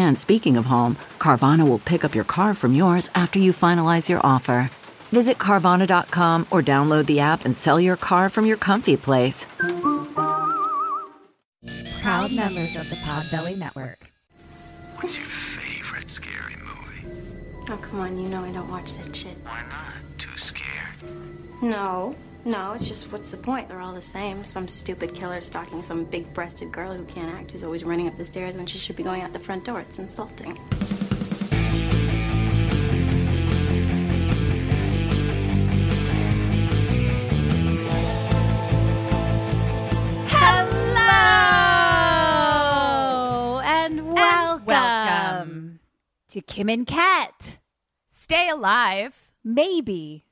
And speaking of home, Carvana will pick up your car from yours after you finalize your offer. Visit Carvana.com or download the app and sell your car from your comfy place. Proud members of the Podbelly Network. What's your favorite scary movie? Oh, come on, you know I don't watch that shit. Why not? Too scared? No, no, it's just what's the point? They're all the same. Some stupid killer stalking some big breasted girl who can't act, who's always running up the stairs when she should be going out the front door. It's insulting. Hello and welcome, welcome. to Kim and Kat. Stay alive. Maybe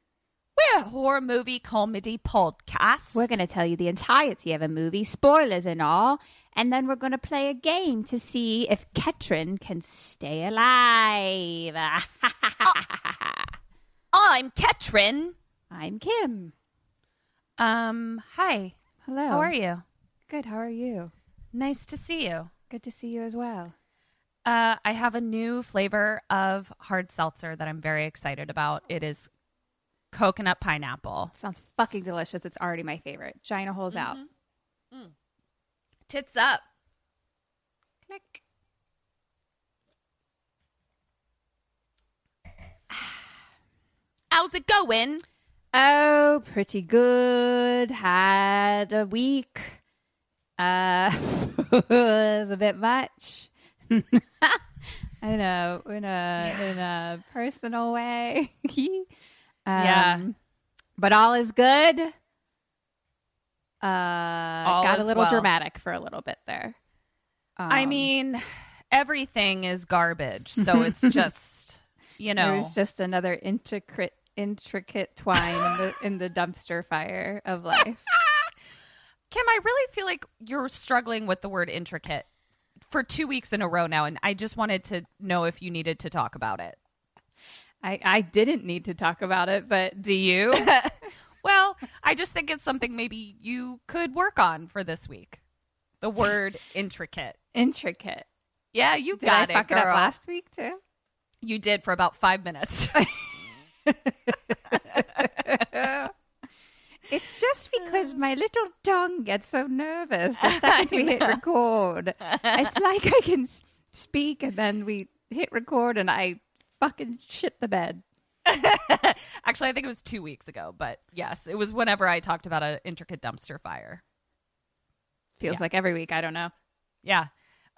We're a horror movie comedy podcast. we're going to tell you the entirety of a movie, spoilers and all, and then we're going to play a game to see if Ketrin can stay alive. I'm Ketrin. I'm Kim. Um, hi. Hello. How are you? Good. How are you? Nice to see you. Good to see you as well. Uh, I have a new flavor of hard seltzer that I'm very excited about. It is coconut pineapple. Sounds fucking delicious. It's already my favorite. China holes out. Tits up. Click. How's it going? Oh, pretty good. Had a week. Uh, was a bit much. I know, in a in a personal way. um, Yeah. but all is good. Uh, All got a little well. dramatic for a little bit there. I Um, mean, everything is garbage, so it's just you know. It was just another intricate intricate twine in the in the dumpster fire of life. Kim, I really feel like you're struggling with the word intricate for two weeks in a row now, and I just wanted to know if you needed to talk about it. I, I didn't need to talk about it, but do you? Well, I just think it's something maybe you could work on for this week. The word intricate. Intricate. Yeah, you Did got I it. fuck it up last week too? You did for about five minutes. It's just because my little tongue gets so nervous the second we hit record. It's like I can speak and then we hit record and I fucking shit the bed. Actually, I think it was two weeks ago, but yes, it was whenever I talked about an intricate dumpster fire. Feels Yeah. like every week. I don't know. Yeah.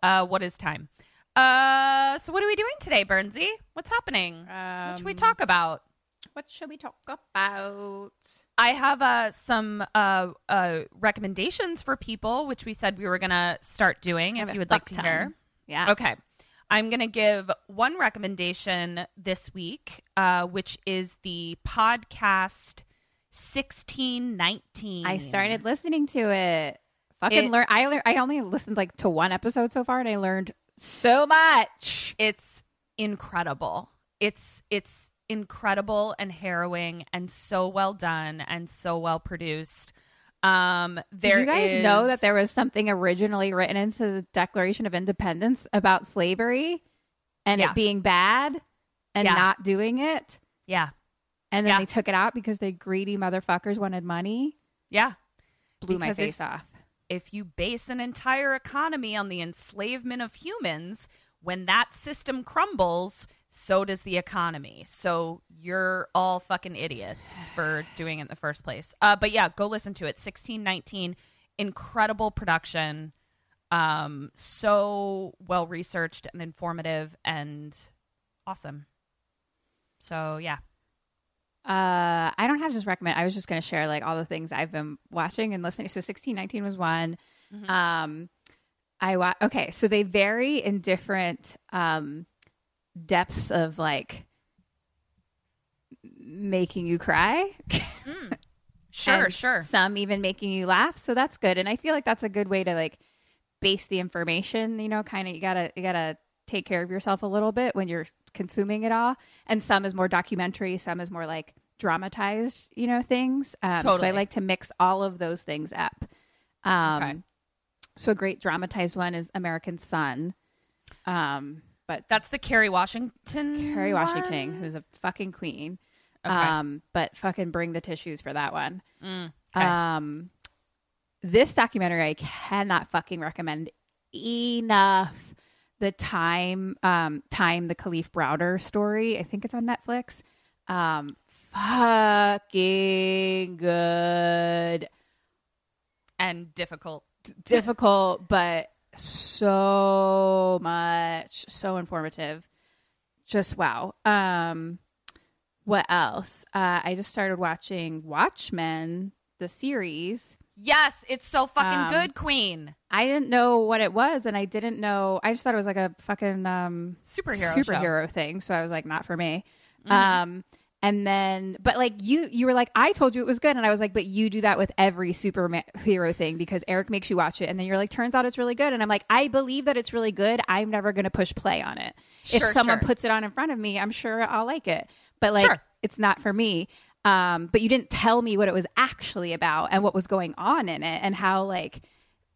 Uh, what is time? Uh, so what are we doing today, Bernsey? What's happening? what should we Um, talk about? What should we talk about? I have uh, some uh, uh, recommendations for people, which we said we were going to start doing. If you would like to hear. Yeah. Okay. I'm going to give one recommendation this week, uh, which is the podcast 1619. I started listening to it. Fucking It- learn. I lear- I only listened like to one episode so far, and I learned so much. It's incredible. It's it's incredible and harrowing and so well done and so well produced. Um, there Did you guys know that there was something originally written into the Declaration of Independence about slavery and Yeah. it being bad and Yeah. not doing it? yeah And then Yeah. they took it out because they greedy motherfuckers wanted money. yeah Blew my face if- off. if you base an entire economy on the enslavement of humans, when that system crumbles, So does the economy. So you're all fucking idiots for doing it in the first place. Uh, but yeah, go listen to it. 1619, incredible production. Um, so well researched and informative and awesome. So yeah. Uh, I don't have just recommend. I was just going to share like all the things I've been watching and listening. So 1619 was one. Um, I wa- okay. So they vary in different um depths of like making you cry. Sure, and sure. Some even making you laugh. So that's good. And I feel like that's a good way to like base the information, you know, kind of you gotta you gotta take care of yourself a little bit when you're consuming it all. And some is more documentary, some is more like dramatized, you know, things. Um, So I like to mix all of those things up. Um, Okay. So a great dramatized one is American Son. Um, but That's the Kerry Washington. One? Washington, who's a fucking queen. Okay. Um, but fucking bring the tissues for that one. Mm, okay. Um, this documentary I cannot fucking recommend enough. The time, um, time the Kalief Browder story. I think it's on Netflix. Um, fucking good. and difficult. Difficult, but so much, so informative. Just wow. Um, what else? Uh, I just started watching Watchmen, the series. Yes, it's so fucking Um, good, Queen. I didn't know what it was, and I didn't know. I just thought it was like a fucking um, Superhero superhero thing. So I was like, not for me. Mm-hmm. Um, and then, but like you, you were like, I told you it was good, and I was like, but you do that with every superhero thing because Eric makes you watch it, and then you're like, turns out it's really good, and I'm like, I believe that it's really good. I'm never going to push play on it. if someone sure. puts it on in front of me, I'm sure I'll like it. But like, Sure. it's not for me. Um, but you didn't tell me what it was actually about and what was going on in it and how like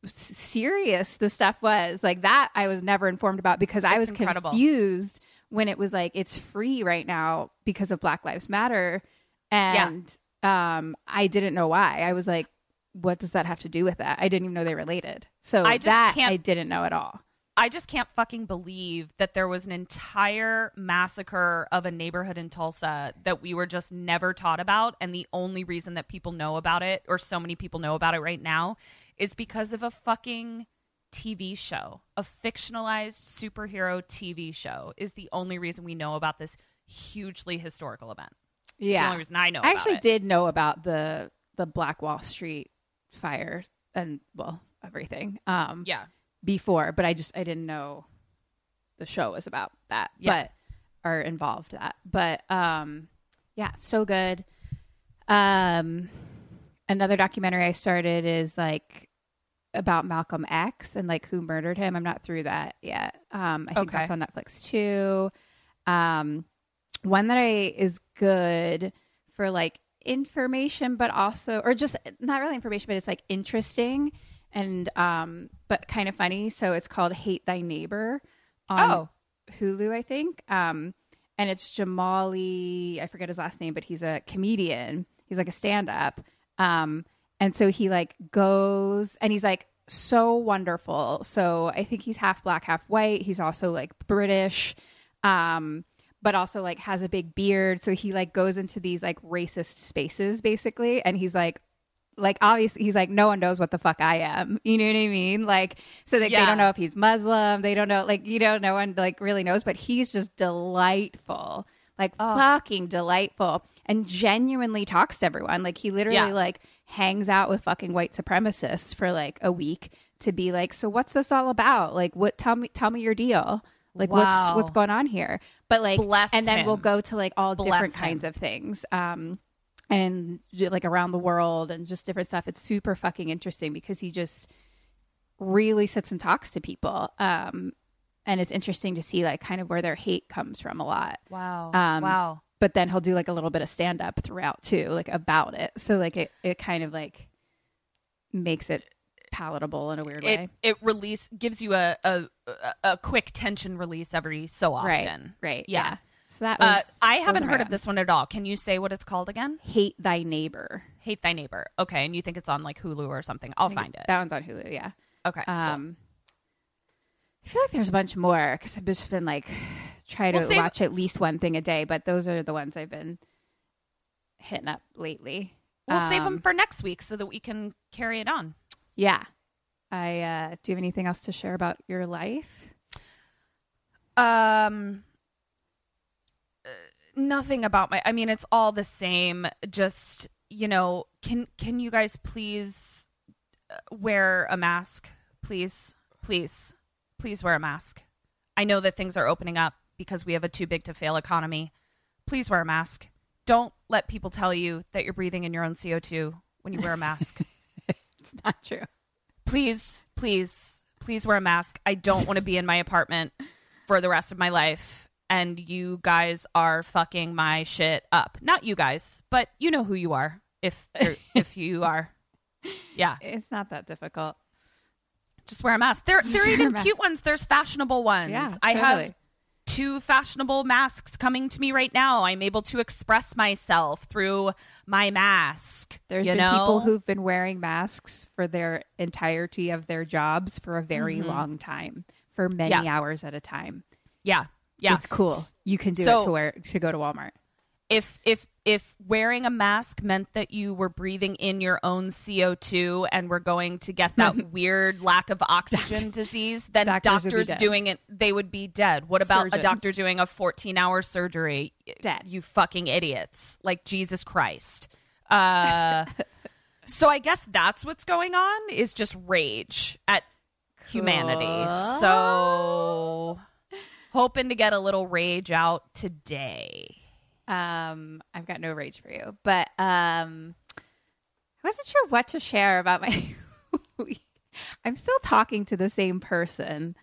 serious the stuff was like that i was never informed about because i was incredible. confused when it was like it's free right now because of black lives matter. And um i didn't know why. I was like what does that have to do with that? I didn't even know they related. So I just that can't- i didn't know at all. I just can't fucking believe that there was an entire massacre of a neighborhood in Tulsa that we were just never taught about. And the only reason that people know about it, or so many people know about it right now, is because of a fucking TV show. A fictionalized superhero TV show is the only reason we know about this hugely historical event. It's the only reason I know I actually it. did know about the the Black Wall Street fire and well everything. Um, Yeah. before, but I just I didn't know the show was about that. Yeah. But or involved that. But um, yeah, so good. Um, another documentary I started is like about Malcolm X and like who murdered him. I'm not through that yet. Um, I think Okay. that's on Netflix too. Um, one that I is good for like information, but also or just not really information, but it's like interesting and um, but kind of funny. So it's called Hate Thy Neighbor on Oh. Hulu, I think. Um, and it's Jamali. I forget his last name, but he's a comedian. He's like a stand-up. Um, and so he like goes and he's like so wonderful. So I think he's half black, half white. He's also like British. Um, but also like has a big beard. So he like goes into these like racist spaces basically. And he's like, like obviously he's like no one knows what the fuck I am. You know what I mean? Like so like they don't know if he's Muslim. They don't know like you know no one like really knows. But he's just delightful, like fucking delightful, and genuinely talks to everyone. Like he literally Yeah. like hangs out with fucking white supremacists for like a week to be like, so what's this all about? Like what? Tell me, tell me your deal. Like what's Wow. what's going on here? But like, Bless and then we'll go to like all Bless different him. kinds of things. Um, and like around the world and just different stuff. It's super fucking interesting because he just really sits and talks to people. Um, and it's interesting to see like kind of where their hate comes from a lot. Wow. Um, wow. But then he'll do like a little bit of stand up throughout too, like about it. So like it, it kind of like makes it palatable in a weird It way. it release gives you a, a a- quick tension release every so often. Right. Right. Yeah. Yeah. So that was, Uh, I haven't heard of this one at all. Can you say what it's called again? Hate thy neighbor. Hate Thy Neighbor. Okay, and you think it's on like Hulu or something? I'll find it. That one's on Hulu. Yeah. Okay. Um, I feel like there's a bunch more because I've just been like try to Well, save- watch at least one thing a day, but those are the ones I've been hitting up lately. We'll save Um, them for next week so that we can carry it on. Yeah. I uh, do you have anything else to share about your life? Um, uh, nothing about my. I mean, it's all the same. Just you know, can can you guys please uh, wear a mask, please, please, please wear a mask. I know that things are opening up because we have a too big to fail economy. Please wear a mask. Don't let people tell you that you're breathing in your own CO two when you wear a mask. It's not true. please, please, please wear a mask. I don't want to be in my apartment for the rest of my life. And you guys are fucking my shit up. Not you guys, but you know who you are. If er, if you are, yeah, It's not that difficult. Just wear a mask. There, there are even cute ones. There's fashionable ones. Yeah, I have two fashionable masks coming to me right now. I'm able to express myself through my mask. There's you been know? people who've been wearing masks for their entirety of their jobs for a very long time, for many Mm-hmm. Yeah. hours at a time. yeah, yeah, It's cool. You can do So- it to wear to go to Walmart. If if if wearing a mask meant that you were breathing in your own CO2 and were going to get that weird lack of oxygen disease, then Doctors doctors doing it they would be dead. What about a doctor doing a 14-hour surgery? Dead. You fucking idiots. Like Jesus Christ. Uh so I guess that's what's going on is just rage at humanity. So hoping to get a little rage out today. Um, I've got no rage for you, but um, I wasn't sure what to share about my. I'm still talking to the same person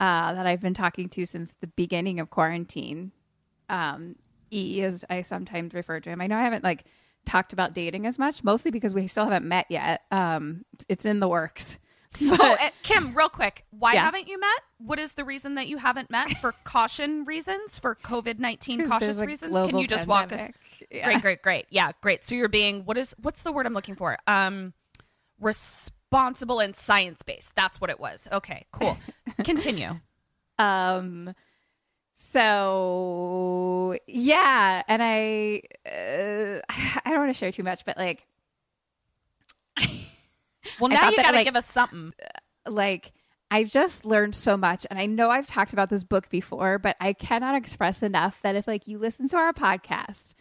uh, that I've been talking to since the beginning of quarantine. Um, E, as I sometimes refer to him. I know I haven't like talked about dating as much, mostly because we still haven't met yet. Um, it's in the works. Oh, and Kim, real quick, why Yeah. haven't you met? What is the reason that you haven't met? For caution reasons, for COVID nineteen cautious reasons. Can you just walk us? Yeah. Great, great, great. Yeah, great. So you're being what is what's the word I'm looking for? Um, responsible and science based. That's what it was. Okay, cool. Continue. Um, so yeah, and I, uh, I don't want to share too much, but like, Well, now you got to like- give us something. Uh, like I've just learned so much and I know I've talked about this book before, but I cannot express enough that if like you listen to our podcast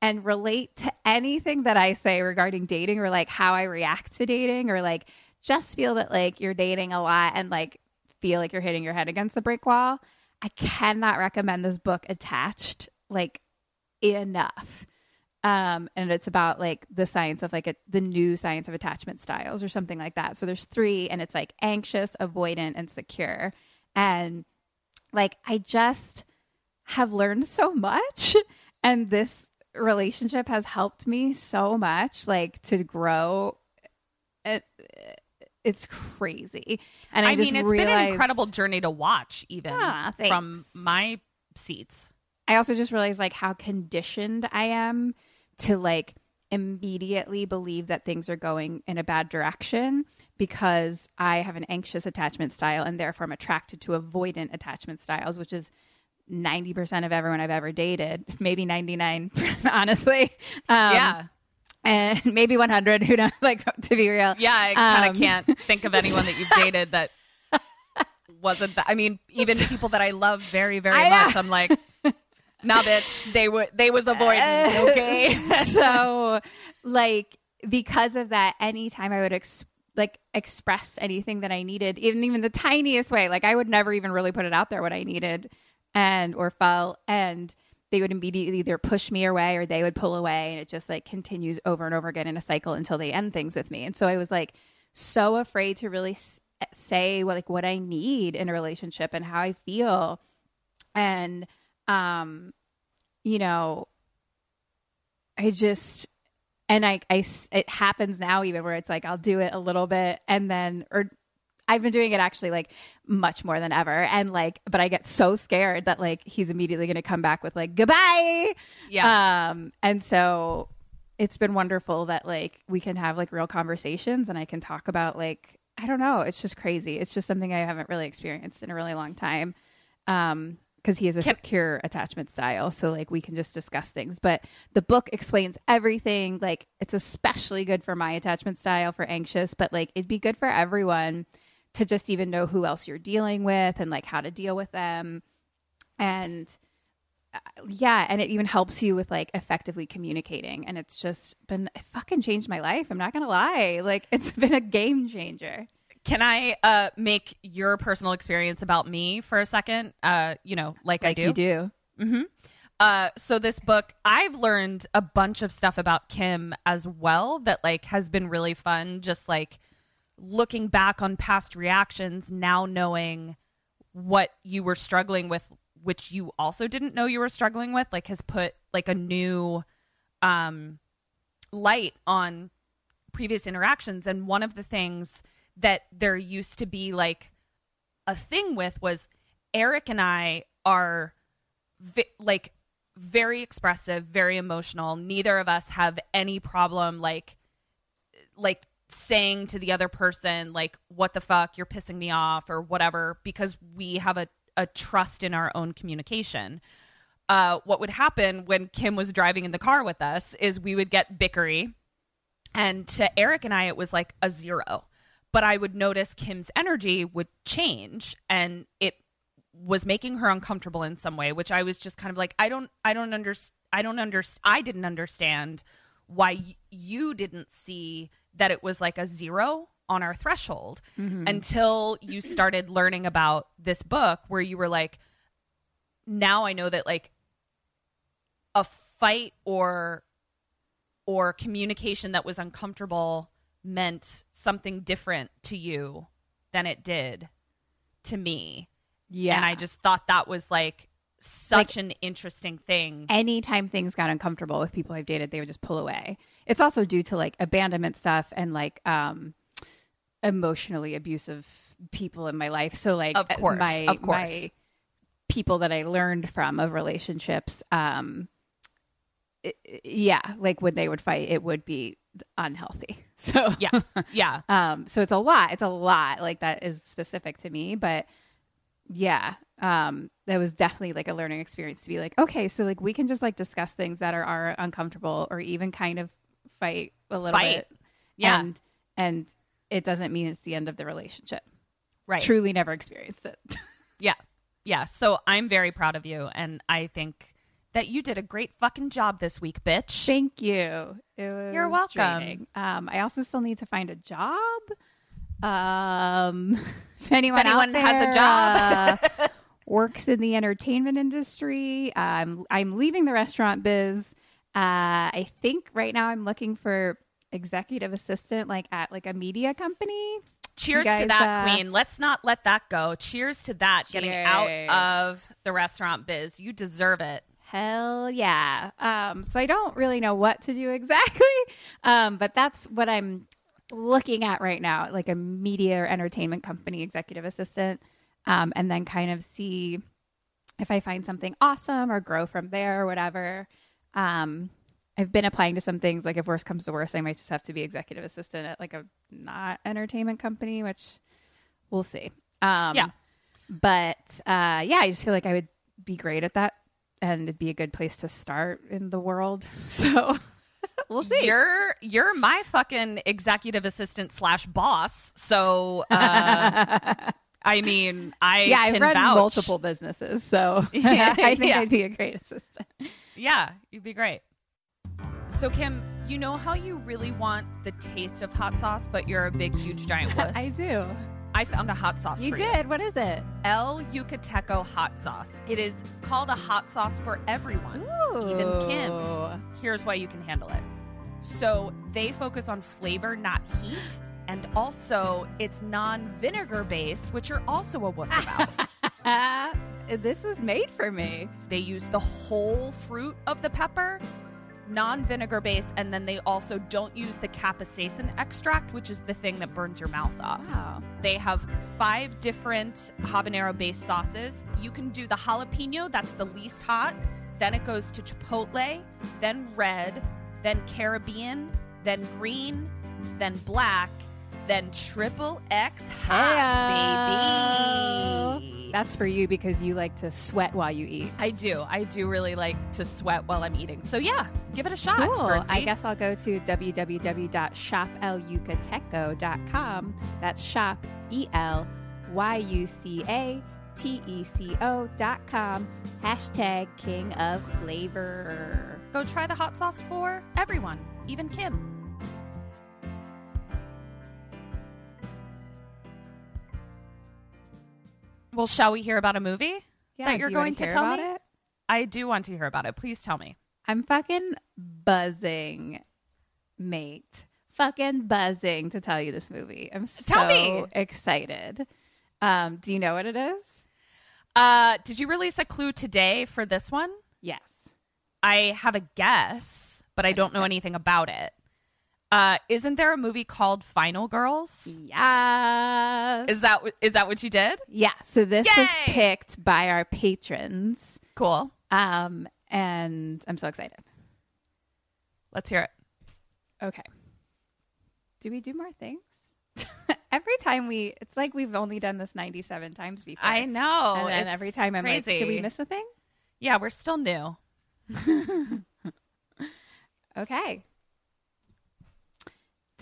and relate to anything that I say regarding dating or like how I react to dating or like just feel that like you're dating a lot and like feel like you're hitting your head against the brick wall, I cannot recommend this book attached like enough um, and it's about like the science of like a, the new science of attachment styles or something like that. So there's three, and it's like anxious, avoidant, and secure. And like I just have learned so much, and this relationship has helped me so much, like to grow. It, it's crazy, and I, I, mean, it's been an incredible journey to watch, even Ah, from my seats. I also just realized like how conditioned I am to like immediately believe that things are going in a bad direction because I have an anxious attachment style and therefore I'm attracted to avoidant attachment styles, which is 90% of everyone I've ever dated, maybe 99, honestly. Um, yeah, And maybe 100, who knows, like to be real. yeah. I kind of Um, can't think of anyone that you've dated that wasn't. That, I mean, even people that I love very, very I know. much. I'm like, nah, bitch. They were. They was avoiding. Okay. so like because of that anytime i would ex- like express anything that i needed even even the tiniest way like i would never even really put it out there what i needed and or felt and they would immediately either push me away or they would pull away and it just like continues over and over again in a cycle until they end things with me and so i was like so afraid to really say what like what i need in a relationship and how i feel and um you know I just and I, I it happens now even where it's like I'll do it a little bit and then or I've been doing it actually like much more than ever. And like but I get so scared that like he's immediately going to come back with like goodbye. Yeah. um and so it's been wonderful that like we can have like real conversations and I can talk about like I don't know. It's just crazy. It's just something I haven't really experienced in a really long time. Um because he has a secure attachment style. So like we can just discuss things. But the book explains everything. Like it's especially good for my attachment style for anxious, but like it'd be good for everyone to just even know who else you're dealing with and like how to deal with them. And uh, yeah, and it even helps you with like effectively communicating. And it's just been it fucking changed my life. I'm not gonna lie. Like it's been a game changer. Can I uh, make your personal experience about me for a second? Uh, you know, like, I do. you do. Mm-hmm. Uh, so this book, I've learned a bunch of stuff about Kim as well that like has been really fun. Just like looking back on past reactions, now knowing what you were struggling with, which you also didn't know you were struggling with, like has put like a new um, light on previous interactions. And one of the things that there used to be like a thing with was Eric and I are vi- like very expressive, very emotional. Neither of us have any problem like like saying to the other person like what the fuck you're pissing me off or whatever because we have a, a trust in our own communication. Uh, what would happen when Kim was driving in the car with us is we would get bickery and to Eric and I, it was like a zero. But I would notice Kim's energy would change and it was making her uncomfortable in some way, which I was just kind of like, I don't, I don't understand. I don't understand. I didn't understand why y- you didn't see that it was like a zero on our threshold mm-hmm. until you started learning about this book where you were like, now I know that like a fight or or communication that was uncomfortable meant something different to you than it did to me. Yeah. And I just thought that was like such an interesting thing. anytime things got uncomfortable with people I've dated, they would just pull away. It's also due to like abandonment stuff and like um emotionally abusive people in my life. So like Of course, my of course. my people that I learned from of relationships um i- i- yeah, like when they would fight it would be unhealthy. So Yeah. Yeah. um so it's a lot. It's a lot like that is specific to me, but yeah um that was definitely like a learning experience to be like okay so like we can just like discuss things that are, are uncomfortable or even kind of fight a little Fight. bit Yeah. and and it doesn't mean it's the end of the relationship Right. truly never experienced it Yeah. Yeah. So I'm very proud of you. And I think that you did a great fucking job this week, bitch. thank you it was You're welcome. um i also still need to find a job um if anyone, If anyone out has a job. uh, works in the entertainment industry. Um, I'm leaving the restaurant biz. Uh, I think right now I'm looking for executive assistant, like at like a media company. Cheers You to that, uh, Queen. Let's not let that go. Cheers to that. Getting out of the restaurant biz. You deserve it. Hell yeah. Um, so I don't really know what to do exactly, um, but that's what I'm looking at right now, like a media or entertainment company executive assistant, um, and then kind of see if I find something awesome or grow from there or whatever. Um, I've been applying to some things. Like if worst comes to worst, I might just have to be executive assistant at like a not entertainment company, which we'll see. Um, Yeah. But uh, yeah, I just feel like I would be great at that, and it'd be a good place to start in the world. So we'll see. You're you're my fucking executive assistant slash boss. So uh, I mean, I yeah, I've can run vouch. multiple businesses, so Yeah, I think yeah. I'd be a great assistant. Yeah, you'd be great. So Kim, you know how you really want the taste of hot sauce, but you're a big, huge, giant wuss. I do. I found a hot sauce. You did. What is it? El Yucateco hot sauce. It is called a hot sauce for everyone, even Kim. Here's why you can handle it. So they focus on flavor, not heat, and also it's non-vinegar based, which you're also a wuss about. this was made for me. they use the whole fruit of the pepper, non-vinegar based, and then they also don't use the capsaicin extract, which is the thing that burns your mouth off. Wow. They have five different habanero based sauces. You can do the jalapeno, that's the least hot. Then it goes to chipotle, then red, then Caribbean, then green, then black, then triple X hot, Heyo. baby. That's for you because you like to sweat while you eat. I do. I do really like to sweat while I'm eating. So yeah, give it a shot. Cool. Bernsey. I guess I'll go to www.shopelyucateco.com. That's shop, E L Y U C A T E C O dot com. Hashtag king of flavor. Go try the hot sauce for everyone, even Kim. Well, shall we hear about a movie that you're going to hear tell about me? it? I do want to hear about it. Please tell me. I'm fucking buzzing, mate. Fucking buzzing to tell you this movie. I'm so Tell me. excited. Um, do you know what it is? Uh, did you release a clue today for this one? Yes. I have a guess, but I don't know anything about it. Uh, isn't there a movie called Final Girls? Yes. Is that is that what you did? Yeah. So this was picked by our patrons. Cool. Um, and I'm so excited. Let's hear it. Okay. Do we do more things? every time we, it's like we've only done this 97 times before. I know. And every time I'm crazy. like, did we miss a thing? Yeah, we're still new. Okay.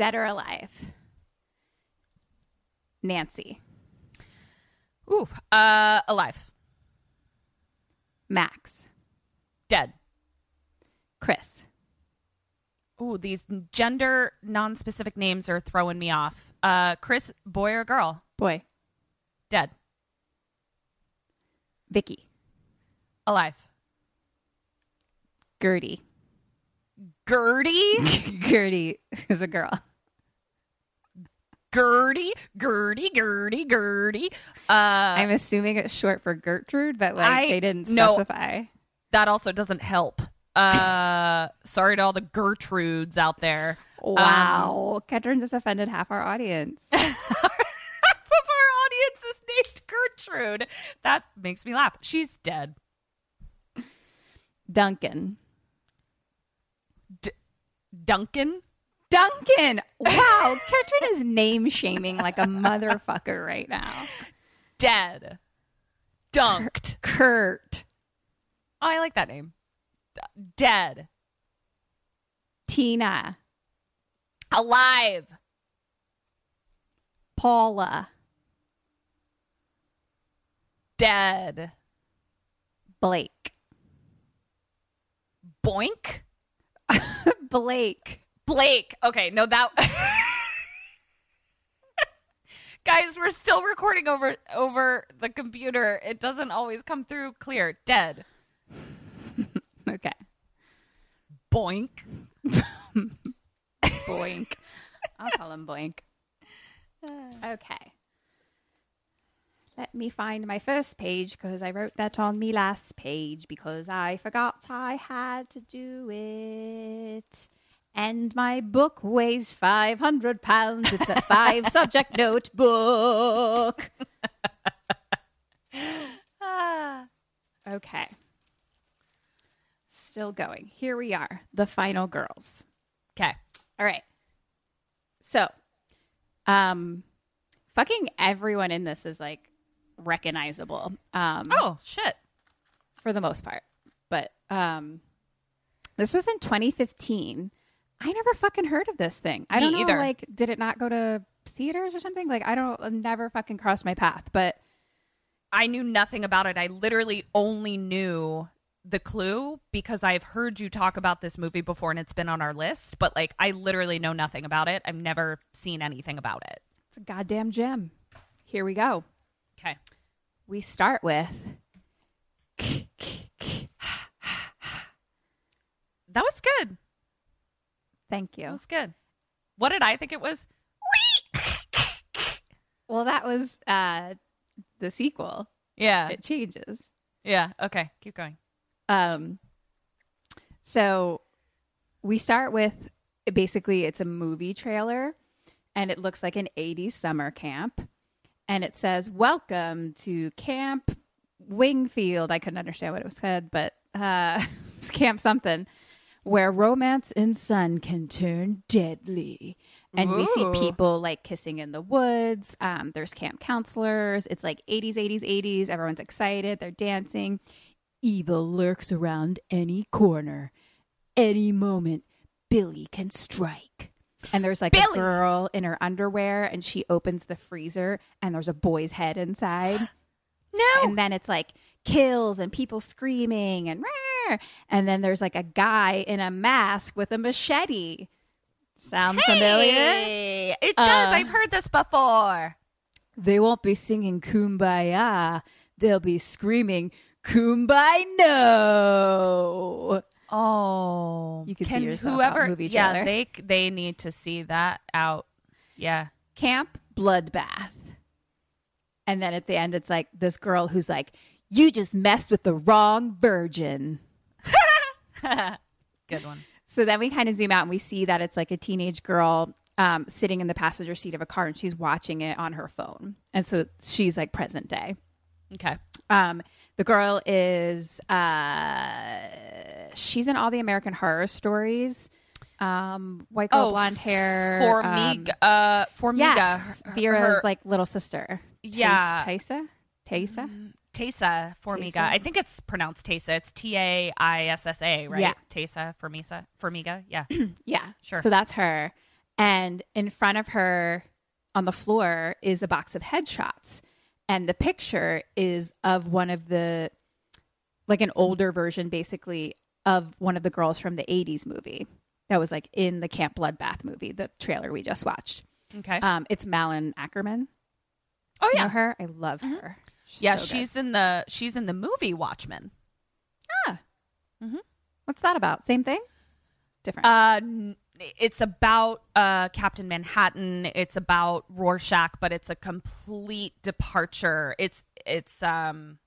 Dead or alive? Nancy. Ooh, uh, alive, Max. dead. Chris. Ooh, these gender non-specific names are throwing me off. Uh, Chris, boy or girl? Boy. Dead, Vicky. alive. Gertie. Gertie, Gertie is a girl. Gertie, Gertie, Gertie, Gertie. Uh, I'm assuming it's short for Gertrude, but like I- they didn't no. specify. that also doesn't help. Uh, sorry to all the Gertrudes out there. Wow. Ketron just offended half our audience. half of our audience is named Gertrude. That makes me laugh. She's dead. Duncan. Duncan. Duncan. Wow. Ketron is name shaming like a motherfucker right now. Dead. Dunked. Kurt. Oh, I like that name. Dead. Tina. Alive. Paula. Dead. Blake. Boink. Blake. Blake. Okay, no that Guys, we're still recording over over the computer. It doesn't always come through clear. Dead. Okay. Boink. Boink. I'll call him Boink. Okay. Let me find my first page because I wrote that on me last page because I forgot I had to do it. And my book weighs 500 pounds. It's a five subject notebook. Okay. Still going. Here we are, the final girls. Okay. All right. So, um, fucking everyone in this is like recognizable. Um, Oh, shit. for the most part. But um, this was in 2015. I never fucking heard of this thing. I Me don't know. either. Like, did it not go to theaters or something? Like, I don't. Uh, never fucking crossed my path. But I knew nothing about it. I literally only knew the clue because I've heard you talk about this movie before and it's been on our list, but like I literally know nothing about it. I've never seen anything about it. it's a goddamn gem. Here we go. Okay. We start with That was good. Thank you. was good. What did I think it was? Well, that was uh, the sequel. Yeah. It changes. Yeah. Okay. Keep going. Um, so we start with basically it's a movie trailer and it looks like an 80s summer camp and it says welcome to camp wingfield i couldn't understand what it was said but uh it was camp something where romance and sun can turn deadly. And we see people like kissing in the woods. Um, there's camp counselors. It's like 80s, 80s, 80s. Everyone's excited. They're dancing. Evil lurks around any corner. Any moment, Billy can strike. And there's like a girl in her underwear, and she opens the freezer, and there's a boy's head inside. No. and then it's like kills and people screaming and "Rah!" And then there's like a guy in a mask with a machete. Sound familiar? It does. Uh, I've heard this before. They won't be singing "Kumbaya." They'll be screaming "Kumbaya!" No. Oh, You can see can yourself whoever, movie yeah, trailer. they they need to see that out. Yeah, Camp Bloodbath. And then at the end, it's like this girl who's like, "You just messed with the wrong virgin." good one. So then we kind of zoom out and we see that it's like a teenage girl um, sitting in the passenger seat of a car and she's watching it on her phone. And so she's like present day. Okay, Um, the girl is, uh, she's in all the American horror stories. Um, white girl, Oh, blonde hair. Farmiga, Um, uh, Farmiga, yes, her- Vera's her- like little sister. Yeah. Taysa? Taysa? Tesa Farmiga. I think it's pronounced Tesa. It's T A I S S A, right? Yeah. Tesa Formisa Farmiga. Yeah. Yeah. Sure. So that's her. And in front of her on the floor is a box of headshots. And the picture is of one of the, like an older version, basically, of one of the girls from the 80s movie that was like in the Camp Bloodbath movie, the trailer we just watched. Okay. Um, it's Malin Akerman. oh yeah. You know her? I love her. Yeah, So she's in the she's in the movie Watchmen. Ah. What's that about? Same thing? Different. Uh, it's about uh, Captain Manhattan. It's about Rorschach, but it's a complete departure. It's it's um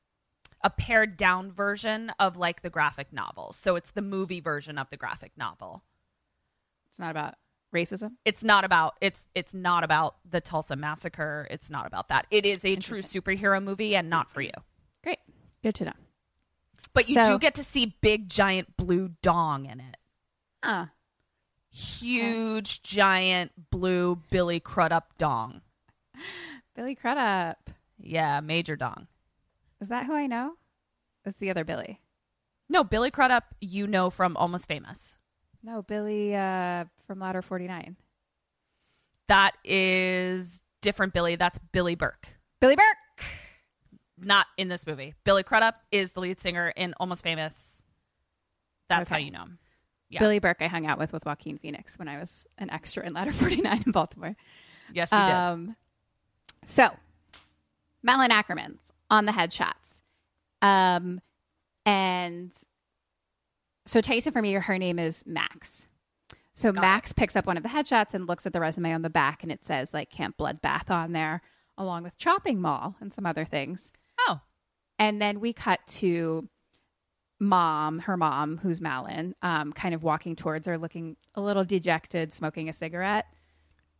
a pared down version of like the graphic novel. So it's the movie version of the graphic novel. it's not about racism. It's not about it's it's not about the Tulsa massacre. It's not about that. It is a true superhero movie and not for you. Great. Good to know. But you So- do get to see big giant blue dong in it. Uh, Huge giant blue Billy Crudup dong. Billy Crudup. Yeah, major dong. Is that who I know? It's the other Billy. No, Billy Crudup, you know from Almost Famous. No, Billy uh, from Ladder 49. That is different Billy. That's Billy Burke. Billy Burke. Not in this movie. Billy Crudup is the lead singer in Almost Famous. That's how you know him. Yeah. Billy Burke I hung out with with Joaquin Phoenix when I was an extra in Ladder 49 in Baltimore. Yes, you did. Um, so, Malin Akerman's on the headshots. Um, and so Taissa Farmiga, her name is Max. So Got Max picks up one of the headshots and looks at the resume on the back, and it says like Camp Bloodbath on there, along with Chopping Mall and some other things. Oh, And then we cut to mom, her mom, who's Malin, um, kind of walking towards her, looking a little dejected, smoking a cigarette.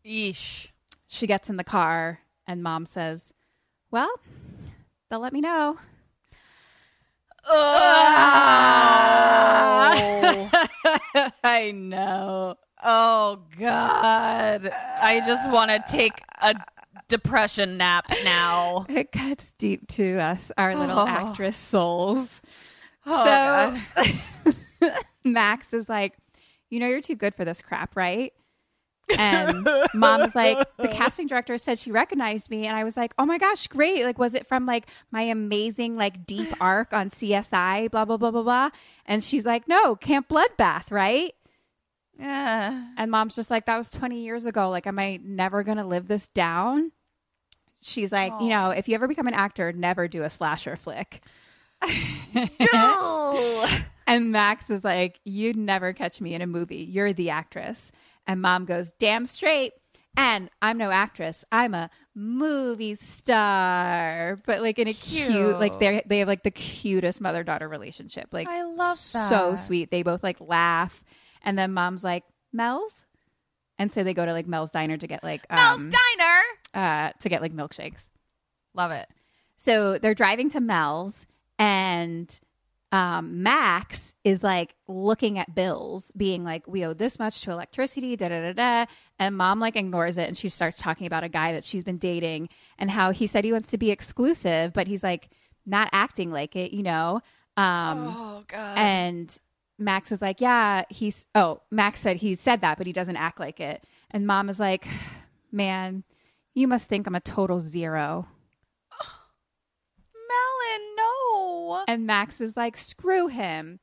yeesh. She gets in the car, and mom says, Well, they'll let me know. I know. Oh God! I just want to take a depression nap now. It cuts deep to us, our little Oh. actress souls. Oh, so Max is like, You know, you're too good for this crap, right? And mom's like, The casting director said she recognized me. And I was like, Oh my gosh, great. Like, was it from like my amazing, like, deep arc on CSI, blah, blah, blah, blah, blah? And she's like, No, Camp Bloodbath, right? Yeah. And mom's just like, that was 20 years ago. Like, am I never going to live this down? She's like, you know, if you ever become an actor, never do a slasher flick. and Max is like, you'd never catch me in a movie. You're the actress. And mom goes, damn straight. And I'm no actress. I'm a movie star. But like in a cute, like they they have like the cutest mother daughter relationship. Like I love that. So sweet. They both like laugh. And then mom's like, Mel's? And so they go to like Mel's diner to get like Mel's um, Diner. uh to get like milkshakes. Love it. So they're driving to Mel's and um, Max is like looking at bills, being like, "We owe this much to electricity." Da da da da. And mom like ignores it, and she starts talking about a guy that she's been dating and how he said he wants to be exclusive, but he's like not acting like it, you know. Um, Oh god. and Max is like, yeah, he's, oh, Max said he said that, but he doesn't act like it. And mom is like, man, you must think I'm a total zero. Melon, no. And Max is like, screw him.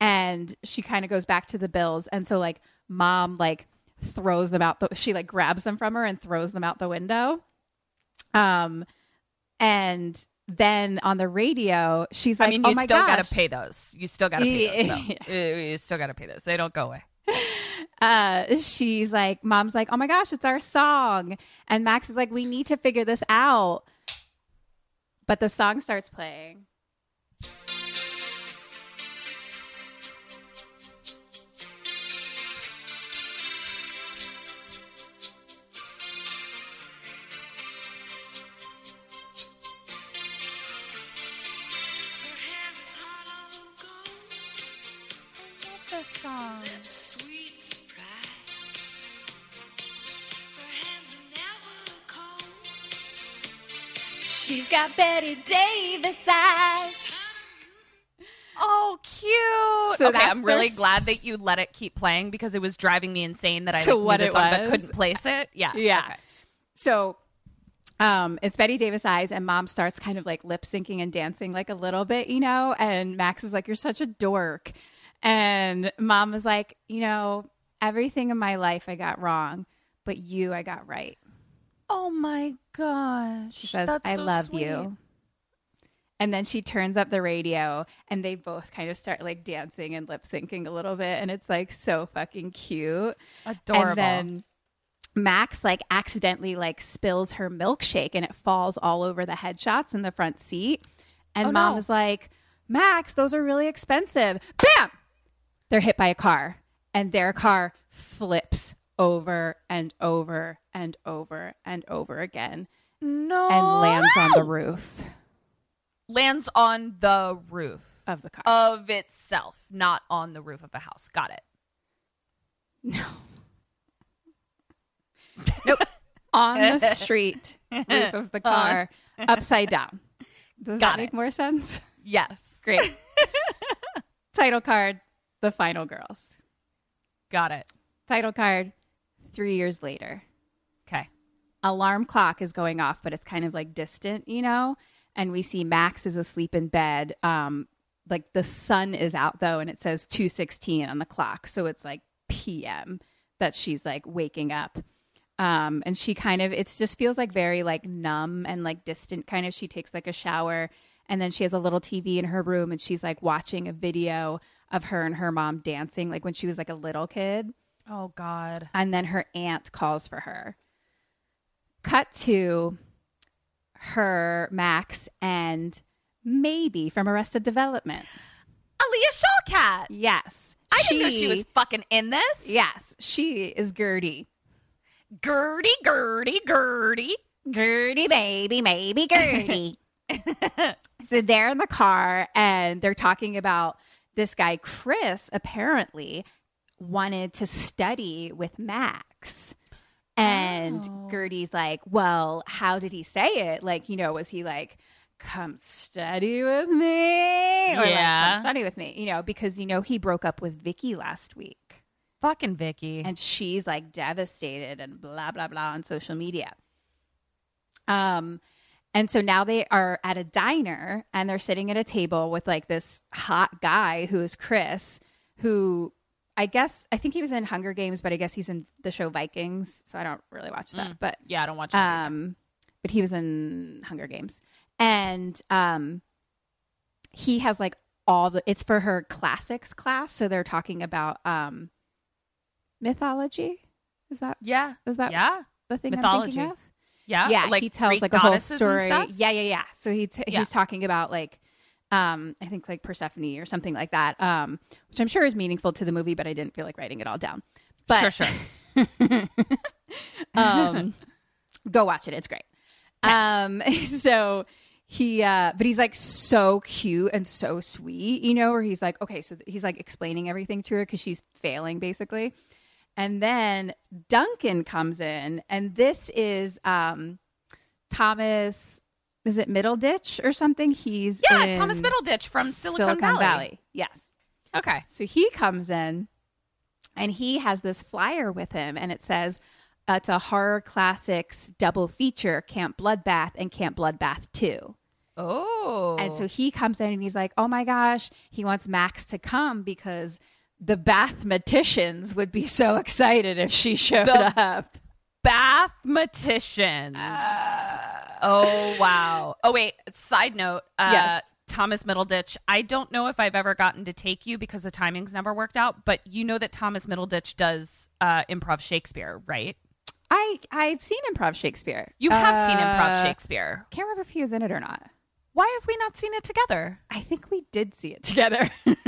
And she kind of goes back to the bills. And so, like, mom, like, throws them out. The, she, like, grabs them from her and throws them out the window. Um, and then on the radio, she's like, I mean, oh you my still gosh. gotta pay those. You still gotta pay those. Yeah. You still gotta pay those. They don't go away. uh, she's like, Mom's like, oh my gosh, it's our song. And Max is like, we need to figure this out. But the song starts playing. She's got Bette Davis eyes. Cute. So okay, I'm really glad that you let it keep playing because it was driving me insane that I like, what knew the song but couldn't place it. Yeah, Yeah. Okay. So um, it's Bette Davis eyes, and mom starts kind of like lip syncing and dancing like a little bit, you know. And Max is like, You're such a dork. And mom is like, You know, everything in my life I got wrong, but you I got right. Oh my gosh. She says, I so love sweet. you. And then she turns up the radio and they both kind of start like dancing and lip syncing a little bit. And it's like so fucking cute. Adorable. And then Max like accidentally like spills her milkshake and it falls all over the headshots in the front seat. And Oh, mom no. is like, Max, those are really expensive. Bam! They're hit by a car and their car flips over and over and over and over again no. and lands on the roof lands on the roof of the car. of itself, not on the roof of a house. Got it. no. Nope. on the street roof of the car, upside down. Does Got that make it. more sense? Yes. Great. Title card The Final Girls. Got it. Title card three years later. Okay. Alarm clock is going off, but it's kind of like distant, you know? And we see Max is asleep in bed. Um, like the sun is out though, and it says 216 on the clock. So it's like PM that she's like waking up. Um, and she kind of, it just feels like very like numb and like distant kind of. She takes like a shower and then she has a little TV in her room and she's like watching a video of her and her mom dancing, like when she was like a little kid Oh God. and then her aunt calls for her. Cut to her, Max, and maybe from Arrested Development. Alia Shawkat. Yes. I didn't know she was fucking in this. Yes, she is Gertie. Gertie, Gertie, Gertie. Gertie, baby, maybe Gertie. so they're in the car and they're talking about this guy, Chris, apparently wanted to study with Max. And Gertie's like, well, how did he say it? Like, you know, was he like, come study with me? Or like, Yeah. come study with me, you know, because, you know, he broke up with Vicky last week Fucking Vicky. and she's like devastated and blah blah blah on social media. Um and so now they are at a diner and they're sitting at a table with like this hot guy who is Chris, who I guess I think he was in Hunger Games, but I guess he's in the show Vikings, so I don't really watch that. But yeah, I don't watch that. either. um but he was in Hunger Games. And um he has like all the it's for her classics class, so they're talking about um mythology. Is that yeah. is that yeah. the thing I'm Mythology. thinking of? Yeah. yeah, Like he tells Greek like a whole story. Yeah, yeah, yeah. So he t- Yeah. he's talking about like um I think like Persephone or something like that. Um which I'm sure is meaningful to the movie, but I didn't feel like writing it all down. But sure, sure. um, go watch it. It's great. Um, so he uh but he's like so cute and so sweet you know where he's like okay so he's like explaining everything to her because she's failing basically and then duncan comes in and this is um thomas is it middleditch or something he's Yeah, Thomas Middleditch from Silicon, Valley. yes Okay. so he comes in and he has this flyer with him and it says uh, it's a horror classics double feature camp bloodbath and camp bloodbath 2 Oh. and so he comes in and he's like, oh my gosh, he wants Max to come because the Bathmaticians would be so excited if she showed The- up. Bathmaticians. oh wow. Oh wait. Side note. Uh, Yes. Thomas Middleditch. I don't know if I've ever gotten to take you because the timings never worked out. But you know that Thomas Middleditch does uh, improv Shakespeare, right? I I've seen improv Shakespeare. You have seen improv Uh, Shakespeare. Can't remember if he was in it or not. Why have we not seen it together? I think we did see it together.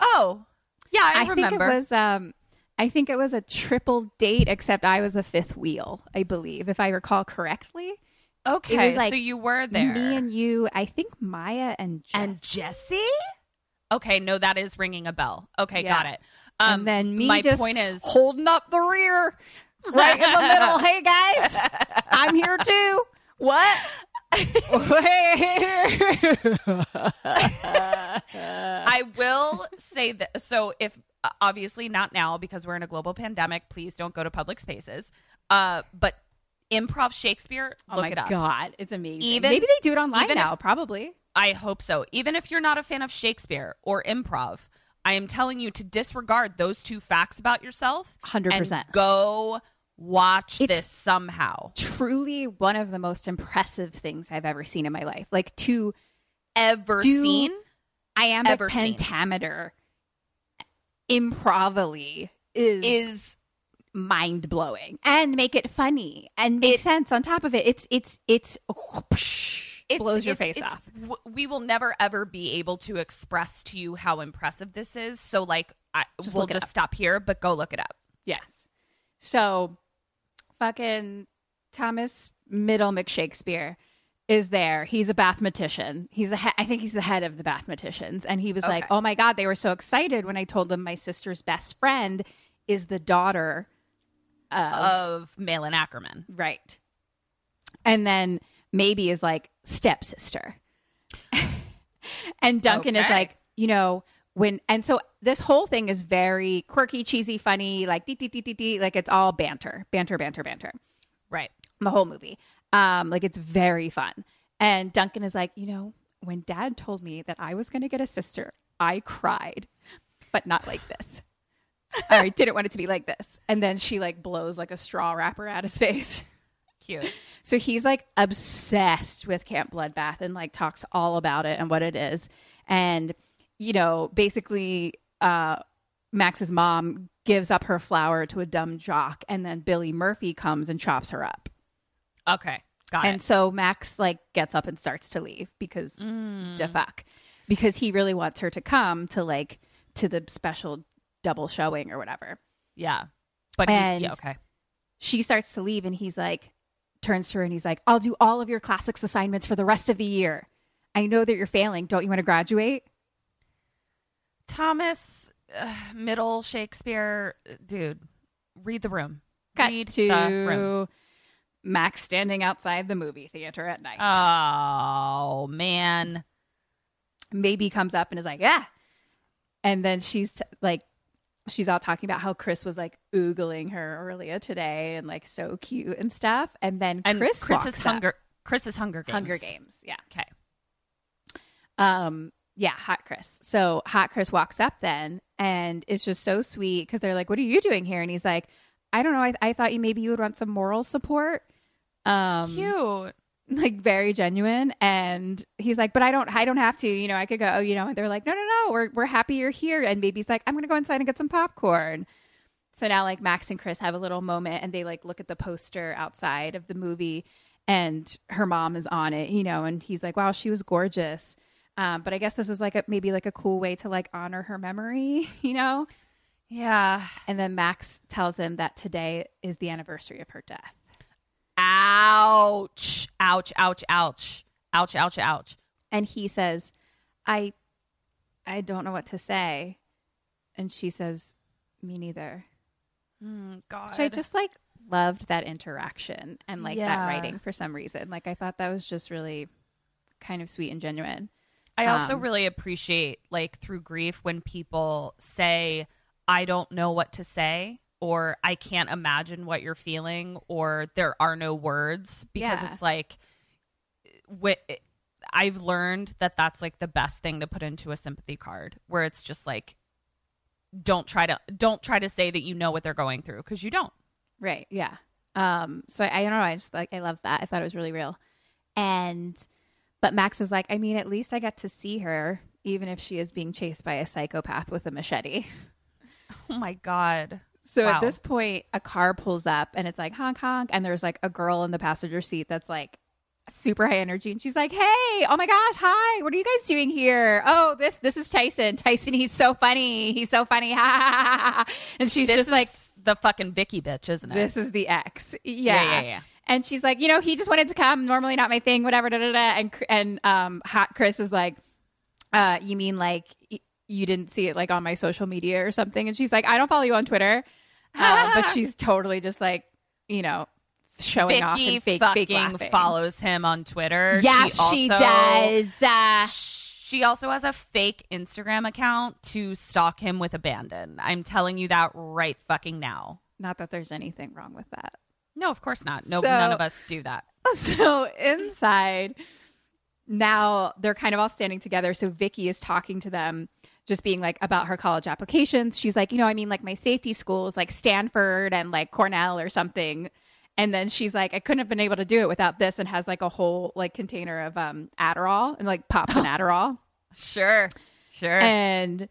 Oh, yeah, I, I think remember. it was um I think it was a triple date, except I was the fifth wheel, I believe, if I recall correctly. okay, it was like so you were there. Me and you, I think Maya and Jess. and Jesse. Okay, no, that is ringing a bell. Okay, Yeah. got it. Um, and then me my just point is, holding up the rear right in the middle. Hey guys, I'm here too. What? I will say that. So, if obviously not now because we're in a global pandemic, please don't go to public spaces. Uh, but improv Shakespeare, oh look it up. god, it's amazing. Even- Maybe they do it online even if- now. probably. I hope so. Even if you're not a fan of Shakespeare or improv, I am telling you to disregard those two facts about yourself. 100%. and Go watch It's- this somehow. Truly, one of the most impressive things I've ever seen in my life. Like to, Ever Do- seen? iambic Ever a pentameter, improvily is Is mind blowing and make it funny and make sense on top of it. It's it's it's, it's, blows your it's- face it's- off. w- We will never ever be able to express to you how impressive this is. So, like, I, Just we'll just stop here, but go look it up. Yes. So, fucking Thomas Middle McShakespeare is there. He's a mathematician. He's a he- I think he's the head of the mathematicians, and he was like, "Oh my god, they were so excited when I told them my sister's best friend is the daughter." Of Malin Akerman. Right. And then maybe is like stepsister. and Duncan is like, you know, when and so this whole thing is very quirky, cheesy, funny, like dee dee dee dee dee, like it's all banter, banter, banter, banter. Right. The whole movie. Um, like it's very fun. And Duncan is like, you know, when dad told me that I was gonna get a sister, I cried, but not like this. I didn't want it to be like this. And then she like blows like a straw wrapper at his face. Cute. So he's like obsessed with Camp Bloodbath and like talks all about it and what it is. And, you know, basically, uh, Max's mom gives up her flower to a dumb jock, and then Billy Murphy comes and chops her up. Okay. Got it. And it. so Max like gets up and starts to leave because the fuck. Because he really wants her to come to like to the special double showing or whatever. Yeah. But he, And- yeah, okay. she starts to leave and he's like turns to her and he's like i'll do all of your classics assignments for the rest of the year i know that you're failing don't you want to graduate Thomas uh, Middle Shakespeare, dude, read the room. read to the room. Max standing outside the movie theater at night Oh man. maybe comes up and is like yeah and then she's t- like she's all talking about how chris was like oogling her earlier today and like so cute and stuff and then And chris Chris's walks up. hunger Chris's Hunger Games. hunger games yeah Okay. Um, yeah, Hot Chris. So Hot Chris walks up then and it's just so sweet because they're like, What are you doing here? And he's like, I don't know. I, I thought you maybe you would want some moral support. Um, Cute. like very genuine. And he's like, But I don't, I don't have to, you know, I could go, you know, and they're like, No, no, no, we're, we're happy you're here. And baby's like, I'm going to go inside and get some popcorn. So now like Max and Chris have a little moment and they like look at the poster outside of the movie and her mom is on it, you know, and he's like, wow, she was gorgeous. Um, but I guess this is like a, maybe like a cool way to like honor her memory, you know? Yeah. And then Max tells him that today is the anniversary of her death. Ouch. Ouch. Ouch. Ouch. Ouch, ouch, ouch. And he says, I I don't know what to say. And she says, Me neither. God. So I just like loved that interaction and like that writing for some reason. Like I thought that was just really kind of sweet and genuine. I also Um, really appreciate like through grief when people say I don't know what to say or I can't imagine what you're feeling or there are no words because Yeah. it's like wh- I've learned that that's like the best thing to put into a sympathy card where it's just like don't try to don't try to say that you know what they're going through because you don't. Right. Yeah. Um, so I, I don't know. I just like I love that. I thought it was really real. And but Max was like, I mean, at least I got to see her, even if she is being chased by a psychopath with a machete. Oh my god. So Wow. at this point, a car pulls up and it's like honk honk, and there's like a girl in the passenger seat that's like super high energy, and she's like, "Hey, oh my gosh, hi, what are you guys doing here? Oh, this this is Tyson. Tyson, he's so funny. He's so funny. Ha. And she's This just is like, the fucking Vicky bitch, isn't it? "This is the ex." Yeah. Yeah, yeah, yeah. And she's like, you know, he just wanted to come. Normally not my thing. Whatever. Da da da. And and um, hot Chris is like, uh, you mean like you didn't see it like on my social media or something? And she's like, I don't follow you on Twitter, uh, but she's totally just like, you know, showing off Vicky and fake, fucking fake laughing. follows him on Twitter. Yeah, she, also- does. Uh, She also has a fake Instagram account to stalk him with abandon. I'm telling you that right fucking now. not that there's anything wrong with that. No, of course not. No, So- none of us do that. so inside now they're kind of all standing together so vicky is talking to them just being like about her college applications she's like you know i mean like my safety schools like stanford and like cornell or something and then she's like i couldn't have been able to do it without this and has like a whole like container of um adderall and like pops an adderall Sure, sure. and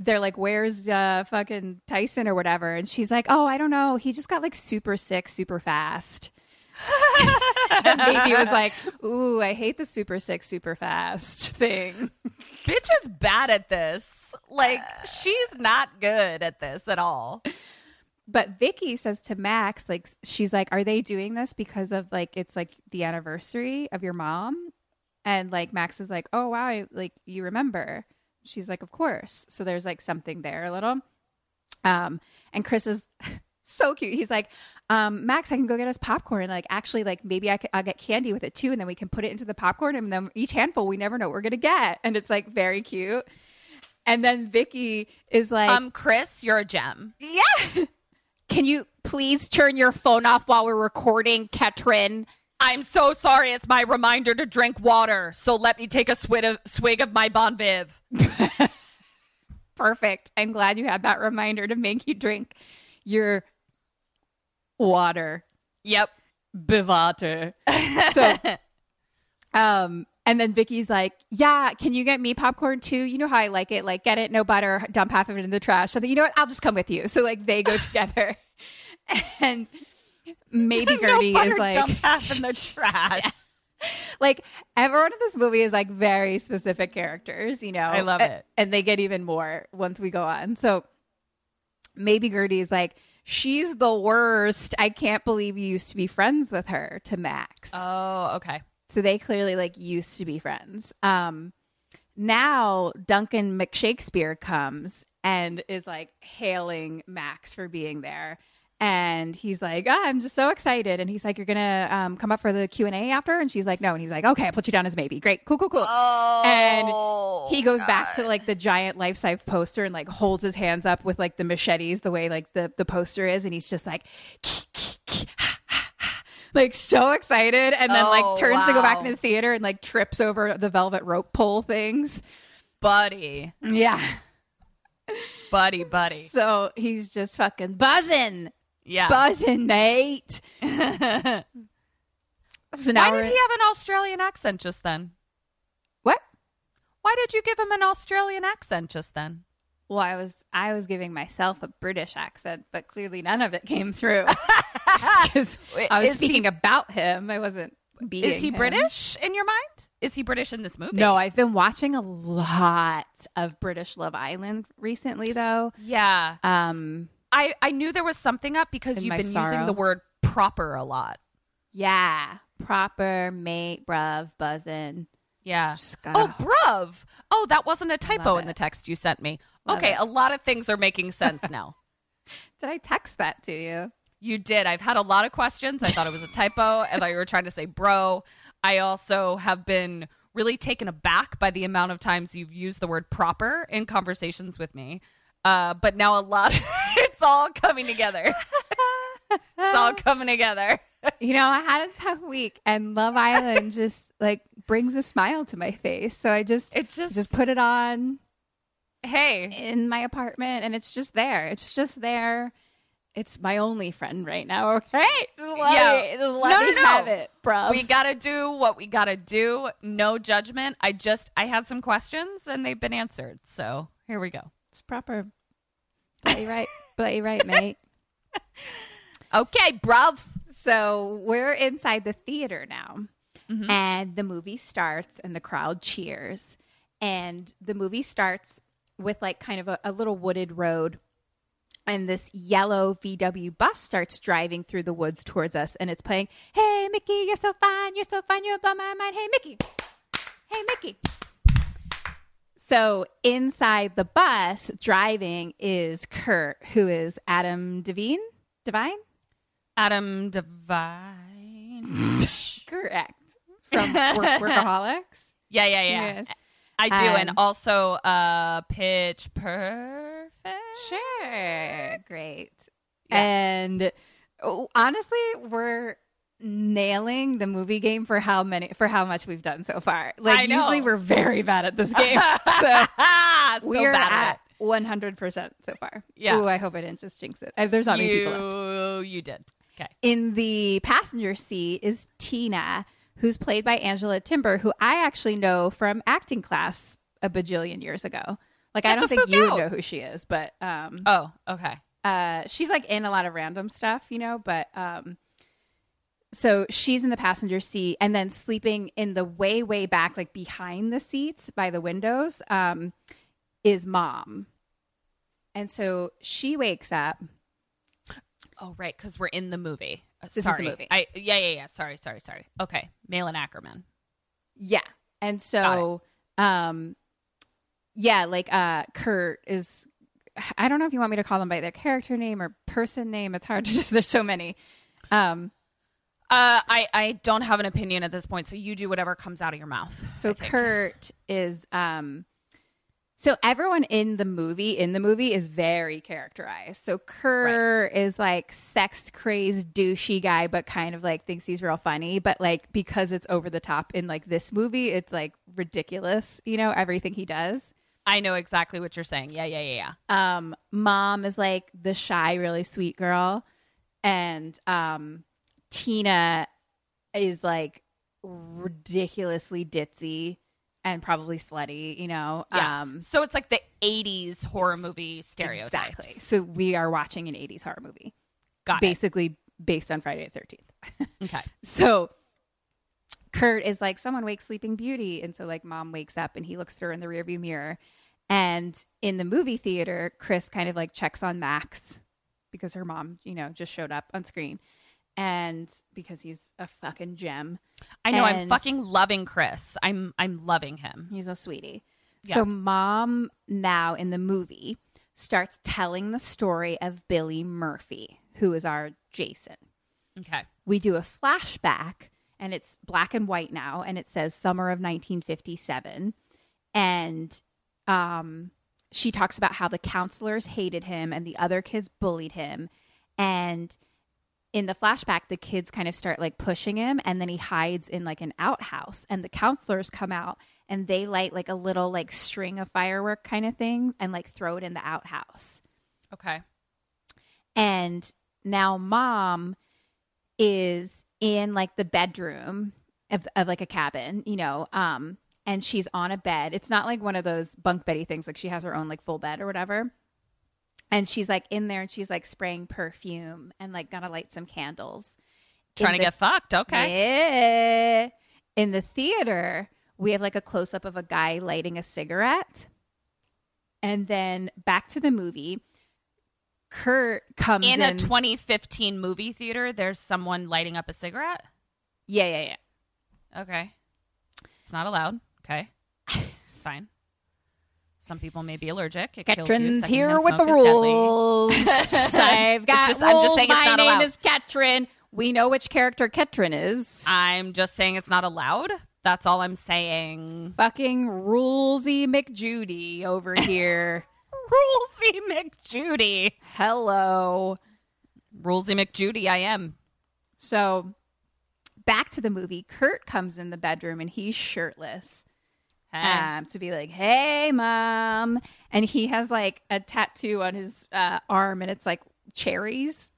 they're like, "Where's uh, fucking Tyson or whatever?" And she's like, "Oh, I don't know. He just got like super sick, super fast." and Baby was like, "Ooh, I hate the super sick, super fast thing." Bitch is bad at this. Like, she's not good at this at all. But Vicky says to Max, like, she's like, "Are they doing this because of like it's like the anniversary of your mom?" And like Max is like, "Oh wow, I- like you remember?" She's like, "Of course." So there's like something there a little. Um, and Chris is so cute. He's like, um, Max, I can go get us popcorn. And like, actually, like maybe I could, I'll get candy with it too, and then we can put it into the popcorn, and then each handful we never know what we're gonna get, and it's like very cute. And then Vicky is like, Um, Chris, you're a gem. yeah. Can you please turn your phone off while we're recording, Katrin? I'm so sorry. It's my reminder to drink water. So let me take a swig of, swig of my Bon Viv. Perfect. I'm glad you had that reminder to make you drink your water. Yep. Bivater. So, um, and then Vicky's like, "Yeah, can you get me popcorn too? You know how I like it. Like, get it, no butter, dump half of it in the trash. So you know what? I'll just come with you." So like they go together, and maybe Gertie no butter is like, dump half in the trash. like everyone in this movie is like very specific characters, you know. I love it. And they get even more once we go on. So maybe Gertie is like, she's the worst. I can't believe you used to be friends with her to Max. Oh, okay. so they clearly like used to be friends. Um now Duncan McShakespeare comes and is like hailing Max for being there. And he's like, ah, I'm just so excited. And he's like, you're gonna um, come up for the Q and A after. And she's like, no. And he's like, okay, I'll put you down as maybe. Great, cool, cool, cool. and he goes back to like the giant life size poster and like holds his hands up with like the machetes, the way like the the poster is, and he's just like, like so excited, and then Oh, like turns to go back into the theater and like trips over the velvet rope pole things. Buddy. Yeah. Buddy, buddy. So he's just fucking buzzing, Yeah. buzzing, mate. so now Why did he have an Australian accent just then? what? Why did you give him an Australian accent just then? Well, I was I was giving myself a British accent, but clearly none of it came through because I was Is he- speaking about him. I wasn't being. Is he him. British in your mind? Is he British in this movie? No, I've been watching a lot of British Love Island recently, though. Yeah. Um, I, I knew there was something up because In you've been using the word proper a lot. yeah, proper mate, bruv, buzzing. Yeah. Oh, bruv. Oh, that wasn't a typo in the text you sent me. Love okay, it. a lot of things are making sense now. Did I text that to you? You did. I've had a lot of questions. I thought it was a typo. I thought you were trying to say bro. I also have been really taken aback by the amount of times you've used the word proper in conversations with me. Uh, but now a lot, it's all coming together. it's all coming together. You know, I had a tough week, and Love Island just like brings a smile to my face. So I just It just- just put it on Hey, in my apartment, and it's just there. It's just there. It's my only friend right now. Okay, just let Yeah. me, just let No, me no, no. have it, bro. we got to do what we got to do. No judgment. I just, I had some questions and they've been answered. So here we go. it's proper. You right, you right, mate. Okay, bruv. So we're inside the theater now, Mm-hmm. and the movie starts, and the crowd cheers. And the movie starts with like kind of a, a little wooded road, and this yellow VW bus starts driving through the woods towards us, and it's playing, "Hey Mickey, you're so fine, you're so fine, you blow my mind." Hey Mickey, hey Mickey. So inside the bus, driving is Kurt, who is Adam Devine. Divine? Adam Devine. Correct. From work- Workaholics. yeah, yeah, yeah. Yes. I do. and Um, also uh Pitch Perfect. Sure. Great. And oh, honestly, we're nailing the movie game for how many for how much we've done so far. Like I know. usually we're very bad at this game. so so we're bad at one hundred percent so far. Yeah. Ooh, I hope I didn't just jinx it. Uh, There's not many people left. You, you did. Okay. In the passenger seat is Tina, who's played by Angela Trimbur, who I actually know from acting class a bajillion years ago. Like I don't think you out. know who she is, but um, Oh, okay. uh, she's like in a lot of random stuff, you know. But um, so she's in the passenger seat, and then sleeping in the way, way back, like behind the seats by the windows, um, is mom. And so she wakes up. Oh, right, because we're in the movie. Uh, is the sorry. movie. I yeah, yeah, yeah. Sorry, sorry, sorry. Okay. Malin Akerman. Yeah. And so um yeah, like uh Kurt is I don't know if you want me to call them by their character name or person name. It's hard to just there's so many. Um Uh, I I don't have an opinion at this point, so you do whatever comes out of your mouth. so Kurt is um so everyone in the movie in the movie is very characterized. So Kurt is like sex crazed douchey guy but kind of like thinks he's real funny, but like because it's over the top in like this movie, it's like ridiculous, you know, everything he does. I know exactly what you're saying. Yeah, yeah, yeah, yeah. um mom is like the shy really sweet girl and um tina is like ridiculously ditzy and probably slutty you know Yeah. um so it's like the '80s horror movie stereotypes. exactly so we are watching an 80s horror movie Got basically based on friday the 13th. Okay. so Kurt is like someone wakes Sleeping Beauty, and so like mom wakes up and he looks through in the rearview mirror. And in the movie theater, Chris kind of like checks on Max because her mom, you know, just showed up on screen, and because he's a fucking gem, I know. I'm fucking loving Chris. I'm I'm loving him. he's a sweetie. Yeah. So mom now in the movie starts telling the story of Billy Murphy, who is our Jason. Okay. we do a flashback and it's black and white now and it says summer of 1957 and um she talks about how the counselors hated him and the other kids bullied him and in the flashback the kids kind of start like pushing him and then he hides in like an outhouse and the counselors come out and they light like a little like string of firework kind of thing and like throw it in the outhouse. Okay. and now mom is in like the bedroom of, of like a cabin you know um and she's on a bed. It's not like one of those bunk beddy things like she has her own like full bed or whatever and she's like in there and she's like spraying perfume and like gonna light some candles Trying In to the- get fucked. Okay. yeah. in the theater we have like a close up of a guy lighting a cigarette and then back to the movie kurt comes In in, a 2015 movie theater, there's someone lighting up a cigarette. Yeah, yeah, yeah. Okay. It's not allowed. Okay. Fine. Some people may be allergic. It. Katrin's here with the smoke is deadly. rules. I've got just- I'm just rules. saying it's My name allowed. is Katrin. We know which character Katrin is. I'm just saying it's not allowed. That's all I'm saying. Fucking rulesy McJudy over here. Rulesy McJudy. Hello. Rulesy McJudy, I am. So back to the movie. Kurt comes in the bedroom and he's shirtless. Um, to be like, hey, mom. And he has like a tattoo on his uh, arm and it's like cherries.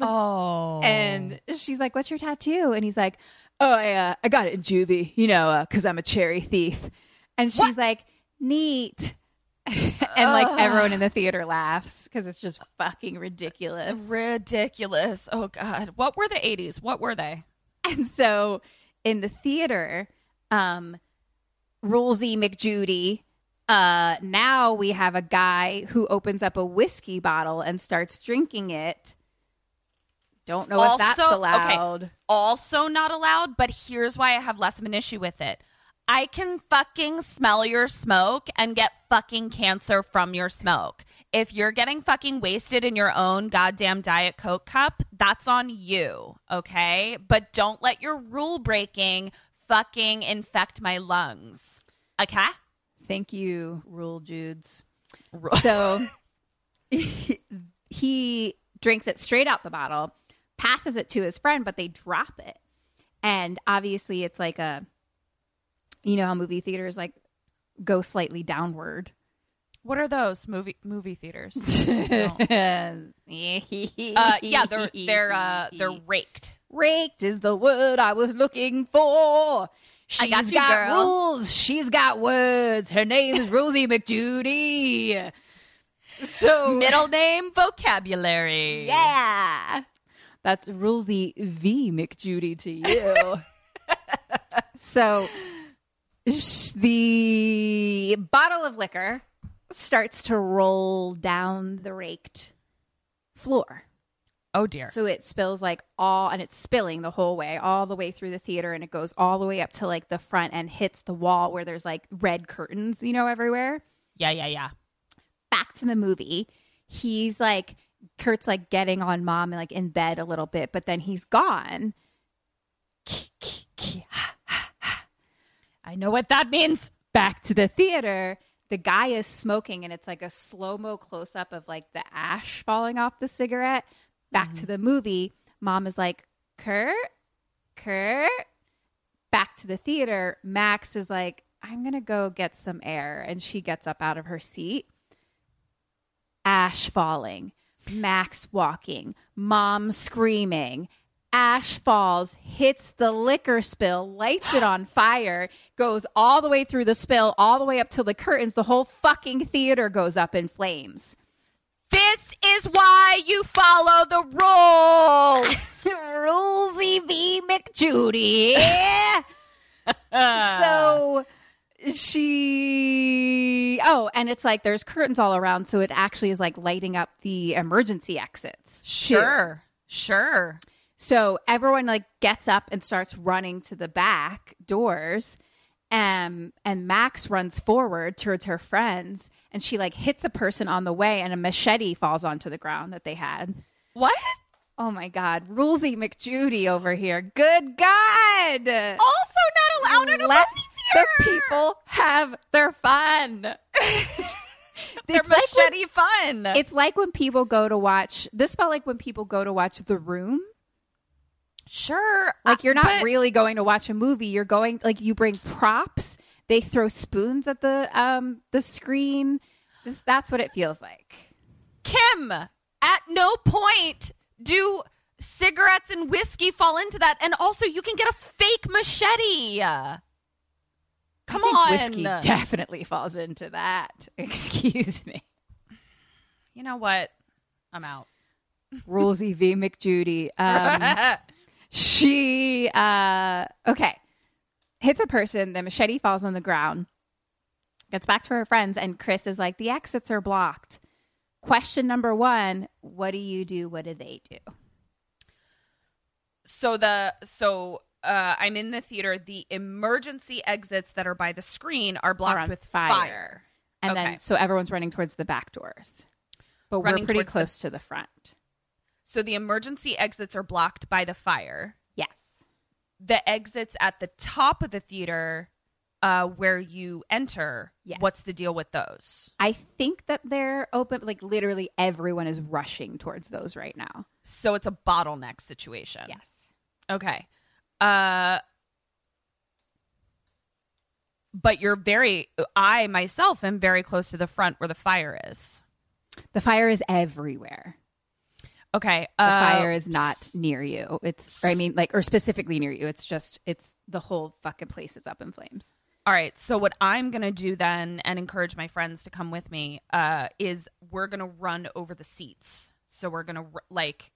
oh. And she's like, what's your tattoo? And he's like, oh, I, uh, I got it in juvie, you know, because I'm a cherry thief. And she's like, neat. and like everyone in the theater laughs because it's just fucking ridiculous. ridiculous. Oh God. What were the 80s? What were they? And so in the theater, um, Rulesy McJudy, uh, now we have a guy who opens up a whiskey bottle and starts drinking it. Don't know if that's allowed. Okay, also not allowed, but here's why I have less of an issue with it. I can fucking smell your smoke and get fucking cancer from your smoke. If you're getting fucking wasted in your own goddamn Diet Coke cup, that's on you, okay? But don't let your rule breaking fucking infect my lungs, okay? Thank you, Rule Judes. Rule. So he, he drinks it straight out the bottle, passes it to his friend, but they drop it. And obviously, it's like a, you know how movie theaters like go slightly downward. What are those movie movie theaters? uh, uh, yeah, they're they're uh, they're raked. raked is the word I was looking for. She's got you, girl. rules. She's got words. Her name is Rosie McJudy. So Middle name vocabulary. Yeah. That's Rulesy V McJudy to you. so sh- the bottle of liquor starts to roll down the raked floor. Oh dear. So it spills like all, and it's spilling the whole way, all the way through the theater, and it goes all the way up to like the front and hits the wall where there's like red curtains, you know, everywhere yeah, yeah, yeah. back to the movie. He's like Kurt's like getting on mom and like in bed a little bit, but then he's gone. I know what that means. Back to the theater. The guy is smoking and it's like a slow mo close up of like the ash falling off the cigarette. Back to mm-hmm. the movie. Mom is like, Kurt, Kurt. Back to the theater. Max is like, I'm going to go get some air. And she gets up out of her seat. Ash falling, Max walking, mom screaming. Ash falls, hits the liquor spill, lights it on fire, goes all the way through the spill, all the way up to the curtains. The whole fucking theater goes up in flames. This is why you follow the rules. Rulesy V. McJudy. so she oh and it's like there's curtains all around so it actually is like lighting up the emergency exits too. sure. So everyone like gets up and starts running to the back doors um, and max runs forward towards her friends and she like hits a person on the way and a machete falls onto the ground that they had What? oh my god rulesy mcjudy over here good god Also not allowed in a let the people have their fun. They're it's, like when, machete fun. it's like when people go to watch. This felt like when people go to watch The Room. Sure. Like you're not but- really going to watch a movie. You're going like you bring props. They throw spoons at the um the screen. This, that's what it feels like. Kim. At no point do cigarettes and whiskey fall into that, and also you can get a fake machete. Come on. whiskey definitely falls into that. Excuse me. you know what? I'm out. Rulesy V McJudy. Um, she uh okay hits a person the machete falls on the ground gets back to her friends and chris is like the exits are blocked question number one what do you do what do they do so the so uh, I'm in the theater. The emergency exits that are by the screen are blocked Are with fire. And Okay. then so everyone's running towards the back doors. But Running we're pretty towards the- close to the front. So the emergency exits are blocked by the fire. Yes. The exits at the top of the theater, uh, where you enter. Yes. What's the deal with those? I think that they're open like literally everyone is rushing towards those right now. So it's a bottleneck situation. Yes. Okay. Uh but you're very I myself am very close to the front where the fire is. The fire is everywhere. Okay. The uh, fire is not near you. It's I mean like or specifically near you. It's just it's the whole fucking place is up in flames. All right. So what I'm gonna do then, and encourage my friends to come with me, uh, is we're gonna run over the seats. So we're gonna r- like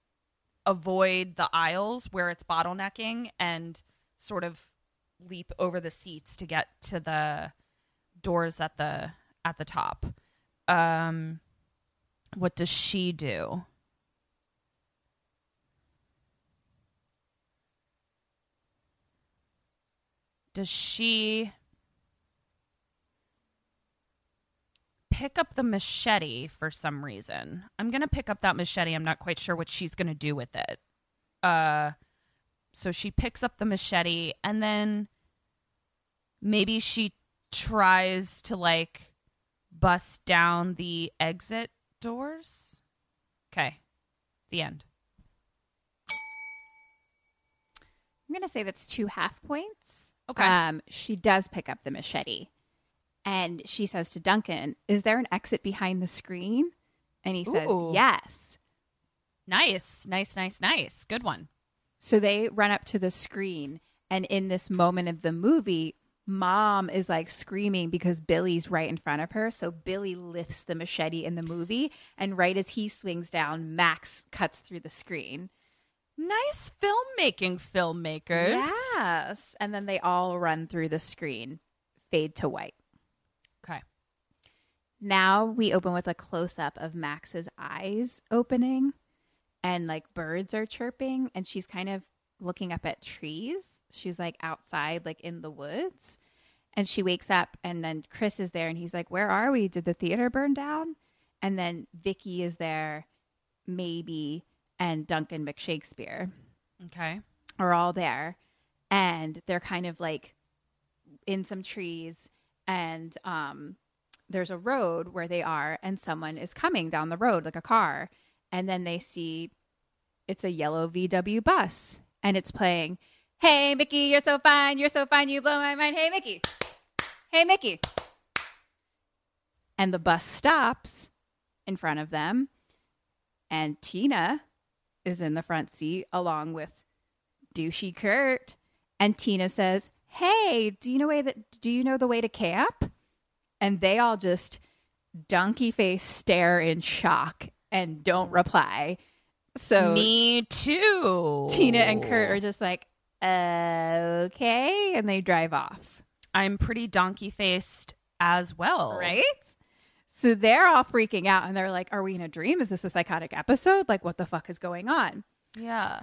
avoid the aisles where it's bottlenecking and sort of leap over the seats to get to the doors at the at the top. Um, what does she do? Does she pick up the machete for some reason? I'm going to pick up that machete. I'm not quite sure what she's going to do with it. Uh so she picks up the machete and then maybe she tries to like bust down the exit doors. Okay. The end. I'm gonna say that's two half points. Okay. Um, she does pick up the machete, and she says to Duncan, "Is there an exit behind the screen?" And he says, Ooh. "Yes." Nice. Nice, nice, nice. Good one. So they run up to the screen, and in this moment of the movie, mom is like screaming because Billy's right in front of her. So Billy lifts the machete in the movie, and right as he swings down, Max cuts through the screen. Nice filmmaking, filmmakers. Yes. And then they all run through the screen, fade to white. Okay. Now we open with a close up of Max's eyes opening and like birds are chirping and she's kind of looking up at trees. She's like outside, like in the woods. And she wakes up and then Chris is there and he's like, Where are we? Did the theater burn down? And then Vicky is there, maybe, and Duncan McShakespeare Okay. are all there. And they're kind of like in some trees. And um there's a road where they are and someone is coming down the road like a car. And then they see it's a yellow VW bus. And it's playing hey Mickey you're so fine. You're so fine. You blow my mind. Hey Mickey. Hey Mickey. And the bus stops in front of them. And Tina is in the front seat along with douchey Kurt. And Tina says, Hey, do you know way that do you know the way to camp? And they all just donkey face stare in shock and don't reply. So Me too. Tina and Kurt are just like, okay, and they drive off. I'm pretty donkey faced as well. Right? So they're all freaking out and they're like, Are we in a dream? Is this a psychotic episode? Like, what the fuck is going on? Yeah.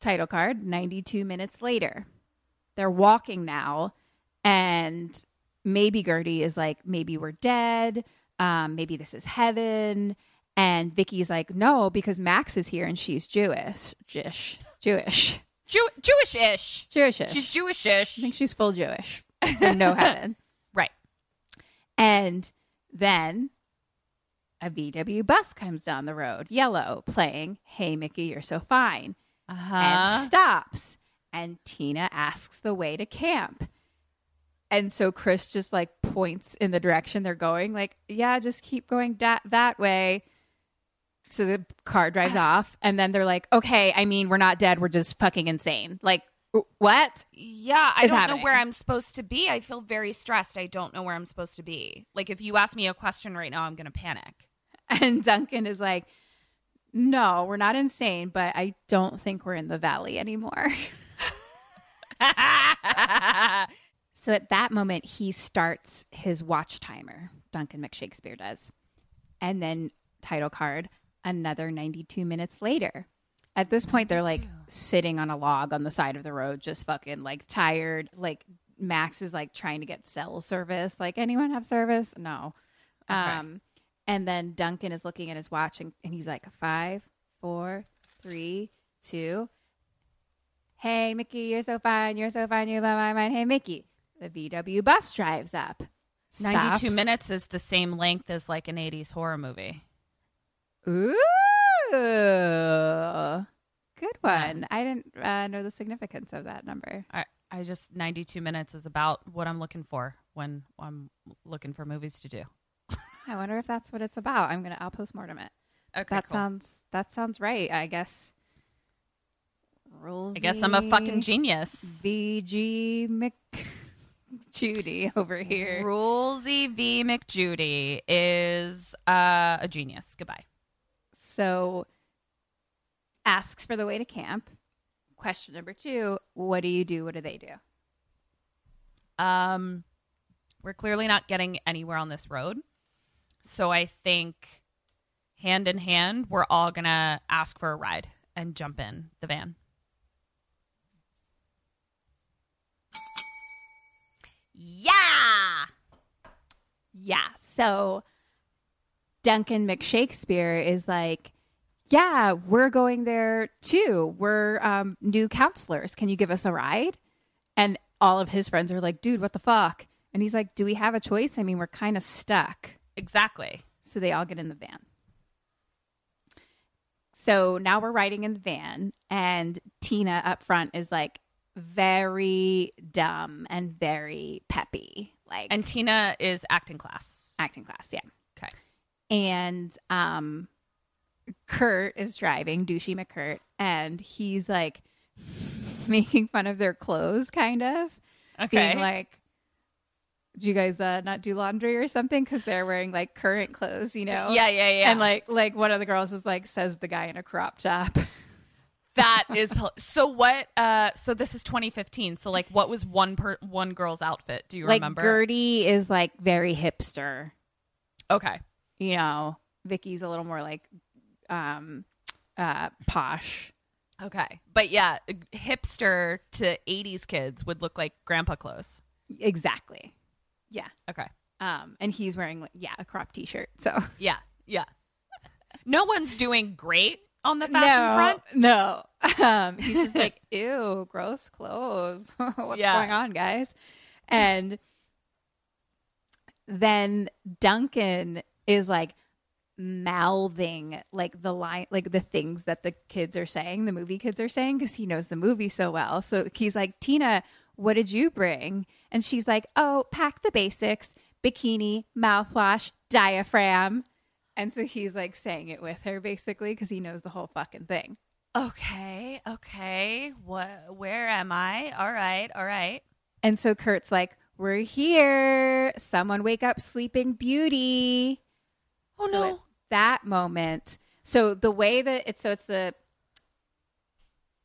title card 92 minutes later they're walking now and maybe gertie is like maybe we're dead um, maybe this is heaven and vicky's like no because max is here and she's jewish jewish jewish Jew- Jewish-ish. jewish She's Jewish-ish. i think she's full jewish so no heaven right. and then a vw bus comes down the road yellow playing hey mickey you're so fine Uh-huh. and stops. And Tina asks the way to camp. And so Chris just like points in the direction they're going, like, yeah, just keep going da- that way. So the car drives off. And then they're like, okay, I mean, we're not dead. We're just fucking insane. Like, what? Yeah, I don't happening. know where I'm supposed to be. I feel very stressed. I don't know where I'm supposed to be. Like if you ask me a question right now, I'm going to panic. And Duncan is like, no, we're not insane, but I don't think we're in the valley anymore. So at that moment, he starts his watch timer. Duncan McShakespeare does. And then, title card, another 92 minutes later. At this point, they're like sitting on a log on the side of the road, just fucking like tired. Like Max is like trying to get cell service. Like, anyone have service? No. Um, and then Duncan is looking at his watch and, and he's like, five, four, three, two. Hey, Mickey, you're so fine. You're so fine. You love my mind. Hey, Mickey. The VW bus drives up. 92 minutes is the same length as like an 80s horror movie. Ooh. Good one. I didn't uh, know the significance of that number. I, I just 92 minutes is about what I'm looking for when I'm looking for movies to do. I wonder if that's what it's about. I'm gonna. I'll postmortem it. Okay, that cool. sounds. That sounds right. I guess. Rules. I guess I'm a fucking genius. VG Mc Judy over here. Rulesy V. McJudy is uh, a genius. Goodbye. So asks for the way to camp. Question number two: What do you do? What do they do? Um, we're clearly not getting anywhere on this road. So I think hand in hand, we're all going to ask for a ride and jump in the van. Yeah. Yeah. So Duncan McShakespeare is like, yeah, we're going there too. We're um, new counselors. Can you give us a ride? And all of his friends are like, dude, what the fuck? And he's like, do we have a choice? I mean, we're kind of stuck. Exactly. So they all get in the van. So now we're riding in the van, and Tina up front is like very dumb and very peppy, like And Tina is acting class. acting class, yeah. And um, Kurt is driving, douchey McKurt, and he's like making fun of their clothes, kind of Okay. being like, "Do you guys uh, not do laundry or something?" Because they're wearing like current clothes, you know? yeah, yeah, yeah. And like, like one of the girls is like, says the guy in a crop top. that is so. What? Uh, so this is 2015. So like, what was one per one girl's outfit? Do you like remember? Gertie is like very hipster, okay. You know. Vicky's a little more like um uh posh. Okay. But yeah, hipster to 80s kids would look like grandpa clothes. Exactly. Yeah. Okay. Um and he's wearing like yeah, a crop t-shirt. So Yeah. Yeah. No one's doing great on the fashion no, front. No. Um he's just like, "Ew, gross clothes. What's Yeah. going on, guys?" And then Duncan is like mouthing like the line like the things that the kids are saying the movie kids are saying because he knows the movie so well so he's like tina what did you bring and she's like oh pack the basics bikini mouthwash diaphragm and so he's like saying it with her basically because he knows the whole fucking thing Okay. Okay. What where am I? All right. All right. and so kurt's like we're here someone wake up sleeping beauty Oh So no. at that moment, so the way that it's so it's the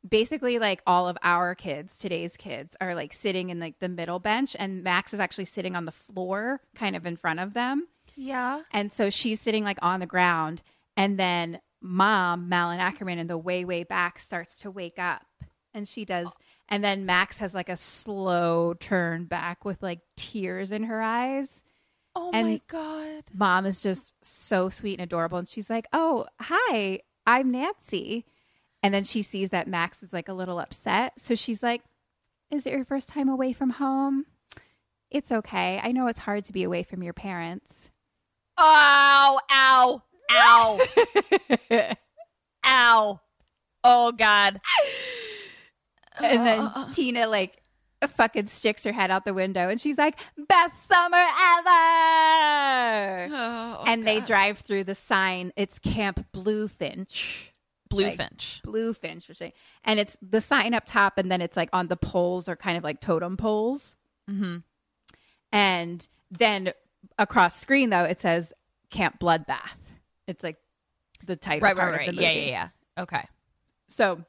basically like all of our kids, today's kids, are like sitting in like the middle bench, and Max is actually sitting on the floor, kind of in front of them, yeah. and so she's sitting like on the ground, and then mom Malin Akerman in the way way back starts to wake up, and she does. And then Max has like a slow turn back with like tears in her eyes Oh And- my god. mom is just so sweet and adorable and she's like oh hi i'm nancy and then she sees that max is like a little upset so she's like is it your first time away from home it's okay i know it's hard to be away from your parents oh, Ow, ow, ow. ow. Oh god. and then uh, uh, uh. tina like fucking sticks her head out the window and she's like best summer ever Oh, and they drive through the sign it's camp bluefinch Bluefinch. bluefinch and it's the sign up top and then it's like on the poles are kind of like totem poles mm-hmm. and then across screen though it says camp bloodbath it's like the title Right, part right, right. of the Yeah, yeah, yeah. Okay. so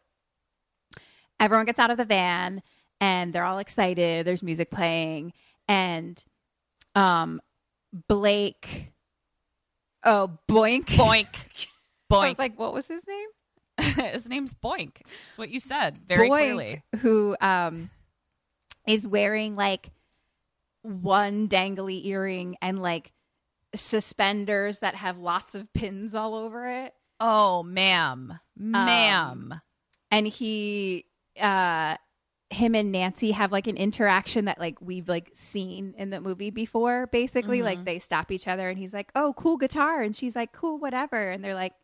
everyone gets out of the van and they're all excited there's music playing and um blake oh boink Boink. Boink. i was like what was his name His name's Boink. It's what you said very boy clearly. who um is wearing like one dangly earring and like suspenders that have lots of pins all over it Oh, ma'am, ma'am. and he uh him and Nancy have like an interaction that like we've like seen in the movie before basically like mm-hmm. they stop each other and he's like oh cool guitar and she's like cool whatever and they're like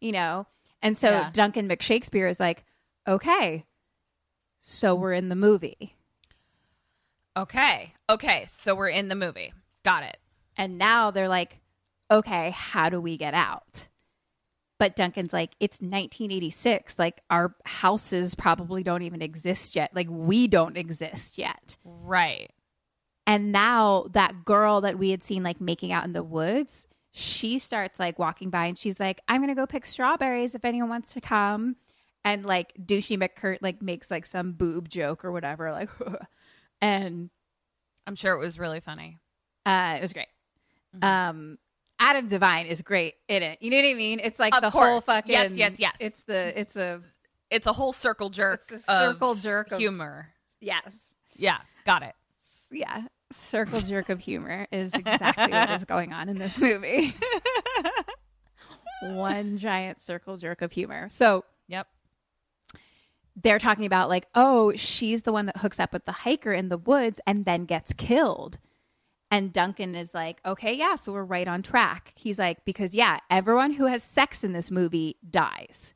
you know and so Yeah. Duncan McShakespeare is like okay so we're in the movie okay, okay. So we're in the movie. Got it. And now they're like, okay, how do we get out? But Duncan's like, it's 1986. Like, our houses probably don't even exist yet. Like, we don't exist yet. Right. And now that girl that we had seen, like, making out in the woods, she starts, like, walking by and she's like, I'm going to go pick strawberries if anyone wants to come. And, like, douchey McCurt, like, makes, like, some boob joke or whatever. Like, and I'm sure it was really funny. Uh, it was great. Um, Adam DeVine is great in it. You know what I mean? It's like Of the whole fucking Yes, yes, yes. It's the it's a It's a whole circle jerk. It's a circle jerk of- humor. yes, Yeah, got it. yeah, circle jerk of humor is exactly what is going on in this movie. One giant circle jerk of humor. So Yep. they're talking about like, oh, she's the one that hooks up with the hiker in the woods and then gets killed. And Duncan is like, okay, yeah, so we're right on track. He's like, because yeah, everyone who has sex in this movie dies.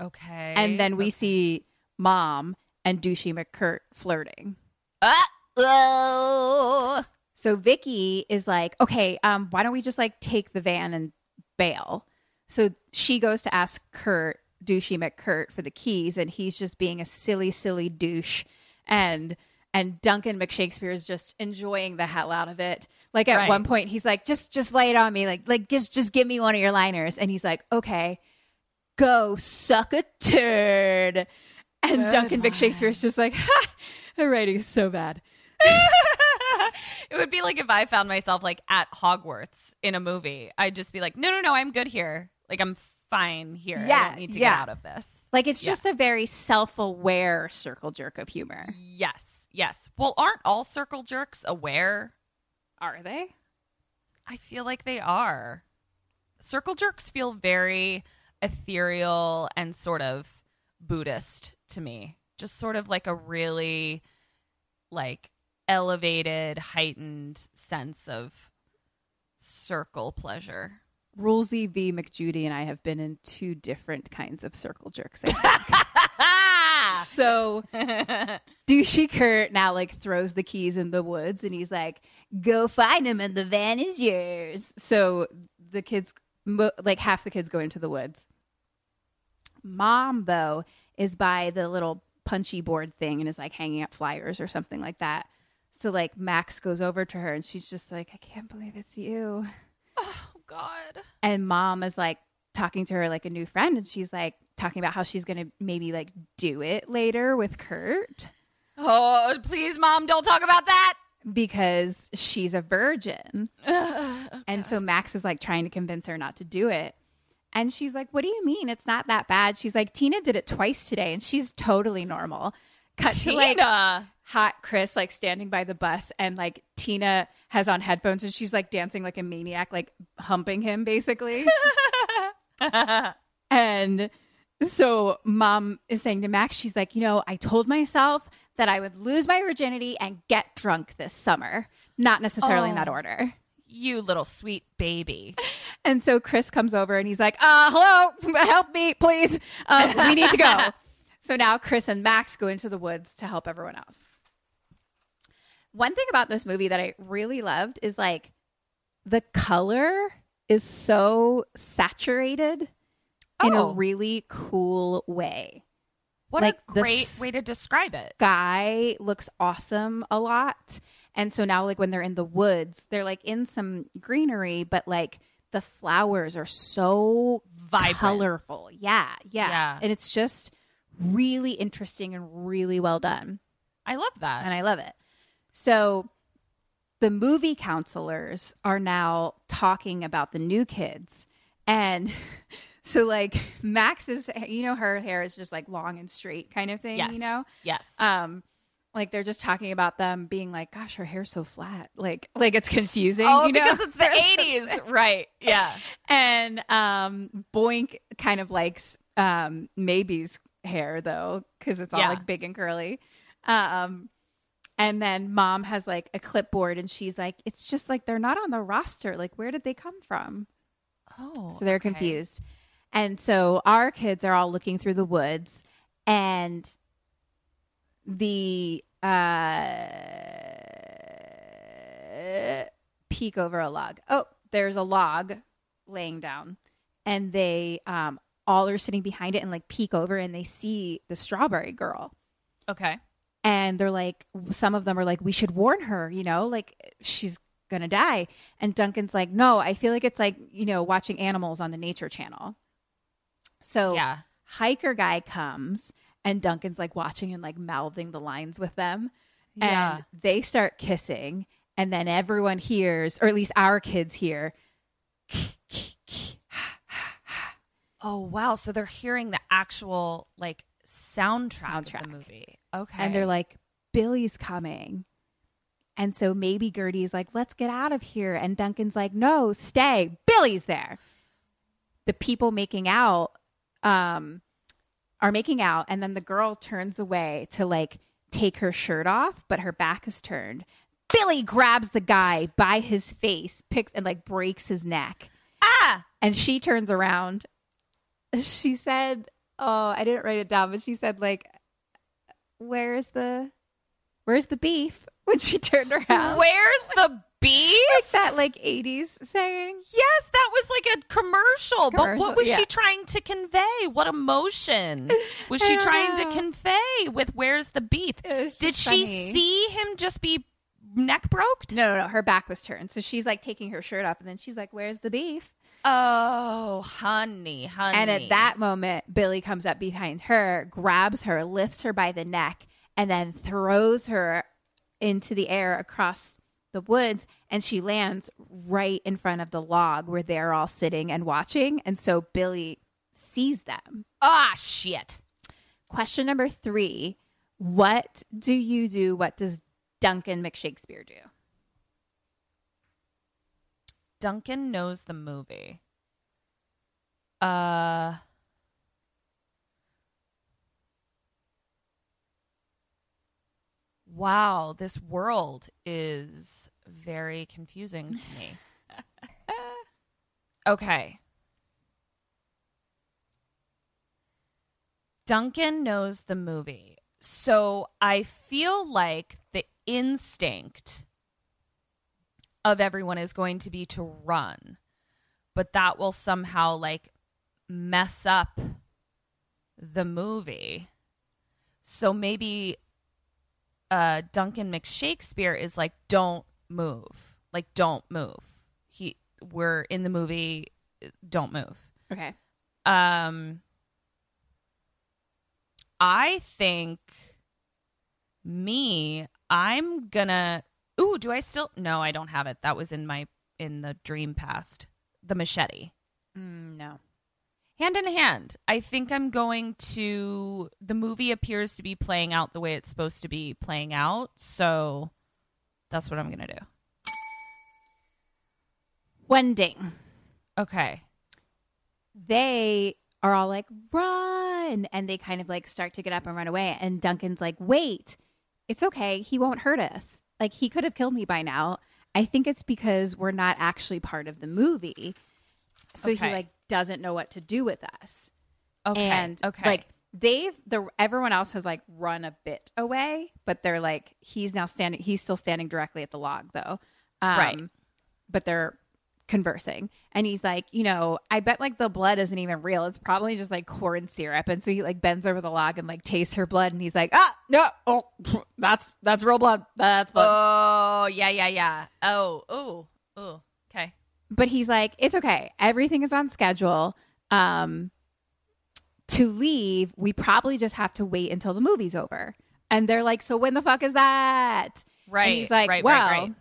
Okay. And then we see mom and douchey McCurt flirting. Uh-oh. So Vicky is like, okay, um, why don't we just like take the van and bail? So she goes to ask Kurt, douchey McCurt, for the keys, and he's just being a silly, silly douche. And and Duncan McShakespeare is just enjoying the hell out of it. Like at Right. one point, he's like, just just lay it on me, like like just just give me one of your liners. And he's like, okay, go suck a turd. And Duncan McShakespeare is just like, ha, the writing is so bad. it would be like if I found myself like at Hogwarts in a movie. I'd just be like, no, no, no, I'm good here. Like I'm fine here. I Yeah, don't need to yeah. get out of this. Like it's Yeah. just a very self-aware circle jerk of humor. Yes, yes. Well, aren't all circle jerks aware? Are they? I feel like they are. Circle jerks feel very ethereal and sort of Buddhist to me. Just sort of like a really like elevated, heightened sense of circle pleasure. Rulesy V. McJudy and I have been in two different kinds of circle jerks. I think. so douchey Kurt now like throws the keys in the woods and he's like, "Go find him, and the van is yours." So the kids, like half the kids, go into the woods. Mom though is by the little punchy board thing and is like hanging up flyers or something like that. So like Max goes over to her and she's just like, "I can't believe it's you." Oh God. and mom is like talking to her like a new friend and she's like talking about how she's gonna maybe like do it later with kurt. Oh, please, mom, don't talk about that. because she's a virgin. Oh, and so max is like trying to convince her not to do it. And she's like what do you mean? It's not that bad. She's like tina did it twice today and she's totally normal. Cut to like hot Chris like standing by the bus and like Tina has on headphones and she's like dancing like a maniac, like humping him basically. and so mom is saying to Max, she's like, you know, I told myself that I would lose my virginity and get drunk this summer. Not necessarily in that order. You little sweet baby. And so Chris comes over and he's like, uh, hello, help me, please. Um, we need to go. so now Chris and Max go into the woods to help everyone else. One thing about this movie that I really loved is like the color is so saturated in a Oh. really cool way. What Like, a great way to describe it. Guy looks awesome a lot. And so now, like, when they're in the woods, they're like in some greenery, but like the flowers are so Vibrant. colorful. Yeah, yeah. Yeah. And it's just really interesting and really well done. I love that. And I love it. So the movie counselors are now talking about the new kids. And So like Max's, you know, her hair is just like long and straight kind of thing. Yes. You know. Yes. Um, like they're just talking about them being like, "Gosh, her hair's so flat." Like, like it's confusing. oh, you know? because it's the eighties, right? Yeah. and um, Boink kind of likes um Maybe's hair though, because it's all Yeah. like big and curly. Um, and then Mom has like a clipboard, and she's like, "It's just like they're not on the roster. Like, where did they come from?" Oh, So they're okay. confused. And so our kids are all looking through the woods and the uh peek over a log. Oh, there's a log laying down. And they um all are sitting behind it and like peek over and they see the strawberry girl Okay. and they're like some of them are like we should warn her you know like she's gonna die and duncan's like no i feel like it's like you know watching animals on the nature channel so Yeah. hiker guy comes and duncan's like watching and like mouthing the lines with them Yeah. and they start kissing and then everyone hears or at least our kids hear Oh wow! So they're hearing the actual like soundtrack, of the movie. Okay. and they're like billy's coming and so maybe gertie's like let's get out of here and duncan's like no stay billy's there the people making out um are making out and then the girl turns away to like take her shirt off but her back is turned. Billy grabs the guy by his face picks and like breaks his neck. Ah. and she turns around. She said oh i didn't write it down but she said like where's the where's the beef? When she turned around. Where's the beef? like that like 80s saying Yes, that was like a commercial. but what was yeah. she trying to convey? What emotion was she trying know. to convey with "Where's the beef"? Did she funny. see him just be neck broke? no no no her back was turned so she's like taking her shirt off and then she's like where's the beef Oh, honey, honey. and at that moment billy comes up behind her grabs her lifts her by the neck and then throws her into the air across the woods and she lands right in front of the log where they're all sitting and watching and so billy sees them ah shit. question number three what do you do what does duncan mcshakespeare do Duncan knows the movie. Uh Wow, this world is very confusing to me. okay. Duncan knows the movie. So I feel like the instinct of everyone is going to be to run, but that will somehow like mess up the movie. So maybe uh, Duncan McShakespeare is like, don't move, like don't move. He, we're in the movie, don't move. okay Um, I think me, I'm gonna. Ooh, do I still? No, I don't have it. That was in my in the dream past. The machete. Mm, no Hand in hand, I think I'm going to. The movie appears to be playing out the way it's supposed to be playing out, so that's what I'm gonna do. wending. Okay. they are all like run! And they kind of like start to get up and run away. And duncan's like wait it's okay. He won't hurt us. Like he could have killed me by now. I think it's because we're not actually part of the movie so Okay. he like doesn't know what to do with us Okay. and okay. like they've the everyone else has like run a bit away but they're like he's now standing he's still standing directly at the log though um, Right. but they're conversing and he's like you know i bet like the blood isn't even real it's probably just like corn syrup and so he like bends over the log and like tastes her blood and he's like ah no oh that's that's real blood that's blood Oh yeah, yeah, yeah. Oh, oh, oh. Okay. but he's like it's okay everything is on schedule um to leave we probably just have to wait until the movie's over and they're like so when the fuck is that Right. and he's like right, well right, right.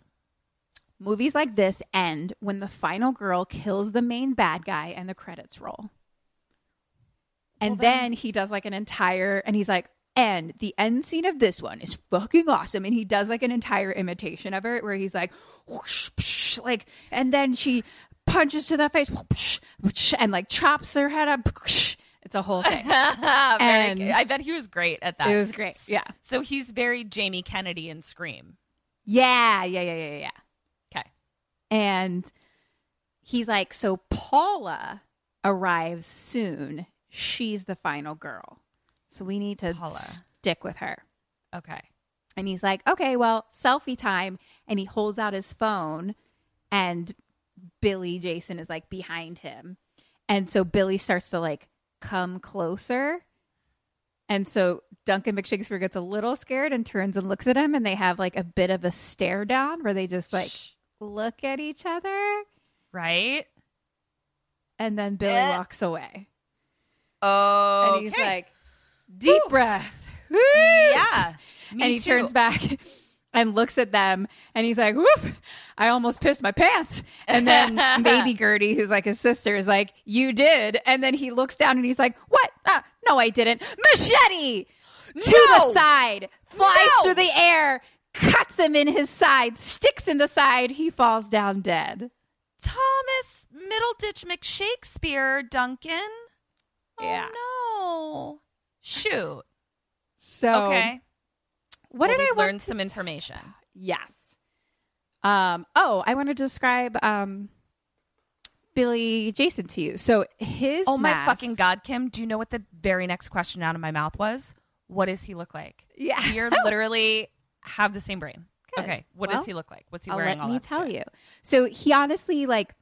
movies like this end when the final girl kills the main bad guy and the credits roll And then he does like an entire, and he's like, and the end scene of this one is fucking awesome. And he does like an entire imitation of it where he's like, whoosh, psh, like, and then she punches to the face whoosh, whoosh, and like chops her head up. It's a whole thing. And- good. I bet he was great at that. It was great. Yeah. So he's very Jamie Kennedy in Scream. Yeah. Yeah. Yeah. Yeah. Yeah. Okay. And he's like, so Paula arrives soon. She's the final girl. So we need to Paula. stick with her. Okay. And he's like, okay, well, selfie time. And he holds out his phone, and Billy Jason is like behind him. And so Billy starts to like come closer. And so Duncan McShakespeare gets a little scared and turns and looks at him, and they have like a bit of a stare down where they just like look at each other. Right? And then Billy Eh. walks away. Oh. And he's like, deep breath. Woo! Yeah. And he too. turns back and looks at them and he's like, whoop, I almost pissed my pants. And then maybe Gertie, who's like his sister, is like, you did. And then he looks down and he's like, what? Ah, no, I didn't. Machete to the side, flies No! through the air, cuts him in his side, sticks in the side. He falls down dead. Thomas Middleditch McShakespeare, Duncan. Yeah. Oh, no. Shoot. So, Okay. what Well, did I learn some information? Yes. Um, oh, I want to describe um, Billy Jason to you. So his Oh my fucking god, Kim! Do you know what the very next question out of my mouth was? What does he look like? Yeah. You're literally have the same brain. Good. Okay, what Well, does he look like? What's he I'll wearing? let me tell shit? you. So he honestly like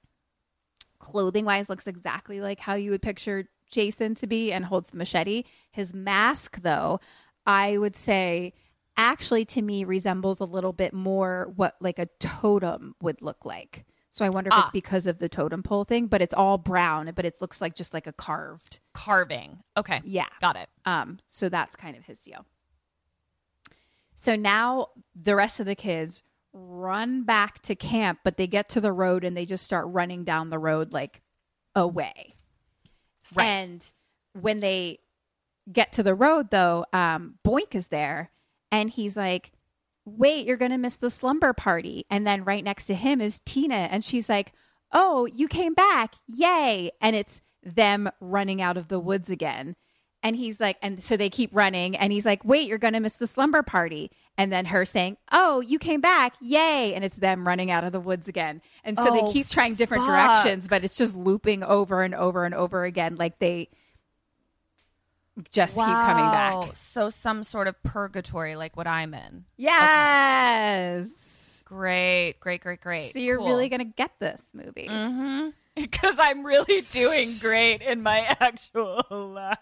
clothing wise looks exactly like how you would picture Jason to be and holds the machete. His mask though, I would say actually to me resembles a little bit more what like a totem would look like. So I wonder if it's Ah. because of the totem pole thing, but it's all brown, but it looks like just like a carved. Carving. Okay. Yeah. Got it. Um, so that's kind of his deal. So now the rest of the kids run back to camp, but they get to the road and they just start running down the road like away. Right. And when they get to the road, though, um, Boink is there and he's like, Wait, you're going to miss the slumber party. And then right next to him is Tina. And she's like, Oh, you came back. Yay. And it's them running out of the woods again. And he's like, and so they keep running. And he's like, Wait, you're going to miss the slumber party. And then her saying, Oh, you came back. Yay. And it's them running out of the woods again. And so Oh, they keep trying different fuck. directions, but it's just looping over and over and over again. Like they just keep coming Wow. back. So some sort of purgatory, like what I'm in. Yes. Great, great, great, great. So you're Cool. really going to get this movie. Mm-hmm. Because I'm really doing great in my actual life.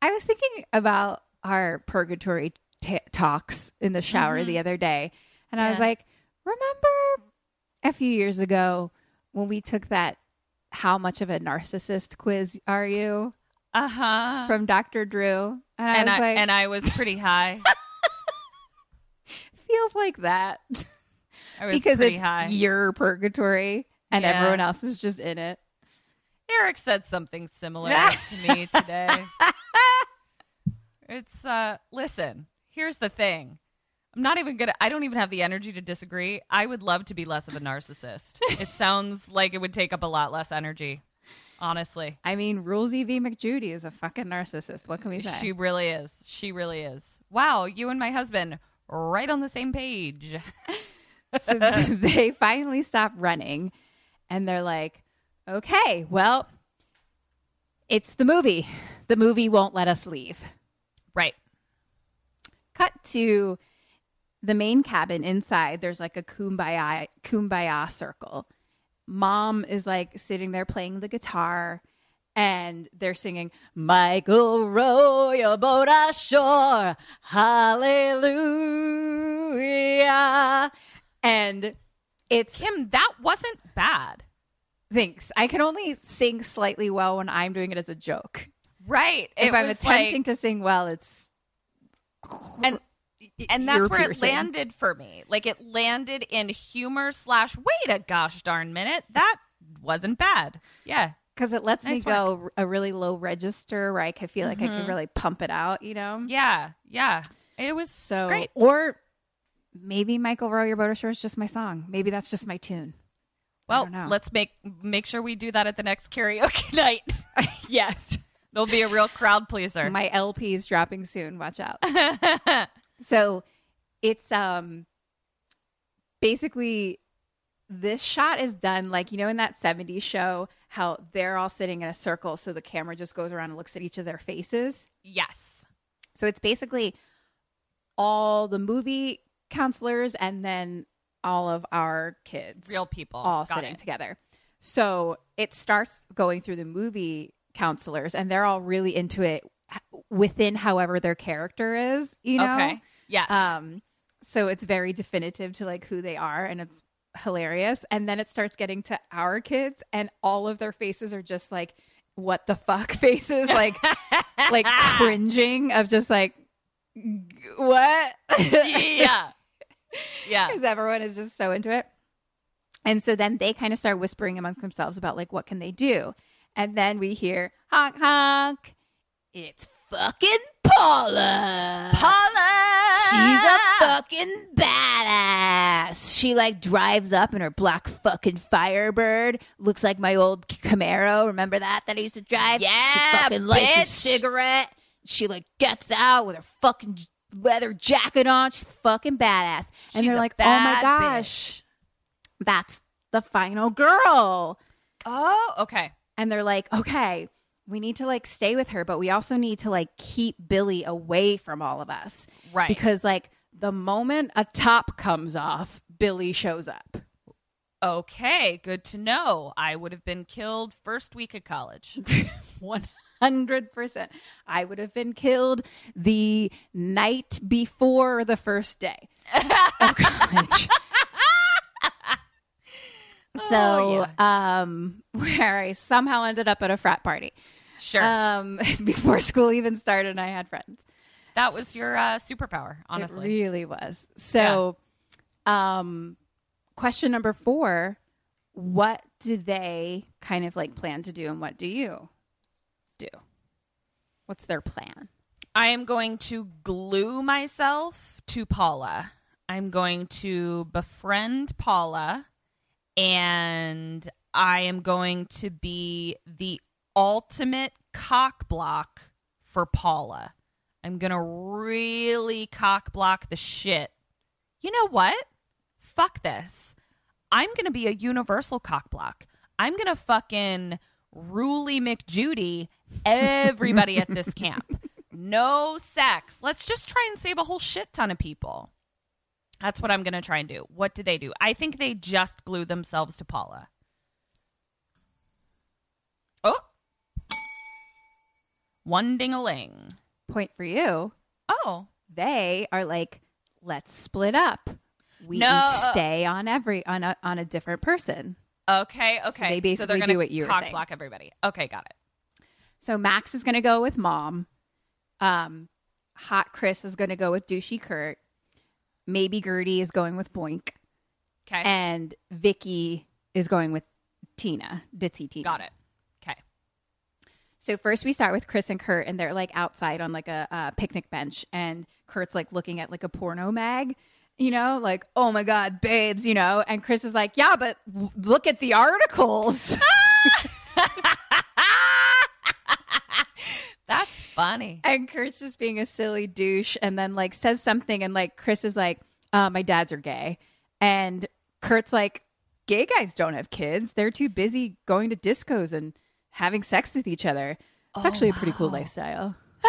I was thinking about our purgatory t- talks in the shower the other day, and I was Mm-hmm. Like, remember a few years ago when we took that how much of a narcissist quiz are you Uh huh. from Dr. Drew? And I And was I like, and I was pretty high. feels like that Because it's high. your purgatory and Yeah. everyone else is just in it. Eric said something similar to me today. It's uh listen, here's the thing. I'm not even gonna I don't even have the energy to disagree. I would love to be less of a narcissist. it sounds like it would take up a lot less energy. Honestly. I mean, Rulesy V. McJudy is a fucking narcissist. What can we say? She really is. She really is. Wow, you and my husband right on the same page. so they finally stop running and they're like, okay, well, it's the movie. The movie won't let us leave. Right. Cut to the main cabin inside. There's like a kumbaya, kumbaya circle. Mom is like sitting there playing the guitar and they're singing, Michael, row your boat ashore. Hallelujah. And it's Kim, that wasn't bad. Thanks. I can only sing slightly well when I'm doing it as a joke. Right. If It I'm attempting like- to sing well, it's and and that's where it landed for me. Like it landed in humor slash wait a gosh darn minute. That wasn't bad. Yeah. because it lets me Nice go a really low register where I can feel like I can mm-hmm. really pump it out, you know? Yeah, yeah. It was So, great. or maybe Michael Row Your Boat Ashore is just my song. Maybe that's just my tune. Well, let's make make sure we do that at the next karaoke night. yes. It'll be a real crowd pleaser. My LP is dropping soon. Watch out. so it's um basically this shot is done like you know in that 70s show how they're all sitting in a circle so the camera just goes around and looks at each of their faces. yes. So it's basically all the movie counselors and then all of our kids. Real people. All Got sitting it. together. So it starts going through the movie counselors and they're all really into it within however their character is, you know? Okay. Yes. Um, so it's very definitive to like who they are and it's hilarious. And then it starts getting to our kids and all of their faces are just like, what the fuck faces, like, like cringing of just like, what? yeah. Yeah. Because everyone is just so into it. And so then they kind of start whispering amongst themselves about like, what can they do? And then we hear honk honk. It's fucking Paula. Paula. She's a fucking badass. She like drives up in her black fucking Firebird. Looks like my old Camaro. Remember that that I used to drive? Yeah, She fucking lights a cigarette. She like gets out with her fucking leather jacket on. She's fucking badass. And She's they're like, oh my gosh, that's the final girl. Oh, okay. And they're like, okay, we need to like stay with her, but we also need to like keep Billy away from all of us. Right. Because like the moment a top comes off, Billy shows up. Okay, good to know. I would have been killed first week of college. 100%. I would have been killed the night before the first day of college. so, um, where I somehow ended up at a frat party. Sure. Um, before school even started, and I had friends. that was your uh, superpower, honestly. It really was. So, um, question number four What do they kind of like plan to do, and what do you do? What's their plan? I am going to glue myself to Paula. I'm going to befriend Paula and I am going to be the ultimate cock block for Paula. I'm going to really cock block the shit. You know what? Fuck this. I'm going to be a universal cock block. I'm going to fucking Ruly McJudy everybody at this camp. No sex. Let's just try and save a whole shit ton of people. That's what I'm going to try and do. What do they do? I think they just glue themselves to Paula. Oh. One ding a ling. Point for you. Oh. They are like, let's split up. We No. each stay on every on a on a different person. Okay, okay. they basically they're gonna do what you were saying. block everybody. Okay, got it. So Max is going to go with mom. Um, Hot Chris is going to go with douchey Kurt. Maybe Gertie is going with Boink, Okay. and Vicky is going with Tina, ditzy Tina. got it. Okay. So first we start with Chris and Kurt, and they're like outside on like a, uh picnic bench, and Kurt's like looking at like a porno mag, you know, like oh my god, babes, you know, and Chris is like, yeah, but w- look at the articles. That's funny. and Kurt's just being a silly douche, and then like says something, and like Chris is like, uh, my dads are gay, and Kurt's like, gay guys don't have kids; they're too busy going to discos and having sex with each other. It's actually a pretty cool lifestyle.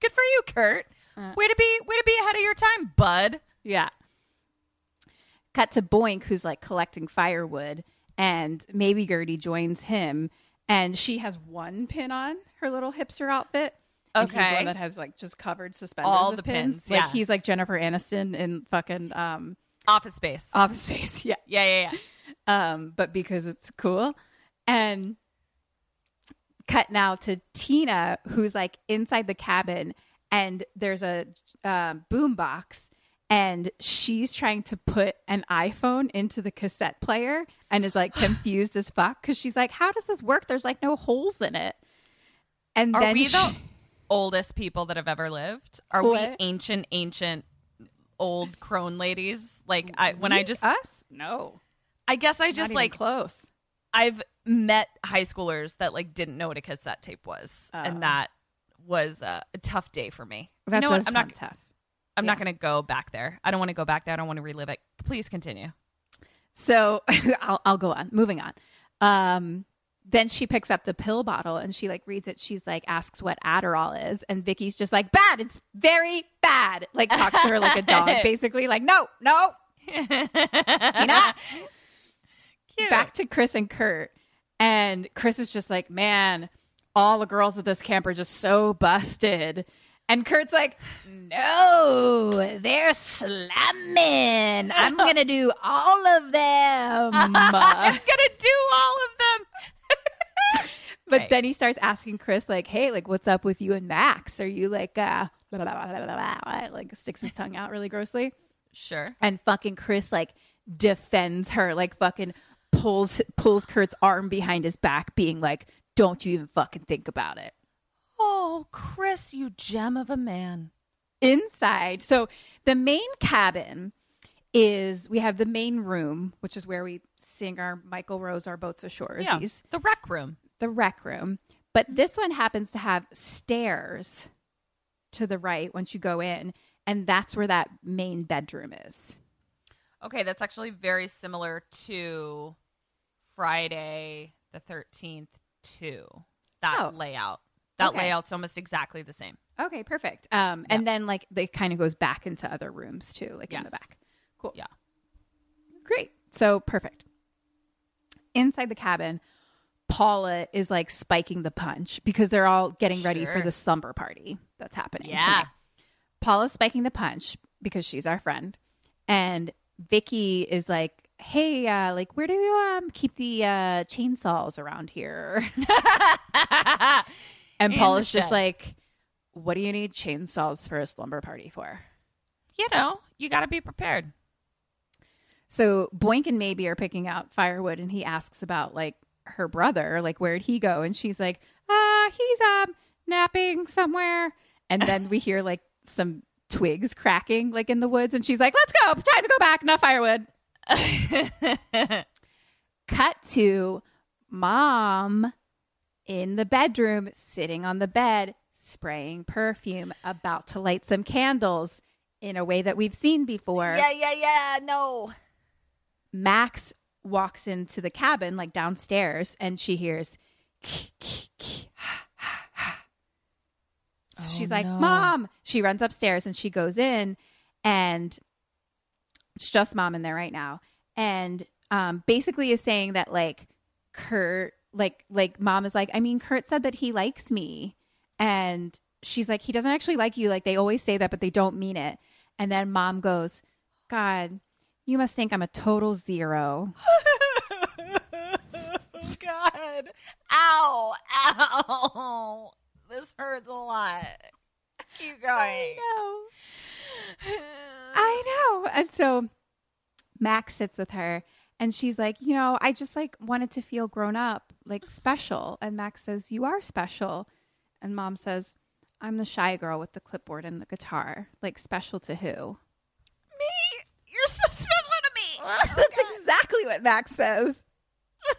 Good for you, Kurt. Uh. way to be way to be ahead of your time, bud. Yeah. Cut to Boink, who's like collecting firewood, and maybe Gertie joins him, and she has one pin on her little hipster outfit. And he's the Okay. one that has like just covered suspenders. All the pins. pins, Like yeah. he's like Jennifer Aniston in fucking um, Office Space. Office Space. Yeah. yeah, yeah, yeah. Um, but because it's cool. And cut now to Tina, who's like inside the cabin, and there's a um, boom box, and she's trying to put an iPhone into the cassette player and is like confused as fuck because she's like, "How does this work? There's like no holes in it." And Are then we she- the oldest people that have ever lived? Are we ancient, ancient, old crone ladies? Like I, when I just, us? No, I guess I just like close. I've met high schoolers that like didn't know what a cassette tape was, Oh. and that was uh, a tough day for me. That you know does what? I'm sound not. tough. I'm not going to go back there. I don't want to go back there. I don't want to relive it. Please continue. So I'll, I'll go on. Moving on. Um, then she picks up the pill bottle and she like reads it. She's like asks what Adderall is, and Vicky's just like bad. It's very bad. Like talks to her like a dog, basically. Like no, no, Tina. Cute. Back to Chris and Kurt, and Chris is just like, man, all the girls at this camp are just so busted. And Kurt's like, no, they're slamming. I'm gonna do all of them. I'm gonna do all of them. But Right. then he starts asking Chris, like, hey, like, what's up with you and Max? Are you like, uh, blah, blah, blah, like, sticks his tongue out really grossly? Sure. And fucking Chris, like, defends her, like, fucking pulls pulls Kurt's arm behind his back, being like, don't you even fucking think about it. Oh, Chris, you gem of a man. Inside, so the main cabin is we have the main room, which is where we sing our Michael Rose, our boats ashore. Yeah, the rec room. The rec room. But this one happens to have stairs to the right once you go in, and that's where that main bedroom is. Okay, that's actually very similar to Friday the 13th, too. That Oh. layout. That Okay. layout's almost exactly the same. Okay, perfect. Um, and then like it kind of goes back into other rooms too, like in the back. Cool. Yeah. Great. So perfect. Inside the cabin, Paula is like spiking the punch because they're all getting ready for the slumber party that's happening. Yeah. tonight. Paula's spiking the punch because she's our friend. And Vicky is like, hey, uh, like where do you um keep the uh chainsaws around here? and In Paula's just like, what do you need chainsaws for a slumber party for? You know, you got to be prepared. So Boink and Maybe are picking out firewood, and he asks about like her brother, like where'd he go? And she's like, uh, he's um napping somewhere. And then we hear like some twigs cracking like in the woods, and she's like, let's go, time to go back, enough firewood. Cut to mom in the bedroom, sitting on the bed, spraying perfume, about to light some candles in a way that we've seen before. Yeah, yeah, yeah. No. Max walks into the cabin, like downstairs, and she hears. So she's like, Mom. She runs upstairs and she goes in, and it's just mom in there right now. And um, basically is saying that, like, Kurt, like, like mom is like, I mean, Kurt said that he likes me. And she's like, he doesn't actually like you. Like, they always say that, but they don't mean it. And then mom goes, God, you must think I'm a total zero. God. Ow. Ow. This hurts a lot. Keep going. know. I know. And so Max sits with her and she's like, you know, I just like wanted to feel grown up, like special. And Max says, You are special. And mom says, I'm the shy girl with the clipboard and the guitar. Like special to who? Me? You're so special to me. That's exactly what Max says.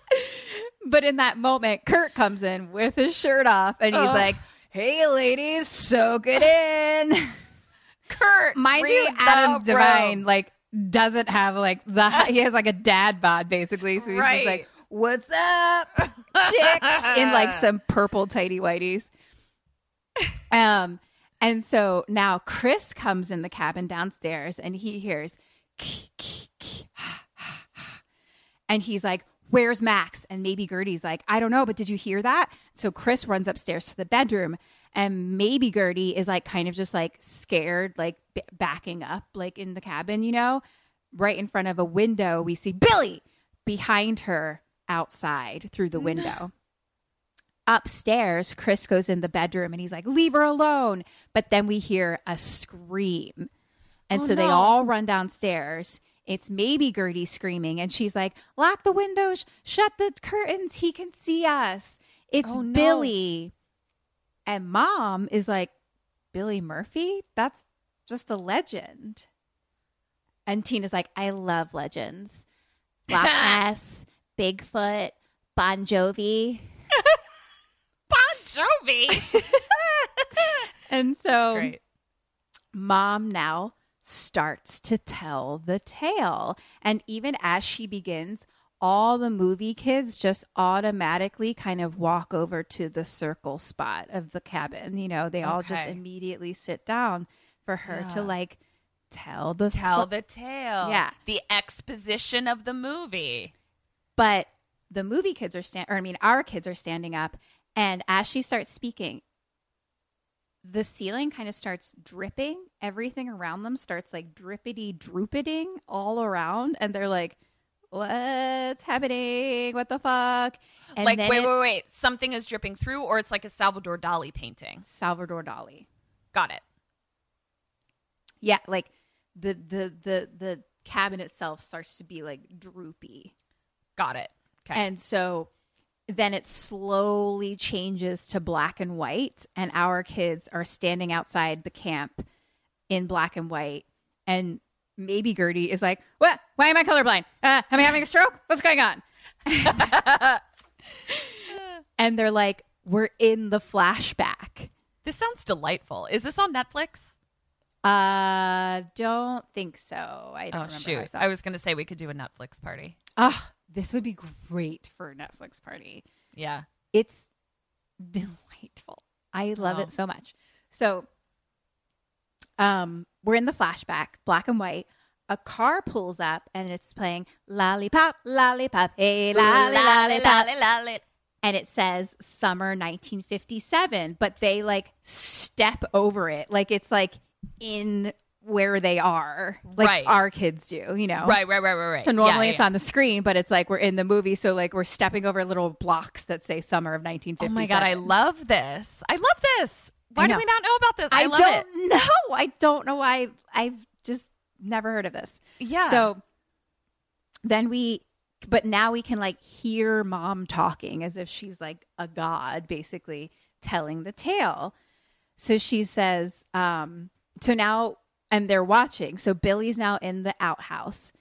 but in that moment, Kurt comes in with his shirt off and he's Ugh. like, Hey ladies, soak it in. Kurt. Mind you, Adam DeVine room. like doesn't have like the he has like a dad bod basically. So he's Right. just like, "What's up, chicks?" in like some purple tighty whities. Um, and so now Chris comes in the cabin downstairs and he hears, and he's like, Where's Max? And maybe Gertie's like, I don't know, but did you hear that? So Chris runs upstairs to the bedroom, and maybe Gertie is like kind of just like scared, like b- backing up, like in the cabin, you know? Right in front of a window, we see Billy behind her outside through the window. Upstairs, Chris goes in the bedroom and he's like, Leave her alone. But then we hear a scream. And Oh, so they all run downstairs. It's maybe Gertie screaming, and she's like, "Lock the windows, shut the curtains. He can see us." It's Oh, no. Billy, and Mom is like, "Billy Murphy? That's just a legend." And Tina's like, "I love legends. Loch Ness, Bigfoot, Bon Jovi." Bon Jovi. And so mom now starts to tell the tale. And even as she begins, all the movie kids just automatically kind of walk over to the circle spot of the cabin. You know, they all just immediately sit down for her to like tell the Tell tw- the tale. Yeah. The exposition of the movie. but the movie kids are stand or I mean our kids are standing up and as she starts speaking the ceiling kind of starts dripping everything around them starts like drippity drooping all around and they're like what's happening what the fuck and like, then wait, it- wait, wait. Something is dripping through, or it's like a Salvador Dali painting. Salvador Dali Got it. yeah like the the the the cabin itself starts to be like droopy Got it. Okay. And so then it slowly changes to black and white, and our kids are standing outside the camp in black and white. And maybe Gertie is like, What? Why am I colorblind? Uh, am I having a stroke? What's going on? and they're like, We're in the flashback. this sounds delightful. Is this on Netflix? Uh, don't think so. I don't Oh, remember. how I shoot. I was going to say we could do a Netflix party. Ah, this would be great for a Netflix party. Yeah. it's delightful. I love Wow. it so much. So, um, we're in the flashback, black and white. A car pulls up and it's playing lollipop, lollipop, hey, lolly, lollipop. And it says summer 1957, but they like step over it. Like it's like in where they are, like Right. our kids do, you know? Right, right, right, right, right. So normally Yeah, it's yeah. on the screen, but it's like we're in the movie. So like we're stepping over little blocks that say summer of 1957. Oh my god, I love this. I love this. Why do we not know about this? I, I, love don't it. know. I don't know why. I've just never heard of this. Yeah. So then we, but now we can like hear mom talking as if she's like a god, basically telling the tale. So she says, um, so now, and they're watching. So Billy's now in the outhouse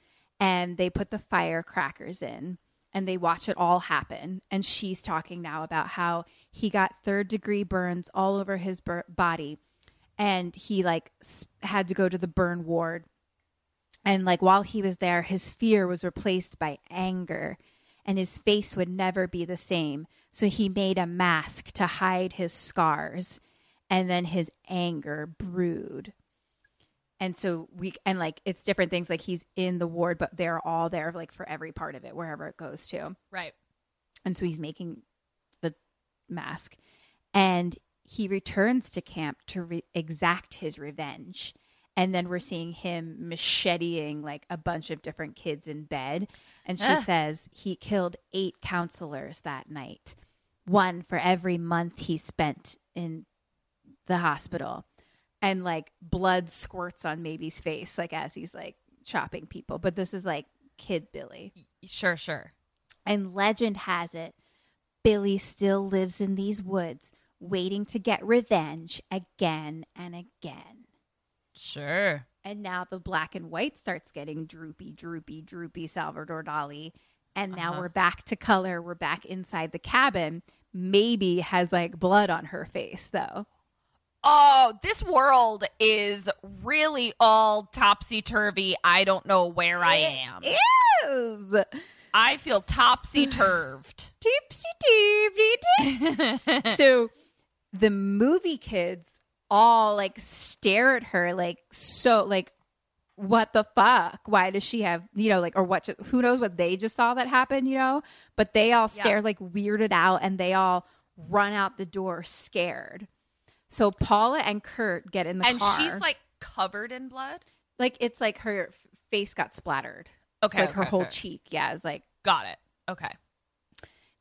and they put the firecrackers in and they watch it all happen. And she's talking now about how he got third degree burns all over his bur- body and he like had to go to the burn ward and like while he was there, his fear was replaced by anger, and his face would never be the same. So he made a mask to hide his scars, and then his anger brewed. And so we and like it's different things. Like he's in the ward, but they're all there like for every part of it, wherever it goes to. right. And so he's making the mask. And he returns to camp to re- exact his revenge. And then we're seeing him macheteing like a bunch of different kids in bed. And she Ugh. says he killed eight counselors that night, one for every month he spent in the hospital. And like blood squirts on Maybe's face, like as he's like chopping people. But this is like kid Billy. Sure, sure. And legend has it Billy still lives in these woods, waiting to get revenge again and again. Sure. And now the black and white starts getting droopy, droopy, droopy Salvador Dali. And now Uh-huh. we're back to color. We're back inside the cabin. Maybe has like blood on her face, though. Oh, this world is really all topsy turvy. I don't know where I am. Is I feel topsy turved. so the movie kids all like stare at her like so like what the fuck why does she have you know like or what who knows what they just saw that happen you know but they all stare like weirded out and they all run out the door scared so paula and kurt get in the and car And she's like covered in blood. like it's like her f- face got splattered Okay, so like her okay, whole cheek yeah is like Got it. Okay.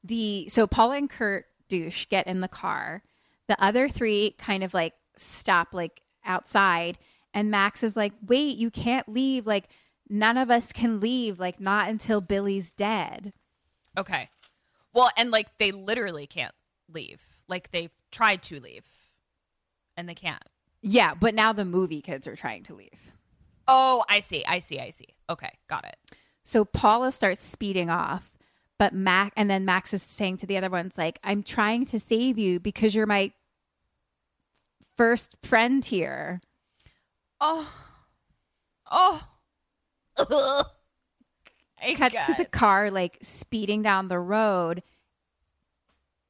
the so Paula and Kurt douche get in the car. The other three kind of like stop like outside And Max is like, wait, you can't leave. Like, none of us can leave. Like, not until Billy's dead. Okay. Well, and like they literally can't leave. Like they've tried to leave and they can't. Yeah, but now the movie kids are trying to leave. Oh, I see. I see. I see. Okay. Got it. So Paula starts speeding off, but Mac and then Max is saying to the other ones like, "I'm trying to save you because you're my first friend here." Oh. Oh. I Cut to the car like speeding down the road.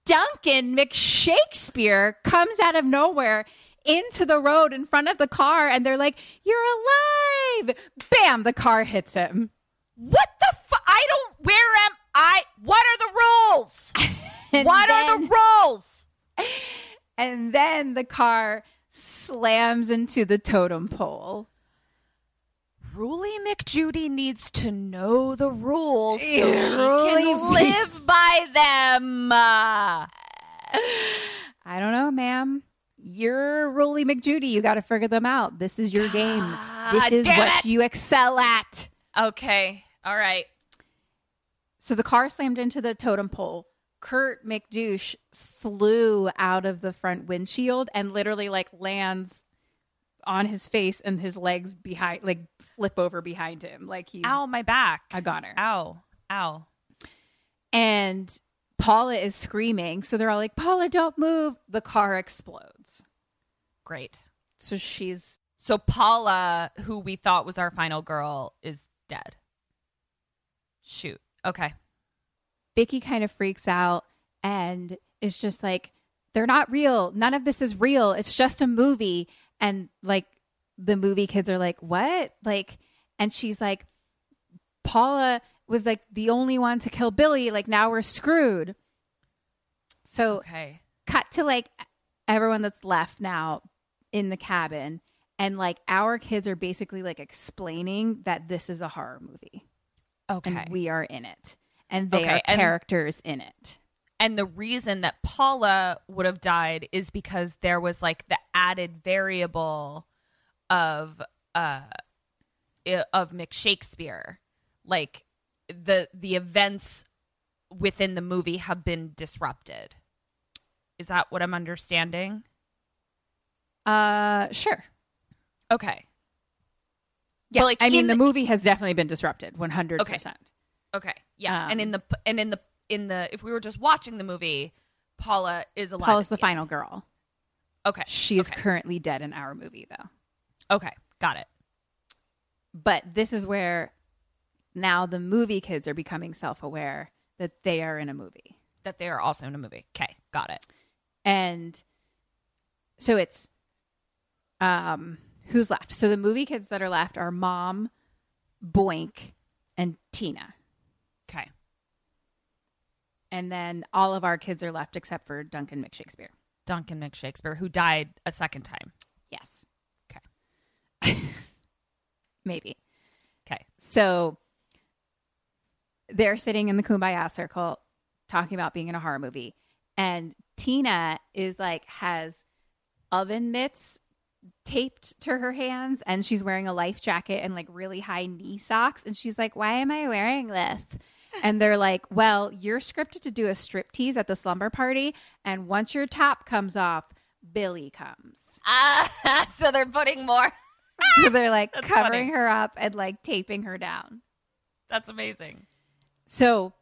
Duncan McShakespeare comes out of nowhere into the road in front of the car and they're like, "You're alive." Bam, the car hits him. What the fu- I don't where am I what are the rules? What are the rules? And then the car slams into the totem pole. Ruly McJudy needs to know the rules so Yeah, she can live by them. Uh, I don't know, ma'am. You're Ruly McJudy. You got to figure them out. This is your game. This is damn what it. you excel at. okay. All right. So the car slammed into the totem pole. Kurt McDouche flew out of the front windshield and literally like lands on his face and his legs behind, like flip over behind him, like he's Ow, my back. a goner. Ow. Ow. And Paula is screaming. So they're all like, Paula, don't move. The car explodes. Great. So she's So Paula, who we thought was our final girl, is dead. Shoot. Okay. Vicky kind of freaks out and is just like, they're not real. None of this is real. It's just a movie. And like the movie kids are like, what? Like, and she's like, Paula was like the only one to kill Billy. Like, now we're screwed. So, Okay. cut to like everyone that's left now in the cabin. And like our kids are basically like explaining that this is a horror movie Okay. and we are in it. And they Okay, are and- characters in it. And the reason that Paula would have died is because there was like the added variable of uh of McShakespeare. Like the the events within the movie have been disrupted. Is that what I'm understanding? Uh, sure. Okay. Yeah, But, like, I mean, the the- movie has definitely been disrupted, one hundred percent. Okay. Yeah. and Um, in the and in the in the if we were just watching the movie, Paula is alive. Paula's the end. final girl. Okay. She is okay. currently dead in our movie, though. Okay. Got it. But this is where now the movie kids are becoming self-aware that they are in a movie. That they are also in a movie. Okay. Got it. and so it's um who's left so the movie kids that are left are mom boink and tina. And then all of our kids are left except for duncan mcshakespeare Duncan McShakespeare, who died a second time. yes Okay. maybe Okay. so they're sitting in the kumbaya circle talking about being in a horror movie and tina is like has oven mitts taped to her hands and she's wearing a life jacket and like really high knee socks and she's like why am i wearing this and they're like well you're scripted to do a strip tease at the slumber party and once your top comes off billy comes Ah, so they're putting more. so they're like That's covering funny. her up and like taping her down That's amazing. So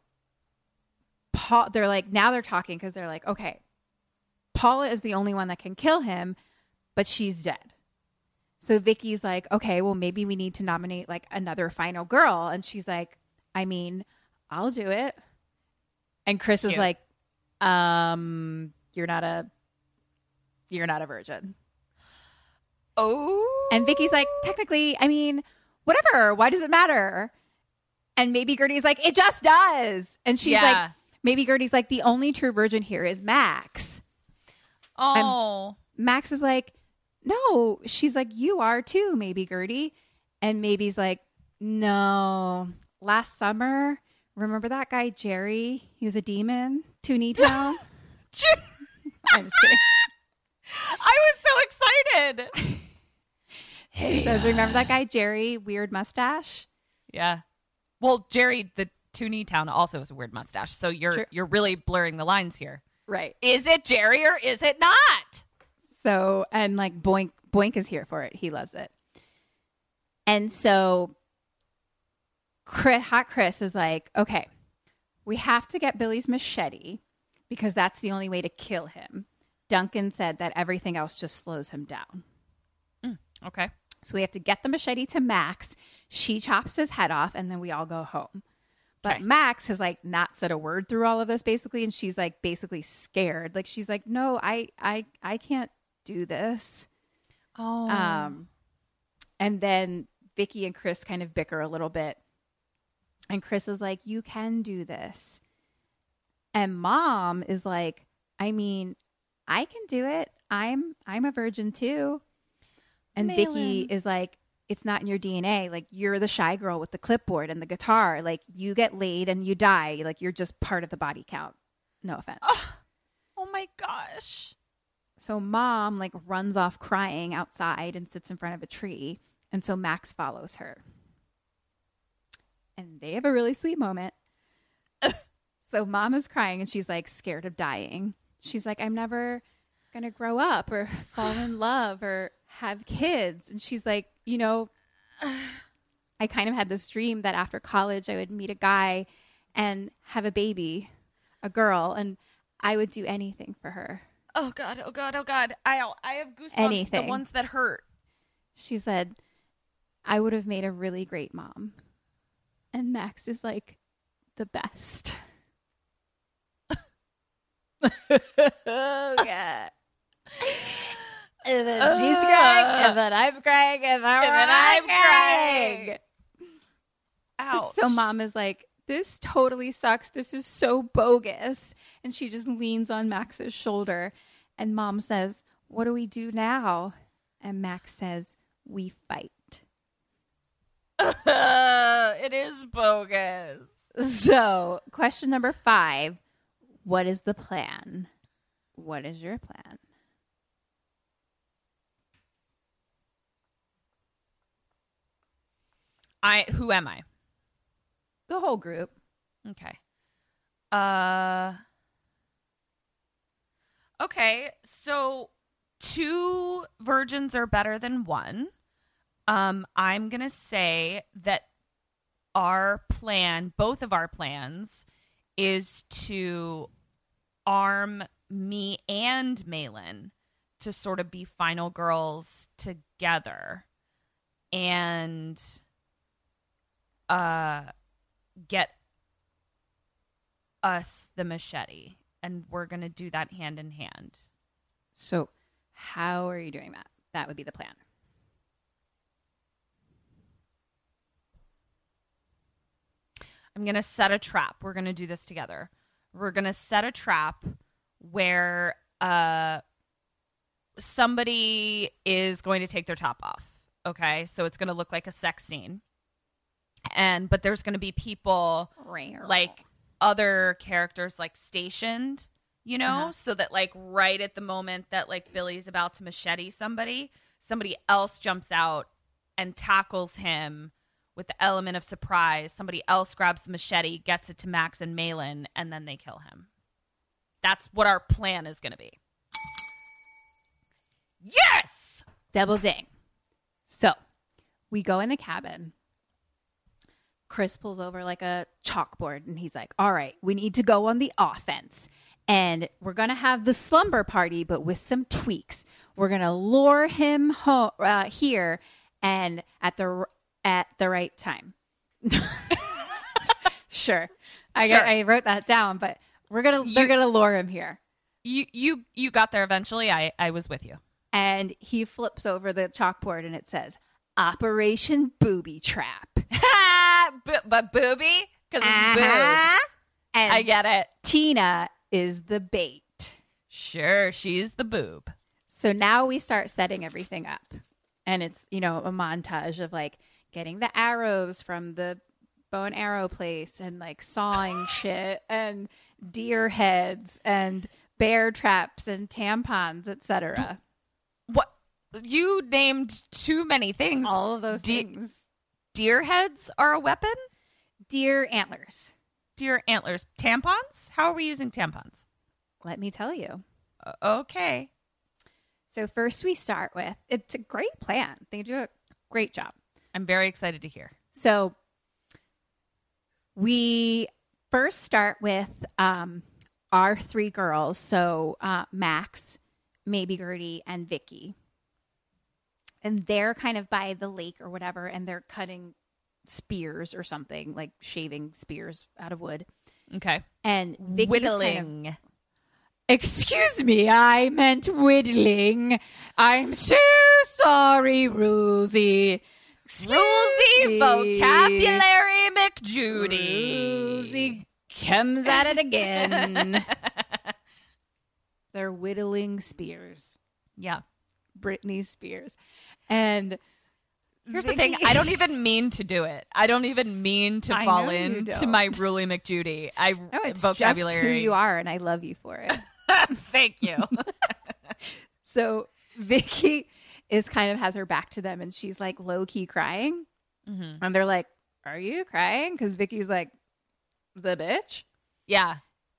Paul they're like now they're talking because they're like, okay, Paula is the only one that can kill him, but she's dead. So Vicky's like, okay, well maybe we need to nominate like another final girl. And she's like, I mean, I'll do it. And Chris is like, um, you're not a you're not a virgin. Oh. And Vicky's like, technically, I mean, whatever. Why does it matter? And maybe Gertie's like, it just does. And she's Yeah. like, maybe Gertie's like, the only true virgin here is Max. Oh. Max is like, no. She's like, you are too, maybe Gertie. And maybe's like, no. Last summer, remember that guy Jerry? He was a demon. Toonie Town. I'm just kidding. I was so excited. He says, "Remember that guy Jerry, weird mustache?" Yeah. Well, Jerry, the Toonie Town also has a weird mustache. So you're you're really blurring the lines here. Right. Is it Jerry or is it not? So and like Boink Boink is here for it. He loves it. And so Chris, Hot Chris is like, okay, we have to get Billy's machete because that's the only way to kill him. Duncan said that everything else just slows him down. Okay. So we have to get the machete to Max. She chops his head off, and then we all go home. But Okay. Max has like not said a word through all of this, basically, and she's like basically scared. Like she's like, "No, I, I, I can't do this." Oh. Um, and then Vicky and Chris kind of bicker a little bit, and Chris is like, "You can do this," and Mom is like, "I mean, I can do it. I'm, I'm a virgin too." And Vicky is like, it's not in your DNA. Like you're the shy girl with the clipboard and the guitar. Like you get laid and you die. Like you're just part of the body count. No offense. oh my gosh. So mom like runs off crying outside and sits in front of a tree. And so Max follows her. And they have a really sweet moment. so mom is crying and she's like scared of dying. She's like, I'm never gonna grow up or fall in love or have kids. And she's like, you know, I kind of had this dream that after college I would meet a guy and have a baby, a girl, and I would do anything for her. Oh god. Oh god. Oh god. I I have goosebumps. Anything. The ones that hurt. She said, I would have made a really great mom. And Max is like the best. oh, God. And then she's uh. crying, and then I'm crying, and then, then I'm crying. Ouch. So mom is like, this totally sucks. This is so bogus. And she just leans on Max's shoulder. And mom says, What do we do now? And Max says, We fight. it is bogus. So, question number five What is the plan? What is your plan? I who am I? The whole group. Okay. Uh Okay, so two virgins are better than one. Um I'm going to say that our plan, both of our plans is to arm me and Malin to sort of be final girls together and uh get us the machete and we're going to do that hand in hand. So, how are you doing that? That would be the plan. I'm going to set a trap. We're going to do this together. We're going to set a trap where uh somebody is going to take their top off. Okay? So it's going to look like a sex scene. And but there's going to be people like other characters like stationed, you know, so that like right at the moment that like Billy's about to machete somebody, somebody else jumps out and tackles him with the element of surprise. Somebody else grabs the machete, gets it to Max and Malin, and then they kill him. That's what our plan is going to be. Yes! Double ding. So we go in the cabin. Chris pulls over like a chalkboard and he's like, All right, we need to go on the offense. And we're going to have the slumber party, but with some tweaks. We're going to lure him ho- uh, here and at the at the right time. sure. I, got, I wrote that down, but we're going to they're going to lure him here. You you you got there eventually. I I was with you. and he flips over the chalkboard and it says Operation Booby Trap. B- but booby because it's Uh-huh. And I get it. Tina is the bait. Sure, she's the boob. So now we start setting everything up. And it's, you know, a montage of like getting the arrows from the bow and arrow place and like sawing shit and deer heads and bear traps and tampons, etc. What you named too many things. All of those De- things. Deer heads are a weapon. Deer antlers. Deer antlers. Tampons. How are we using tampons? Let me tell you. Uh, okay. So first we start with it's a great plan. They do a great job. I'm very excited to hear. So we first start with um, our three girls. So uh, Max, maybe Gertie, and Vicky. And they're kind of by the lake or whatever, and they're cutting spears or something, like shaving spears out of wood. Okay. And Vicky's Whittling. kind of Excuse me, I meant whittling. I'm so sorry, Rosie. Rulesy vocabulary McJudy. Rosie comes at it again. They're whittling spears. Yeah. Britney Spears. And Here's the thing. I don't even mean to do it. I don't even mean to I fall know you in to don't. my Ruly McJudy. I No, oh, it's vocabulary. just who you are, and I love you for it. Thank you. So Vicky is kind of has her back to them, and she's like low key crying, mm-hmm. and they're like, "Are you crying?" Because Vicky's like, "The bitch," yeah.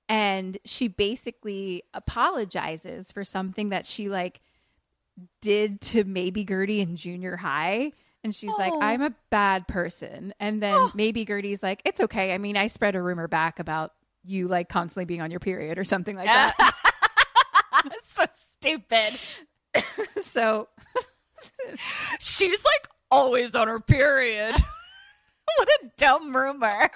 and she basically apologizes for something that she like did to maybe Gertie in junior high. And she's like, Oh. I'm a bad person. And then oh. maybe Gertie's like, it's okay. I mean, I spread a rumor back about you like constantly being on your period or something like that. so stupid. so She's like always on her period. what a dumb rumor.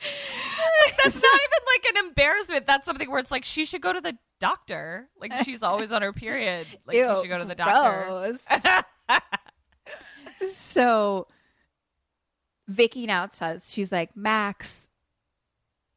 Like, that's not even like an embarrassment. That's something where it's like she should go to the doctor. Like she's always on her period. Like she should go to the doctor. so Vicky now says she's like Max,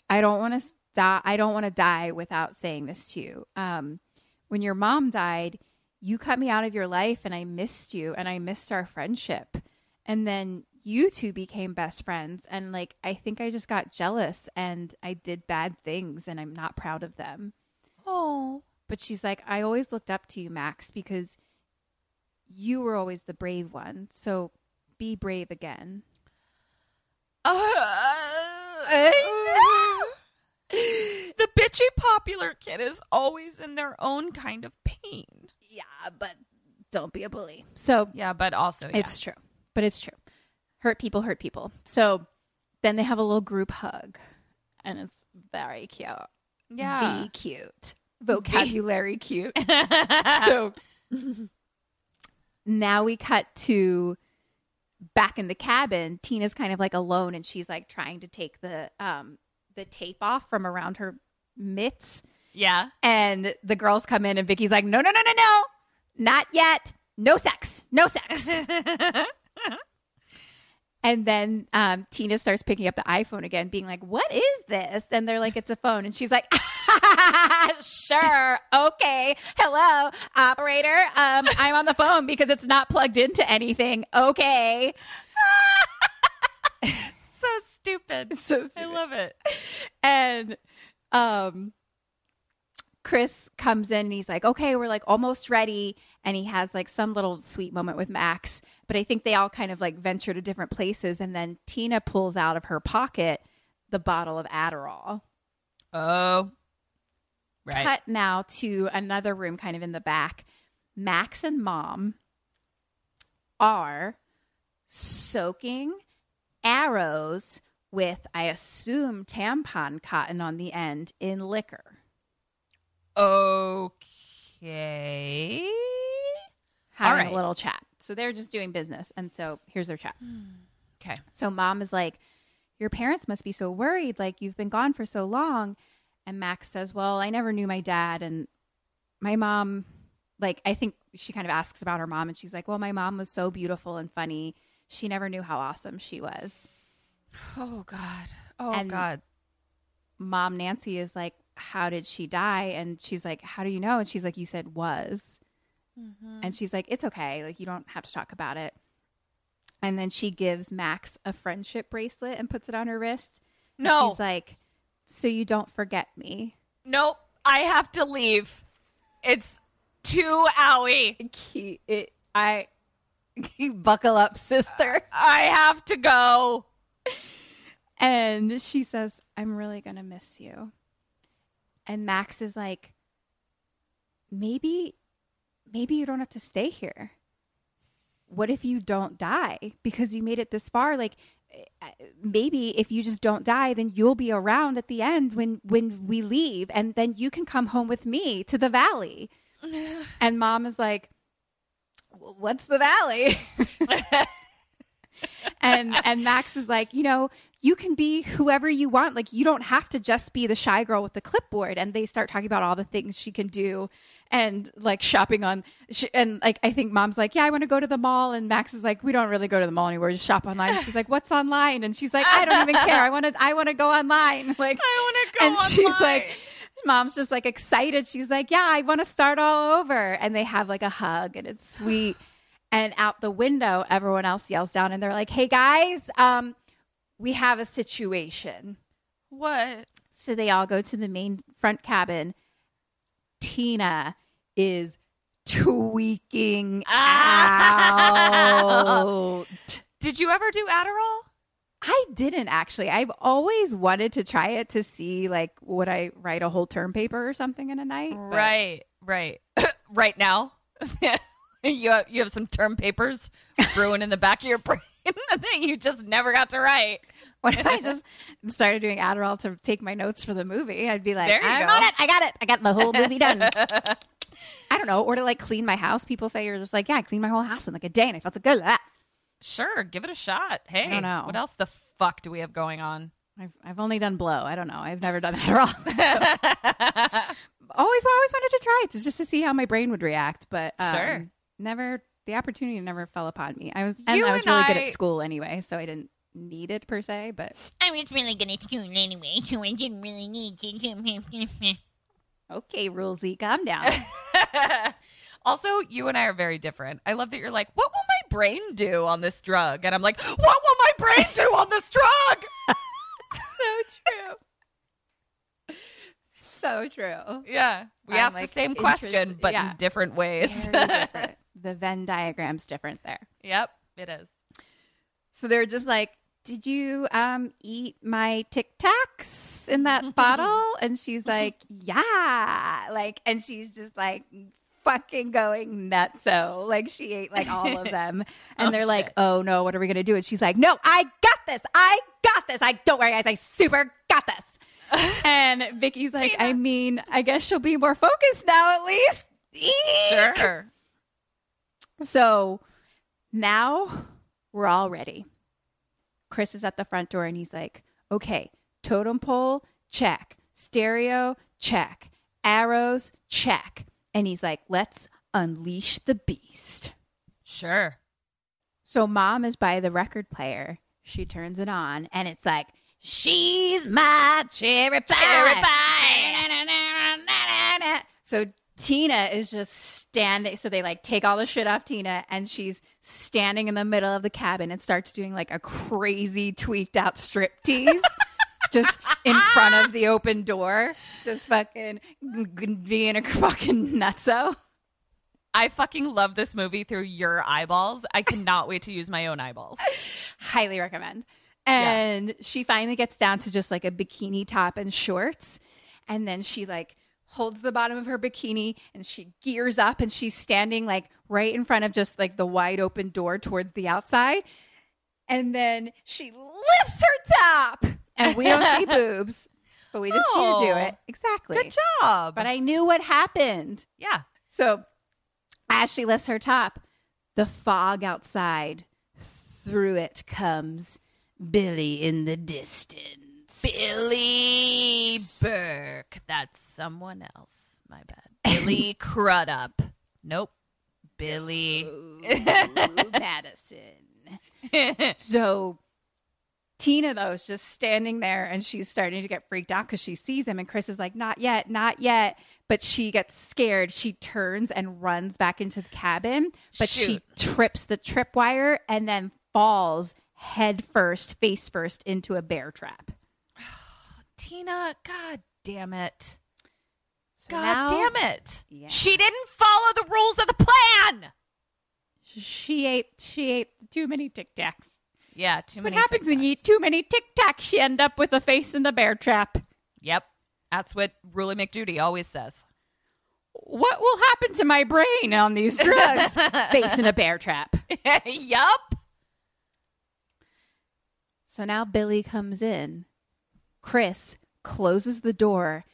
I don't want to die. I don't want to die without saying this to you. Um, when your mom died, you cut me out of your life, and I missed you, and I missed our friendship. And then you two became best friends, and like I think I just got jealous, and I did bad things, and I'm not proud of them Oh. but she's like, I always looked up to you, Max, because you were always the brave one. So be brave again. the bitchy popular kid is always in their own kind of pain. Yeah, but don't be a bully. So Yeah, but also yeah. it's true. But it's true. Hurt people hurt people. So then they have a little group hug, and it's very cute. yeah. The cute. Vocabulary cute. so now we cut to back in the cabin. Tina's kind of like alone and she's like trying to take the um the tape off from around her mitts. Yeah. And the girls come in and Vicky's like, No, no, no, no, no. Not yet. No sex. No sex. And then um, Tina starts picking up the iPhone again, being like, What is this? And they're like, It's a phone. And she's like, Sure. Okay. Hello, operator. Um, I'm on the phone because it's not plugged into anything. Okay. So stupid. So I stupid. love it. And um, Chris comes in and he's like, okay, we're like almost ready. And he has like some little sweet moment with Max. But I think they all kind of like venture to different places. And then Tina pulls out of her pocket the bottle of Adderall. Oh. Right. Cut now to another room kind of in the back. Max and mom are soaking arrows with, I assume, tampon cotton on the end in liquor. Okay. having right. a little chat. So they're just doing business. And so here's their chat. Okay. So mom is like, Your parents must be so worried. Like, you've been gone for so long. And Max says, Well, I never knew my dad. And my mom, like, I think she kind of asks about her mom. And she's like, Well, my mom was so beautiful and funny. She never knew how awesome she was. Oh God. Oh And- God. Mom Nancy is like, How did she die? And she's like, How do you know? And she's like, You said was. Mm-hmm. And she's like, It's okay. Like, you don't have to talk about it. And then she gives Max a friendship bracelet and puts it on her wrist. And No. She's like, So you don't forget me. Nope. I have to leave. It's too Owie. He, it, I buckle up, sister. I have to go. And she says, I'm really going to miss you. And Max is like, maybe, maybe you don't have to stay here. What if you don't die because you made it this far? Like, eh, maybe if you just don't die, then you'll be around at the end when when we leave, and then you can come home with me to the valley. and mom is like, "What's the valley?" and and Max is like, you know, you can be whoever you want. Like you don't have to just be the shy girl with the clipboard. And they start talking about all the things she can do, and like shopping on. and like I think mom's like, yeah, I want to go to the mall. And Max is like, we don't really go to the mall anymore. Just shop online. She's like, what's online? And she's like, I don't even care. I want to. I want to go online. Like I want to go online. and she's like mom's just like excited she's like yeah i want to start all over and they have like a hug and it's sweet and out the window everyone else yells down and they're like hey guys um we have a situation What? so they all go to the main front cabin tina is tweaking out Did you ever do Adderall? I didn't actually. I've always wanted to try it to see like would I write a whole term paper or something in a night. but- Right, right, right now. you have, you have some term papers brewing in the back of your brain that you just never got to write. What if I just started doing Adderall to take my notes for the movie? I'd be like, I'm go. on it. I got it. I got the whole movie done. I don't know. Or to like clean my house. People say you're just like, yeah, I cleaned my whole house in like a day and I felt so good. Ah. Sure, give it a shot. Hey, I don't know. what else the fuck do we have going on? I've, I've only done blow. I don't know. I've never done Adderall. So. always, always wanted to try it just to see how my brain would react. But um, Sure. Never, the opportunity never fell upon me. I was, and I was and really good at school anyway, so I didn't need it per se. But I was really good at school anyway, so I didn't really need to. okay, Rulesy, calm down. Also, you and I are very different. I love that you're like, what will my brain do on this drug? And I'm like, what will my brain do on this drug? so true. So true. Yeah. We I'm, asked like, the same question, but yeah. in different ways. Very different. The Venn diagram's different there. yep, it is. So they're just like, "Did you um eat my Tic Tacs in that bottle?" And she's like, "Yeah." Like, and she's just like fucking going nutso. Like she ate like all of them, and Oh, they're like, shit. "Oh no, what are we gonna do?" And she's like, "No, I got this. I got this. I don't worry, guys. I super got this." and Vicky's like, "I mean, I guess she'll be more focused now, at least." Eek. Sure. So now we're all ready. Chris is at the front door and he's like, okay, totem pole, check. Stereo, check. Arrows, check. And he's like, let's unleash the beast. Sure. So mom is by the record player. She turns it on and it's like, she's my cherry pie. Cherry pie. So Tina is just standing. So they like take all the shit off Tina and she's standing in the middle of the cabin and starts doing like a crazy tweaked out strip tease. just in front of the open door, just fucking being a fucking nutso. I fucking love this movie through your eyeballs. I cannot wait to use my own eyeballs. highly recommend. And she finally gets down to just like a bikini top and shorts. And then she like holds the bottom of her bikini and she gears up and she's standing like right in front of just like the wide open door towards the outside. And then she lifts her top. And we don't see boobs, but we just see her do Oh. it. Exactly. Good job. But I knew what happened. yeah. So as she lifts her top, the fog outside, through it comes Billy in the distance. Billy Burke. That's someone else. My bad. Billy Crudup. Nope. Billy. Madison. so Tina, though, is just standing there and she's starting to get freaked out because she sees him. And Chris is like, not yet, not yet. But she gets scared. She turns and runs back into the cabin, but she trips the tripwire and then falls head first, face first into a bear trap. Tina, god damn it. So God now damn it. Yeah. She didn't follow the rules of the plan. She ate. She ate too many Tic Tacs. Yeah, too That's what many happens when you eat too many Tic Tacs. You end up with a face in the bear trap. Yep. That's what Ruly McDuty always says. What will happen to my brain on these drugs? face in a bear trap. yup. So now Billy comes in. Chris closes the door.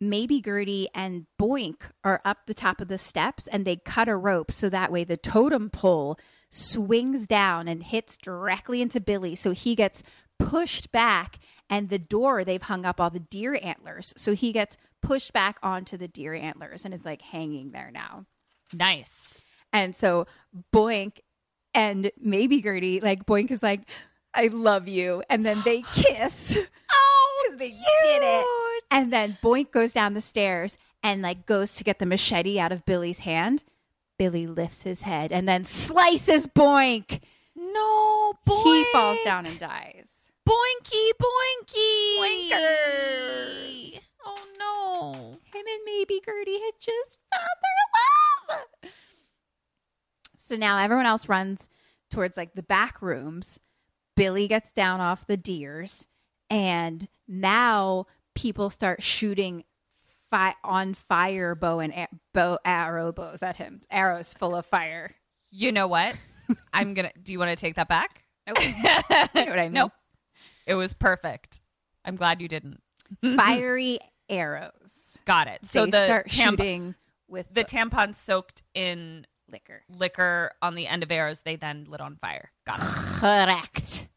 Maybe Gertie and Boink are up the top of the steps and they cut a rope so that way the totem pole swings down and hits directly into Billy. So he gets pushed back and the door they've hung up all the deer antlers. So he gets pushed back onto the deer antlers and is like hanging there now. Nice. And so Boink and maybe Gertie, like Boink is like, I love you. And then they kiss. oh, they did it. And then Boink goes down the stairs and like goes to get the machete out of Billy's hand. Billy lifts his head and then slices Boink. No, boy. He falls down and dies. Boinky, boinky. Boinkers. Oh, no. Him and maybe Gertie had just found their love. So now everyone else runs towards like the back rooms. Billy gets down off the deers, and now people start shooting fi- on fire bow and a- bow arrow bows at him. Arrows full of fire. You know what? I'm to. Do you want to take that back? Nope. know what I mean? Nope. It was perfect. I'm glad you didn't. Fiery arrows. Got it. So they the start tamp- shooting with the tampon soaked in liquor. liquor on the end of arrows. They then lit on fire. Got it. Correct.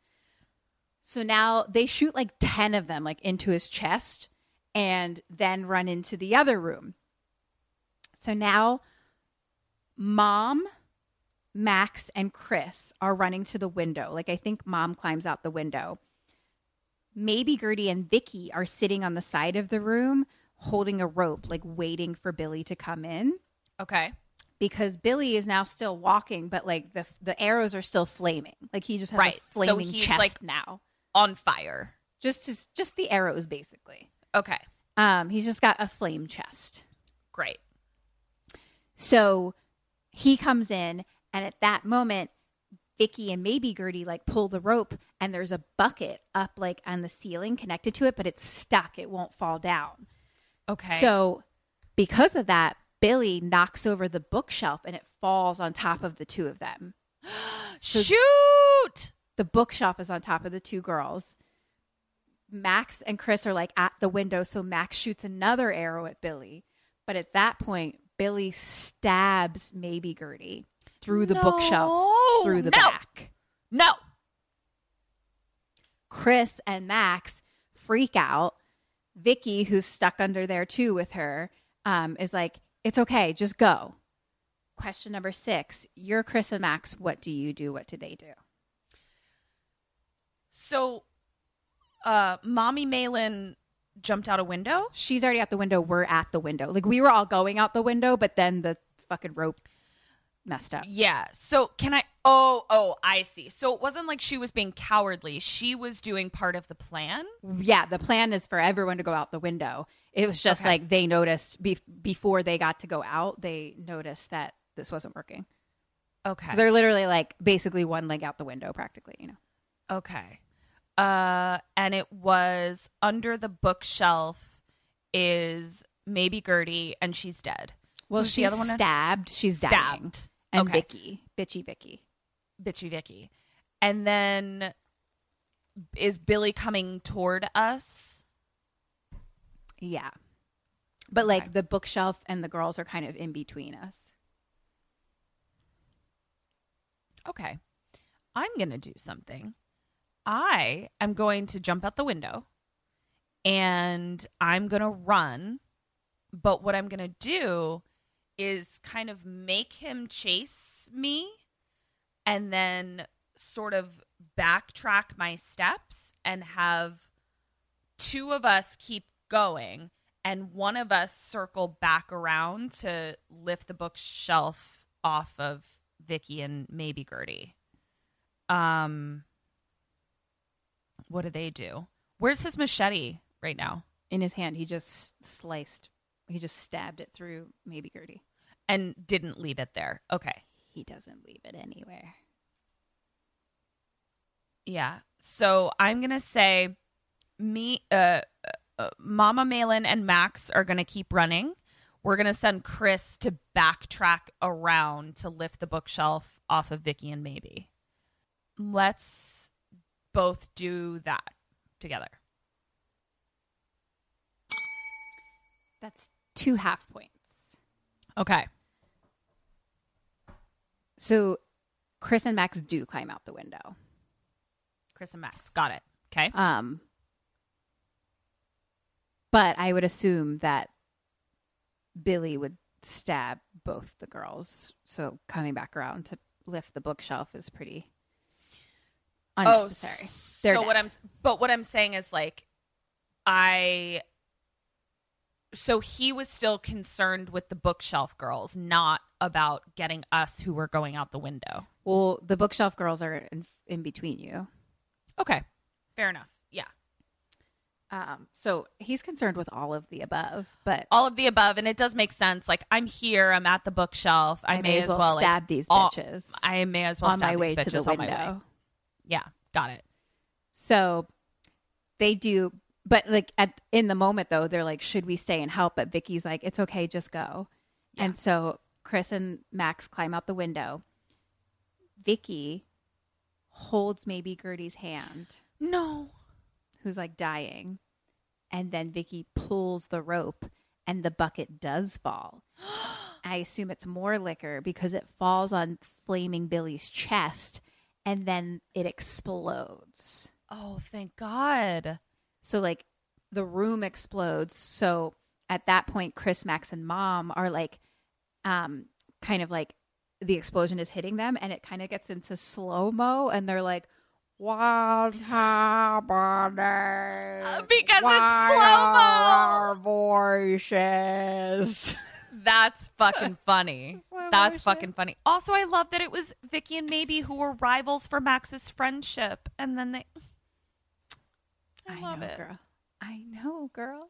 So now they shoot like 10 of them like into his chest and then run into the other room. So now mom, Max and Chris are running to the window. Like I think mom climbs out the window. Maybe Gertie and Vicky are sitting on the side of the room holding a rope like waiting for Billy to come in Okay. Because Billy is now still walking, but like the the arrows are still flaming. Like he just has Right. a So flaming he's, chest like- now. On fire. Just his, just the arrows, basically. Okay. Um, he's just got a flame chest. Great. So he comes in, and at that moment, Vicky and maybe Gertie like pull the rope, and there's a bucket up like on the ceiling connected to it, but it's stuck. It won't fall down. Okay. So because of that, Billy knocks over the bookshelf, and it falls on top of the two of them. So shoot. the bookshelf is on top of the two girls. Max and Chris are like at the window, so Max shoots another arrow at Billy. But at that point, Billy stabs maybe Gertie through the bookshelf, through the no. back. No. Chris and Max freak out. Vicky, who's stuck under there too with her, um, is like, "It's okay, just go." Question number six: You're Chris and Max. What do you do? What do they do? So, uh, mommy Malin jumped out a window. She's already out the window. We're at the window. Like we were all going out the window, but then the fucking rope messed up. Yeah. So can I? Oh, oh, I see. So it wasn't like she was being cowardly. She was doing part of the plan. Yeah, the plan is for everyone to go out the window. It was just Okay. like they noticed be- before they got to go out, they noticed that this wasn't working. Okay. So they're literally like basically one leg out the window, practically. You know. Okay. Uh, and it was under the bookshelf is maybe Gertie, and she's dead. Well, Who's she's the other one? stabbed. She's dying. And Okay. Vicky, bitchy Vicky. Bitchy Vicky. And then is Billy coming toward us? Yeah. But like the bookshelf and the girls are kind of in between us. Okay. I'm going to do something. I am going to jump out the window and I'm going to run. But what I'm going to do is kind of make him chase me and then sort of backtrack my steps and have two of us keep going and one of us circle back around to lift the bookshelf off of Vicky and maybe Gertie. Um what do they do? Where's his machete right now? In his hand, he just sliced He just stabbed it through maybe Gertie. and didn't leave it there. Okay. He doesn't leave it anywhere. Yeah. So I'm gonna say, me, uh, uh, Mama Malin and Max are gonna keep running. We're gonna send Chris to backtrack around to lift the bookshelf off of Vicky and Maybe. Let's both do that together. That's two half points. Okay. So Chris and Max do climb out the window. Chris and Max, got it. Okay. Um, but I would assume that Billy would stab both the girls. So coming back around to lift the bookshelf is pretty unnecessary. They're Oh, so dead. what I'm but what I'm saying is like I so he was still concerned with the bookshelf girls, not about getting us who were going out the window. well, the bookshelf girls are in, in between you. Okay. Fair enough. Yeah. Um, so he's concerned with all of the above, but All of the above and it does make sense. Like I'm here, I'm at the bookshelf. I, I may as well like, stab these all- bitches I may as well on stab my these way to the bitches on my way. window. Yeah, got it. So they do, but like at in the moment though, they're like, "Should we stay and help?" But Vicky's like, "It's okay, just go." And so Chris and Max climb out the window. Vicky holds maybe Gertie's hand, No. who's like dying, and then Vicky pulls the rope, and the bucket does fall. I assume it's more liquor because it falls on flaming Billy's chest, and then it explodes. Oh, thank God. So like the room explodes. So at that point, Chris, Max, and Mom are like, um, kind of like the explosion is hitting them, and it kind of gets into slow mo, and they're like, "What happened?" because Why it's slow-mo. are voices. That's fucking funny. Slow That's motion. fucking funny. Also, I love that it was Vicky and Maybe who were rivals for Max's friendship, and then they. I, love know, it. girl. I know, girl.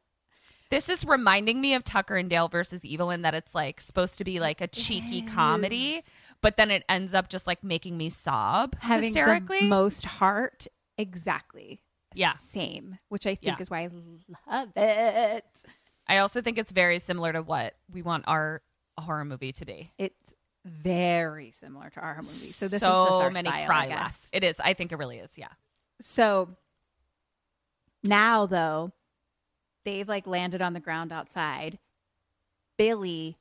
This is reminding me of Tucker and Dale versus Evil in that it's like supposed to be like a cheeky comedy, but then it ends up just like making me sob Having hysterically. the most heart, exactly. Yeah. same. Which I think Yeah. is why I love it. I also think it's very similar to what we want our horror movie to be. It's very similar to our movie. So this so is just our many style, cry I laughs. It is. I think it really is. Yeah. So now though, they've like landed on the ground outside. Billy,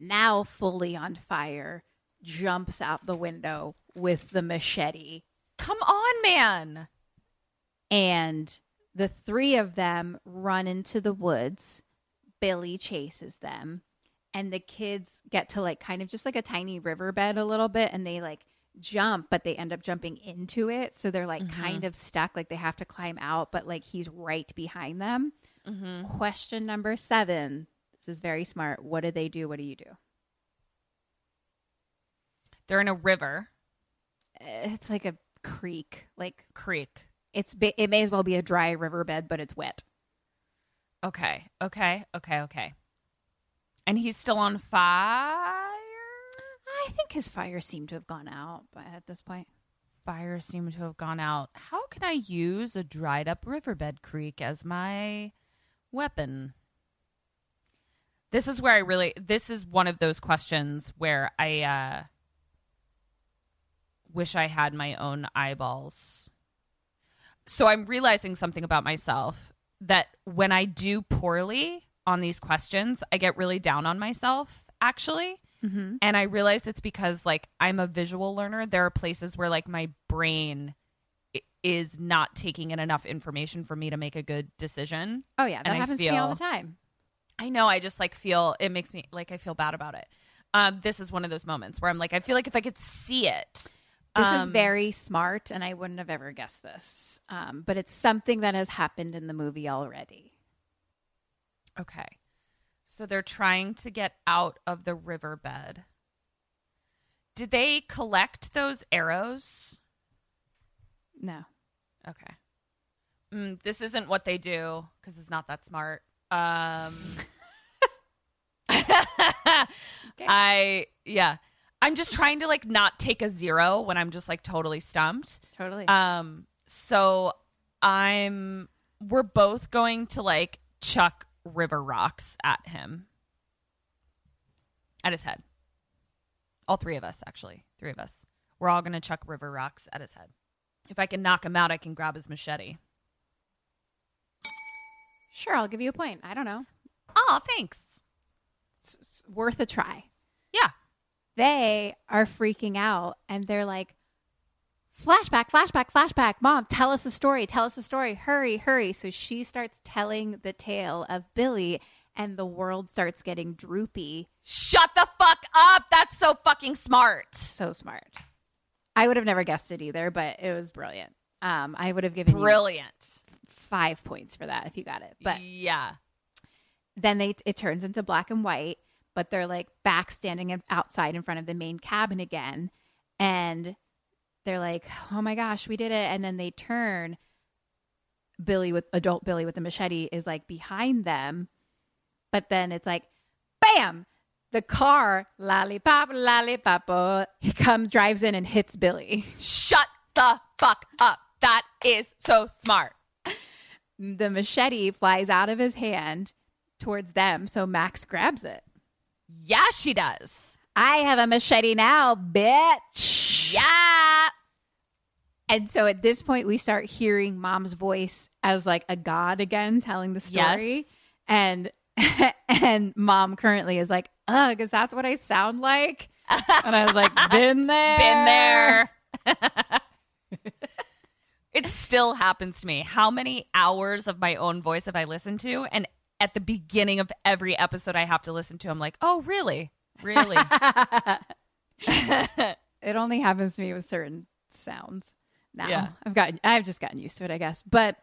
now fully on fire, jumps out the window with the machete. Come on, man. And the three of them run into the woods. Billy chases them. And the kids get to like kind of just like a tiny riverbed a little bit and they like jump, but they end up jumping into it. So they're like mm-hmm. kind of stuck, like they have to climb out, but like he's right behind them. Mm-hmm. Question number seven. This is very smart. What do they do? What do you do? They're in a river, eh, It's like a creek. Like creek. it's it may as well be a dry riverbed, but it's wet. Okay. Okay. Okay. Okay. And he's still on fire. I think his fire seemed to have gone out by at this point. Fire seemed to have gone out. How can I use a dried up riverbed creek as my weapon? This is where I really this is one of those questions where I uh wish I had my own eyeballs. So I'm realizing something about myself that when I do poorly on these questions, I get really down on myself actually. And I realize it's because like I'm a visual learner. There are places where like my brain is not taking in enough information for me to make a good decision. Oh yeah, that And happens to me all the time. I know. I just like feel it makes me like I feel bad about it. Um, this is one of those moments where I'm like, I feel like if I could see it, This is um, very smart, and I wouldn't have ever guessed this. Um, but it's something that has happened in the movie already. Okay. So they're trying to get out of the riverbed. Did they collect those arrows? No, Okay. Mm, this isn't what they do because it's not that smart. Um, I yeah. I'm just trying to like not take a zero when I'm just like totally stumped. Totally. Um so I'm we're both going to like chuck river rocks at him. At his head. All three of us actually. Three of us. We're all going to chuck river rocks at his head. If I can knock him out, I can grab his machete. sure, I'll give you a point. I don't know. Oh, thanks. It's, worth a try. Yeah. They are freaking out and they're like, flashback, flashback, flashback. Mom, tell us a story. Tell us a story. Hurry, hurry. So she starts telling the tale of Billy and the world starts getting droopy. Shut the fuck up. That's so fucking smart. So smart. I would have never guessed it either, but it was brilliant. Um, I would have given you Brilliant. five points for that if you got it. But yeah. then they it turns into black and white, but they're like back standing outside in front of the main cabin again, and they're like, "Oh my gosh, we did it!" And then they turn. Billy with adult Billy with the machete is like behind them, but then it's like, bam! The car, lollipop, lollipop, he comes, drives in, and hits Billy. Shut the fuck up. That is so smart. The machete flies out of his hand towards them, so Max grabs it. Yeah, she does. I have a machete now, bitch. Yeah. And so at this point, we start hearing mom's voice as like a god again telling the story. Yes. And and mom currently is like, ugh, because that's what I sound like. And I was like, been there. Been there. it still happens to me. How many hours of my own voice have I listened to? And at the beginning of every episode I have to listen to, I'm like, oh, really? Really? It only happens to me with certain sounds now. Yeah. I've gotten I've just gotten used to it, I guess. But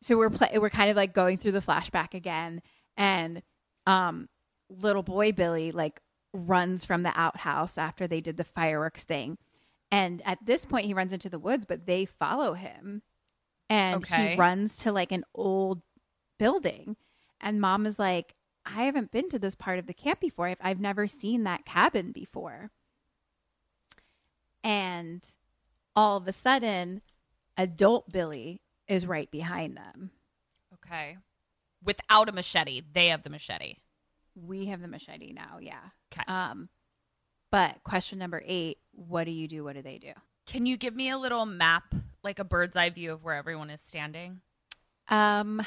so we're play, we're kind of like going through the flashback again and um little boy Billy like runs from the outhouse after they did the fireworks thing. And at this point he runs into the woods, but they follow him. And Okay. he runs to like an old building. And mom is like, I haven't been to this part of the camp before. I've, I've never seen that cabin before. And all of a sudden, adult Billy is right behind them. okay. Without a machete, they have the machete. We have the machete now, yeah. Okay. Um, but question number eight: What do you do? What do they do? Can you give me a little map, like a bird's eye view of where everyone is standing? Um,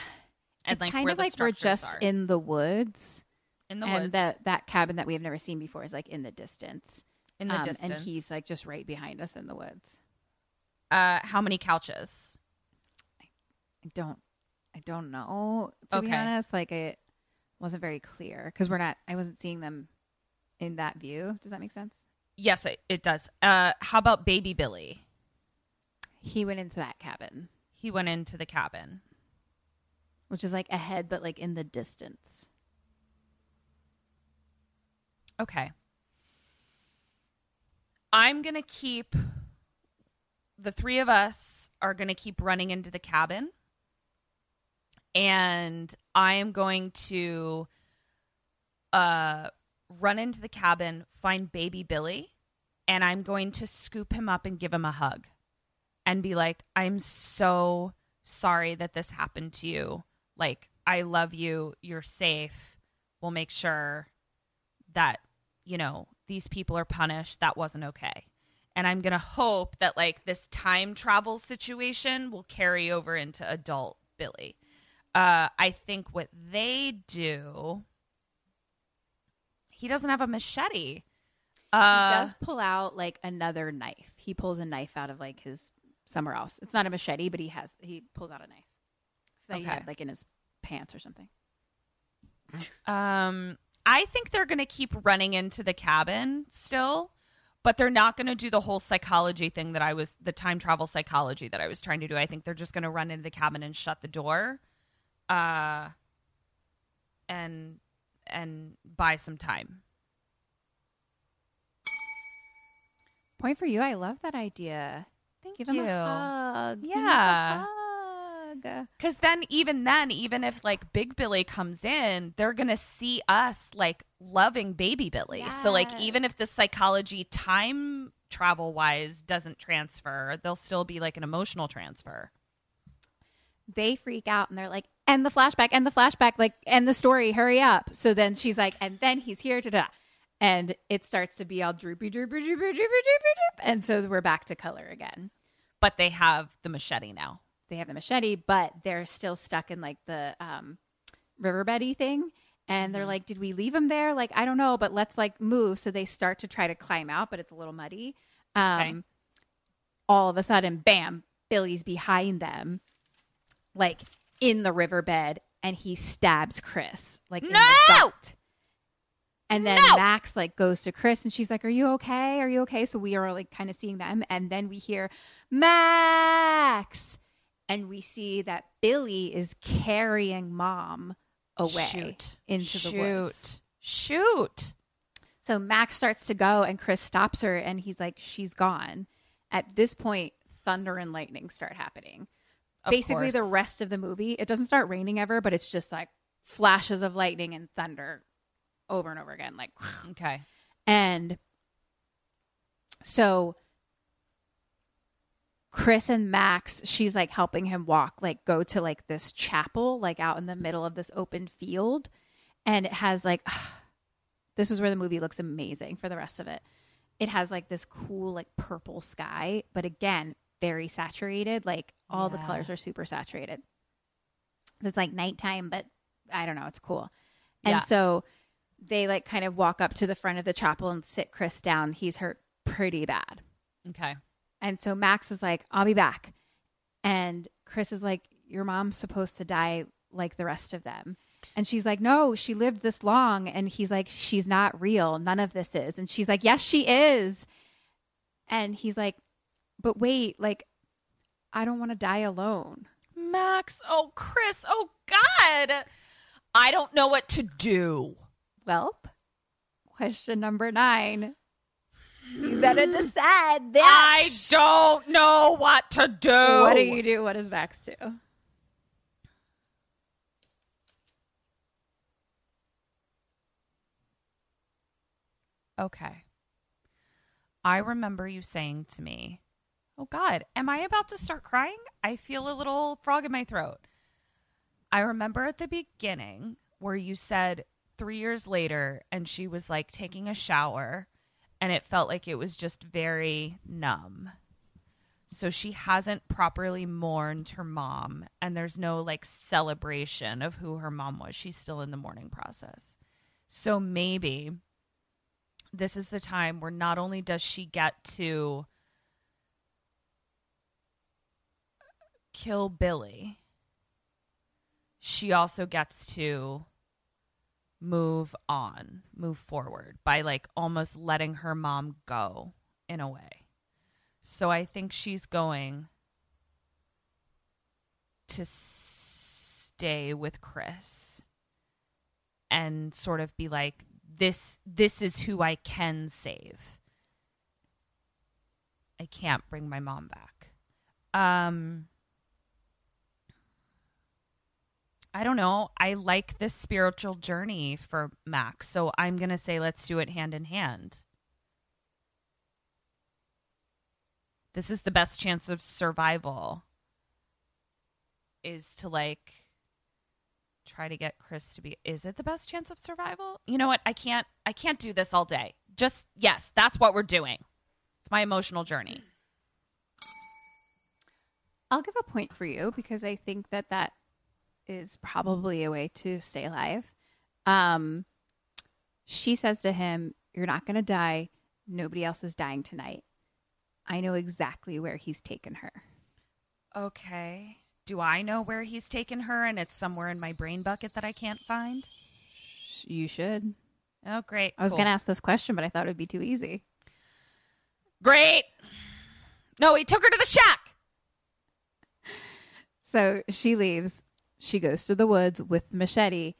And it's like kind of like we're just are. in the woods, in the and woods. that that cabin that we have never seen before is like in the distance. in the Um, distance. and he's like just right behind us in the woods. Uh, how many couches? I don't, I don't know to be honest. Like it wasn't very clear because we're not. I wasn't seeing them in that view. Does that make sense? Yes, it, it does. Uh, how about baby Billy? He went into that cabin, He went into the cabin. which is like ahead, but like in the distance. Okay. I'm going to keep the three of us are going to keep running into the cabin. And I am going to uh run into the cabin, find baby Billy, and I'm going to scoop him up and give him a hug and be like, "I'm so sorry that this happened to you. Like, I love you. You're safe. We'll make sure that you know these people are punished that wasn't okay and i'm gonna hope that like this time travel situation will carry over into adult billy uh i think what they do he doesn't have a machete uh he does pull out like another knife. He pulls a knife out of like his somewhere else. It's not a machete, but he has he pulls out a knife that he Okay. had like in his pants or something. Um, I think they're going to keep running into the cabin still, but they're not going to do the whole psychology thing that I was, the time travel psychology that I was trying to do. I think they're just going to run into the cabin and shut the door, uh, and and buy some time. Point for you. I love that idea. Thank Give you. him a hug. He needs a Yeah. Because then, even then, even if like Big Billy comes in, they're gonna see us like loving Baby Billy. So like, even if the psychology time travel wise doesn't transfer, there'll still be like an emotional transfer. They freak out and they're like, "And the flashback, and the flashback, like, and the story, hurry up!" So then she's like, "And then he's here to da," and it starts to be all droopy, droopy, droopy, droopy, droopy, droop, and so we're back to color again. But they have the machete now. They have the machete, but they're still stuck in like the um, riverbedy thing. And they're like, did we leave them there? Like, I don't know, but let's like move. So they start to try to climb out, but it's a little muddy. Um, Okay. All of a sudden, bam, Billy's behind them, like in the riverbed, and he stabs Chris, like in the No! And then No! Max like goes to Chris and she's like, Are you okay? Are you okay? So we are like kind of seeing them. And then we hear Max. And we see that Billy is carrying mom away Shoot. into the woods. Shoot. Shoot. So Max starts to go and Chris stops her and he's like, She's gone. At this point, thunder and lightning start happening. Of Basically, the rest of the movie, it doesn't start raining ever, but it's just like flashes of lightning and thunder over and over again. Like, Okay. and so Chris and Max, she's like helping him walk, like go to like this chapel, like out in the middle of this open field. And it has like, this is where the movie looks amazing for the rest of it. It has like this cool, like purple sky, but again, very saturated. Like all the colors are super saturated. So it's like nighttime, but I don't know, it's cool. And Yeah. so they like kind of walk up to the front of the chapel and sit Chris down. He's hurt pretty bad. Okay. And so Max is like, I'll be back. And Chris is like, Your mom's supposed to die like the rest of them. And she's like, No, she lived this long. And he's like, She's not real. None of this is. And she's like, Yes, she is. And he's like, But wait, like, I don't want to die alone. Max. Oh, Chris. Oh, God. I don't know what to do. Welp, question number nine. You better decide this. I don't know what to do. What do you do? What does Max do? Okay. I remember you saying to me, Oh God, am I about to start crying? I feel a little frog in my throat. I remember at the beginning where you said three years later, and she was like taking a shower, and it felt like it was just very numb. So she hasn't properly mourned her mom, and there's no like celebration of who her mom was. She's still in the mourning process. So maybe this is the time where not only does she get to kill Billy, she also gets to move on, move forward by like almost letting her mom go in a way. So I think she's going to stay with Chris and sort of be like this this is who I can save. I can't bring my mom back. Um I don't know. I like this spiritual journey for Max. So I'm going to say let's do it hand in hand. This is the best chance of survival is to like try to get Chris to be is it the best chance of survival? You know what? I can't I can't do this all day. Just yes, that's what we're doing. It's my emotional journey. I'll give a point for you because I think that that is probably a way to stay alive. Um, she says to him, You're not going to die. Nobody else is dying tonight. I know exactly where he's taken her. Okay. Do I know where he's taken her and it's somewhere in my brain bucket that I can't find? Sh- You should. Oh, great. I was Cool. going to ask this question, but I thought it would be too easy. Great. No, he took her to the shack. So she leaves. She goes to the woods with machete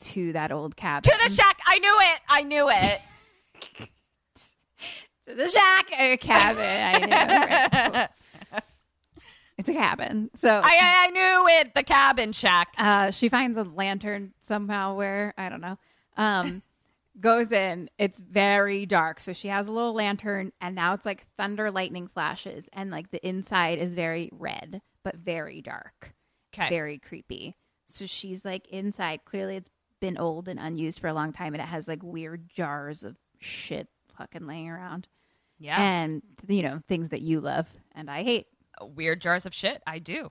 to that old cabin. To the shack. I knew it. I knew it. to the shack, a cabin. I right, cool. It's a cabin. So I, I I knew it. The cabin shack. uh, she finds a lantern somehow where I don't know. Um, goes in. It's very dark, so she has a little lantern, and now it's like thunder, lightning flashes, and like the inside is very red but very dark, Okay. very creepy. So she's like inside. Clearly, it's been old and unused for a long time, and it has like weird jars of shit fucking laying around, Yeah. and you know things that you love and I hate. Oh, weird jars of shit. I do.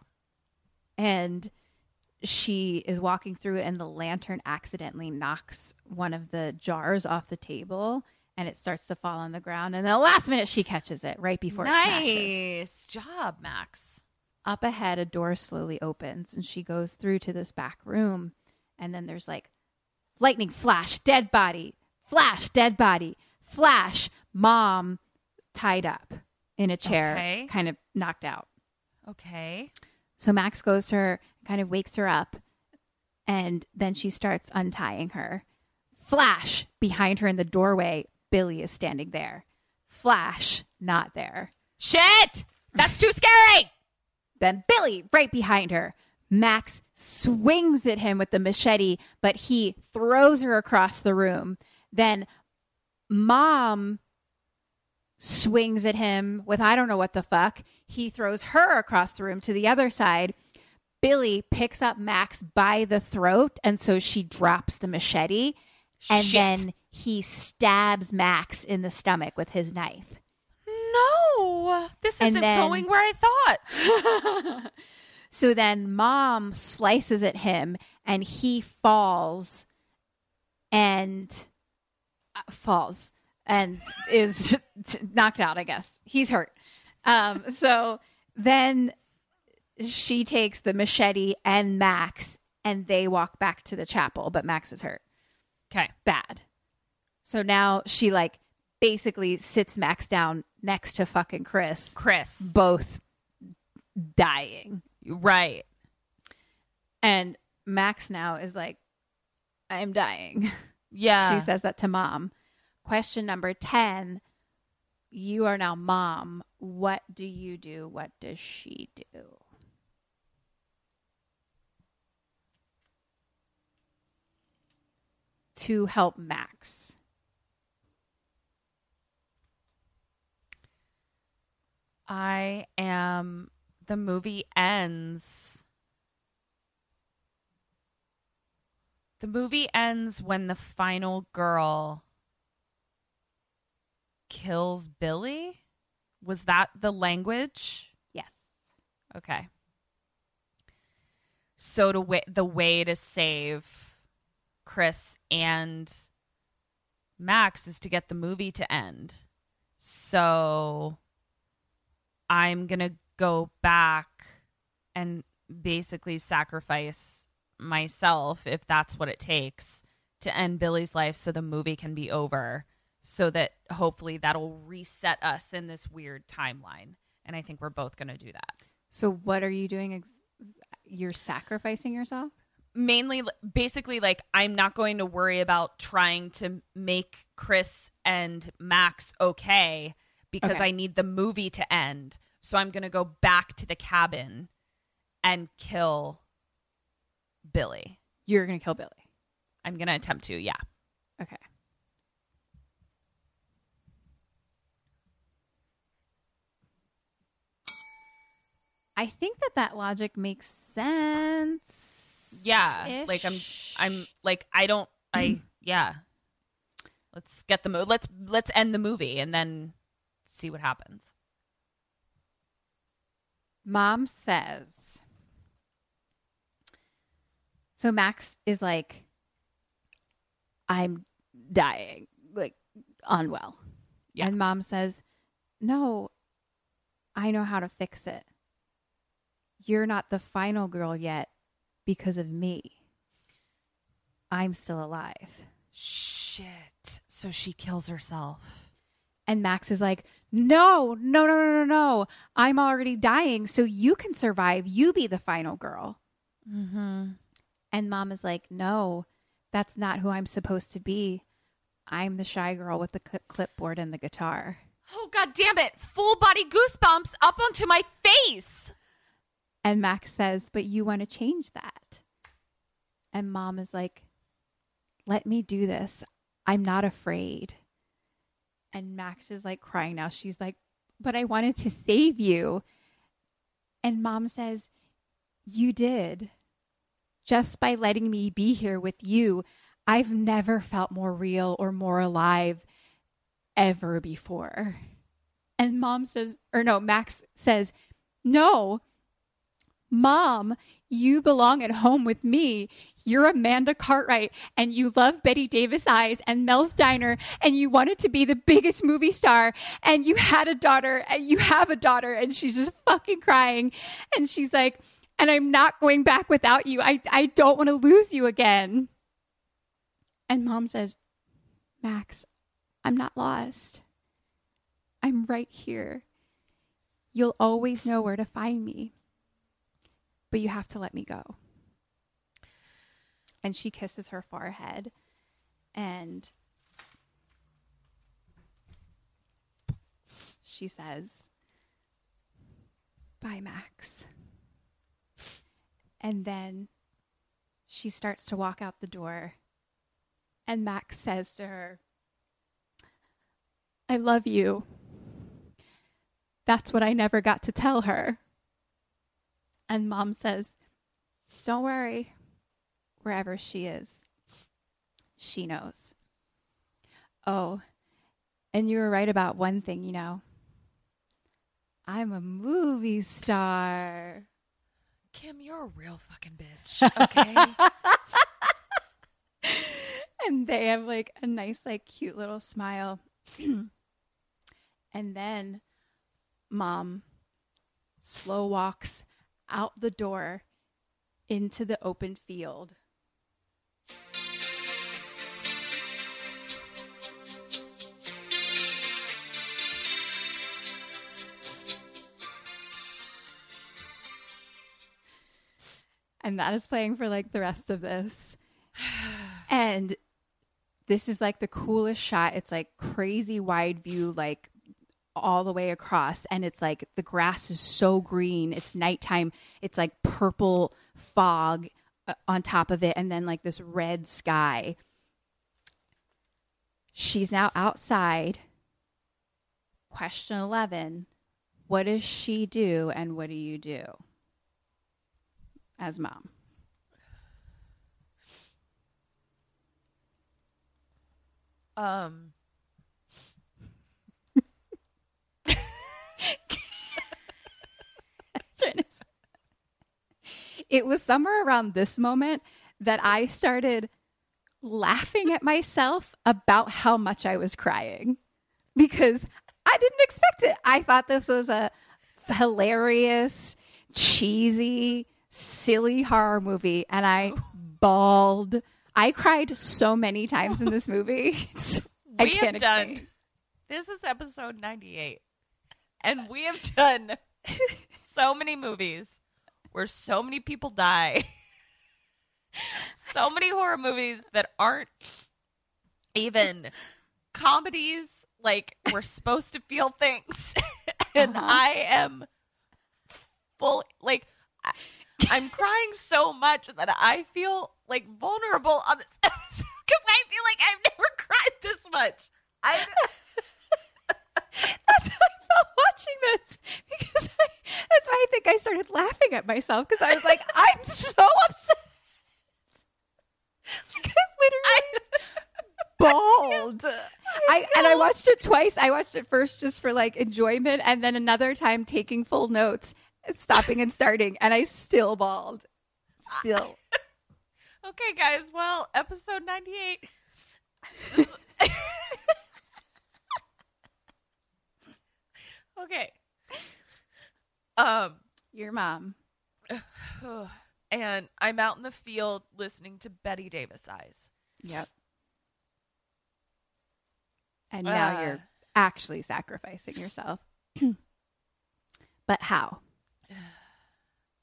and she is walking through and the lantern accidentally knocks one of the jars off the table and it starts to fall on the ground and the last minute she catches it right before it smashes nice job, Max. Up ahead a door slowly opens and she goes through to this back room and then there's like lightning flash dead body flash dead body flash mom tied up in a chair Okay. kind of knocked out Okay. so Max goes to her, kind of wakes her up, and then she starts untying her. Flash behind her in the doorway, Billy is standing there. Flash not there. Shit. That's too scary. Then Billy right behind her. Max swings at him with the machete, but he throws her across the room. Then mom swings at him with I don't know what the fuck. He throws her across the room to the other side. Billy picks up Max by the throat, and so she drops the machete. And Shit. then he stabs Max in the stomach with his knife. No, this isn't then- going where I thought. So then mom slices at him and he falls and uh, falls and is t- knocked out, I guess. He's hurt. Um, so then she takes the machete and Max and they walk back to the chapel, but Max is hurt. Okay. Bad. So now she like basically sits Max down next to fucking Chris, Chris. both dying. Right. And Max now is like, I'm dying. Yeah. she says that to mom. Question number 10 You are now mom. What do you do? What does she do? To help Max. I am. The movie ends. The movie ends when the final girl kills Billy. Was that the language? Yes. Okay. So to the way to save Chris and Max is to get the movie to end. So I'm going to go back and basically sacrifice myself if that's what it takes to end Billy's life so the movie can be over so that hopefully that'll reset us in this weird timeline. And I think we're both going to do that. So, what are you doing? Ex- You're sacrificing yourself? mainly basically like i'm not going to worry about trying to make chris and max okay because Okay. i need the movie to end so i'm going to go back to the cabin and kill billy You're going to kill Billy. i'm going to attempt to yeah Okay. I think that that logic makes sense. yeah like i'm i'm like i don't i yeah let's get the mo- let's let's end the movie and then see what happens Mom says. So Max is like, I'm dying, like unwell. Yeah. And mom says, No, I know how to fix it. You're not the final girl yet because of me. I'm still alive. shit so she kills herself And Max is like, No, no, no, no, no, no. I'm already dying, so you can survive. You be the final girl. mm-hmm And mom is like, No, that's not who I'm supposed to be. I'm the shy girl with the clipboard and the guitar. Oh god damn it! Full body goosebumps up onto my face. And Max says, But you want to change that. And mom is like, Let me do this. I'm not afraid. And Max is like crying now. She's like, But I wanted to save you. And mom says, You did. Just by letting me be here with you, I've never felt more real or more alive ever before. And mom says, or no, Max says, No, mom, you belong at home with me. You're Amanda Cartwright and you love Bette Davis Eyes and Mel's Diner and you wanted to be the biggest movie star and you had a daughter and you have a daughter and she's just fucking crying. And she's like, and I'm not going back without you. I, I don't want to lose you again. And mom says, Max, I'm not lost. I'm right here. You'll always know where to find me. But you have to let me go. And she kisses her forehead and she says, Bye, Max. And then she starts to walk out the door. And Max says to her, I love you. That's what I never got to tell her. And mom says, Don't worry. Wherever she is, she knows. Oh, and you were right about one thing, you know. I'm a movie star. Kim, you're a real fucking bitch. Okay. and they have like a nice, like, cute little smile. and then mom slow walks out the door into the open field. And that is playing for like the rest of this. And this is like the coolest shot. It's like crazy wide view, like all the way across. And it's like the grass is so green. It's nighttime. It's like purple fog uh, on top of it. And then like this red sky. She's now outside. Question 11 What does she do and what do you do as mom? um. It was somewhere around this moment that I started laughing at myself about how much I was crying because I didn't expect it. I thought this was a hilarious, cheesy, silly horror movie, and I oh. bawled. I cried so many times in this movie. We have can't done. This is episode 98. And we have done so many movies where so many people die. so many horror movies that aren't even comedies. Like, we're supposed to feel things. and Uh-huh. I am full, like, I, I'm crying so much that I feel like vulnerable on this episode because I feel like I've never cried this much. I. That's how I felt watching this because I, that's why I think I started laughing at myself because I was like, I'm so upset. Like, I literally bawled. I and I watched it twice. I watched it first just for like enjoyment, and then another time taking full notes, stopping and starting, and I still bawled. Still. Okay, guys. Well, episode 98. Okay. Um, Your mom. and I'm out in the field listening to Bette Davis Eyes. Yep. And now Uh. you're actually sacrificing yourself. but how?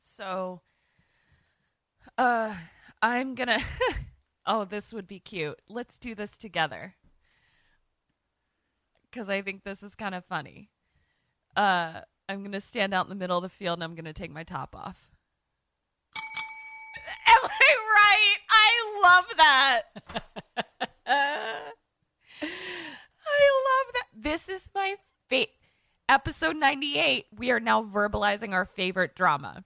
So, uh, I'm gonna. oh, this would be cute. Let's do this together. Because I think this is kind of funny. Uh, I'm gonna stand out in the middle of the field and I'm gonna take my top off. Am I right? I love that. I love that. This is my favorite episode 98. We are now verbalizing our favorite drama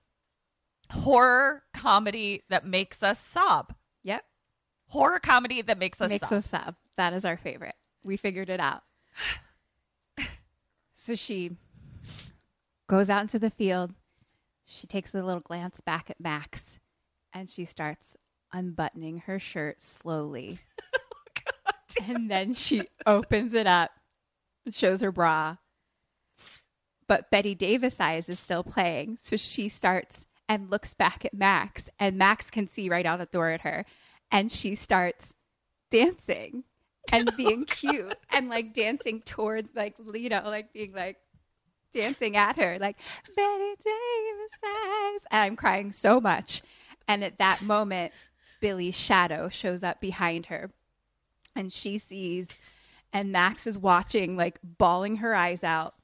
horror comedy that makes us sob. Yep. Horror comedy that makes us makes sob. us sob. That is our favorite. We figured it out. So she goes out into the field. She takes a little glance back at Max and she starts unbuttoning her shirt slowly. Oh, and then she opens it up, shows her bra. But Bette Davis eyes is still playing. So she starts and looks back at Max, and Max can see right out the door at her. And she starts dancing and being oh, cute and like dancing towards like Lito, like being like dancing at her, like Bette Davis eyes. And I'm crying so much. And at that moment, Billy's shadow shows up behind her and she sees and Max is watching, like bawling her eyes out.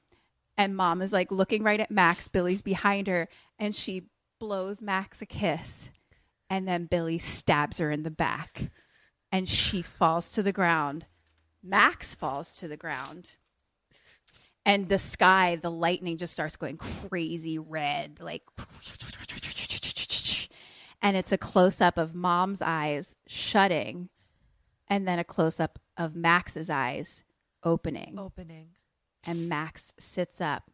And mom is like looking right at Max. Billy's behind her, and she blows Max a kiss. And then Billy stabs her in the back, and she falls to the ground. Max falls to the ground. And the sky, the lightning just starts going crazy red, like. And it's a close up of mom's eyes shutting and then a close up of Max's eyes opening. Opening. And Max sits up.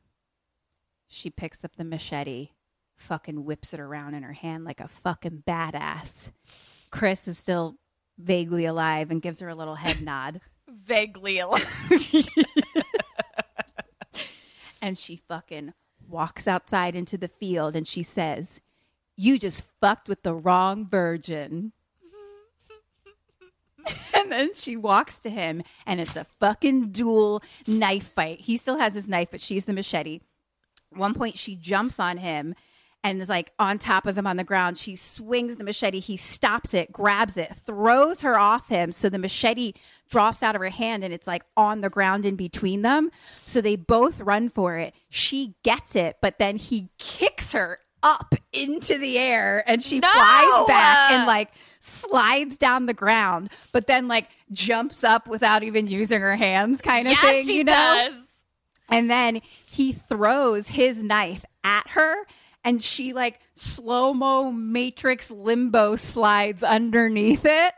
She picks up the machete, fucking whips it around in her hand like a fucking badass. Chris is still vaguely alive and gives her a little head nod. Vaguely alive. and she fucking walks outside into the field and she says, You just fucked with the wrong virgin. and then she walks to him and it's a fucking dual knife fight. He still has his knife, but she's the machete. At one point, she jumps on him and is like on top of him on the ground. She swings the machete. He stops it, grabs it, throws her off him. So the machete drops out of her hand and it's like on the ground in between them. So they both run for it. She gets it, but then he kicks her up into the air and she No! flies back and like slides down the ground, but then like jumps up without even using her hands kind of yeah, thing. she you know? does. And then he throws his knife at her and she like slow mo matrix limbo slides underneath it.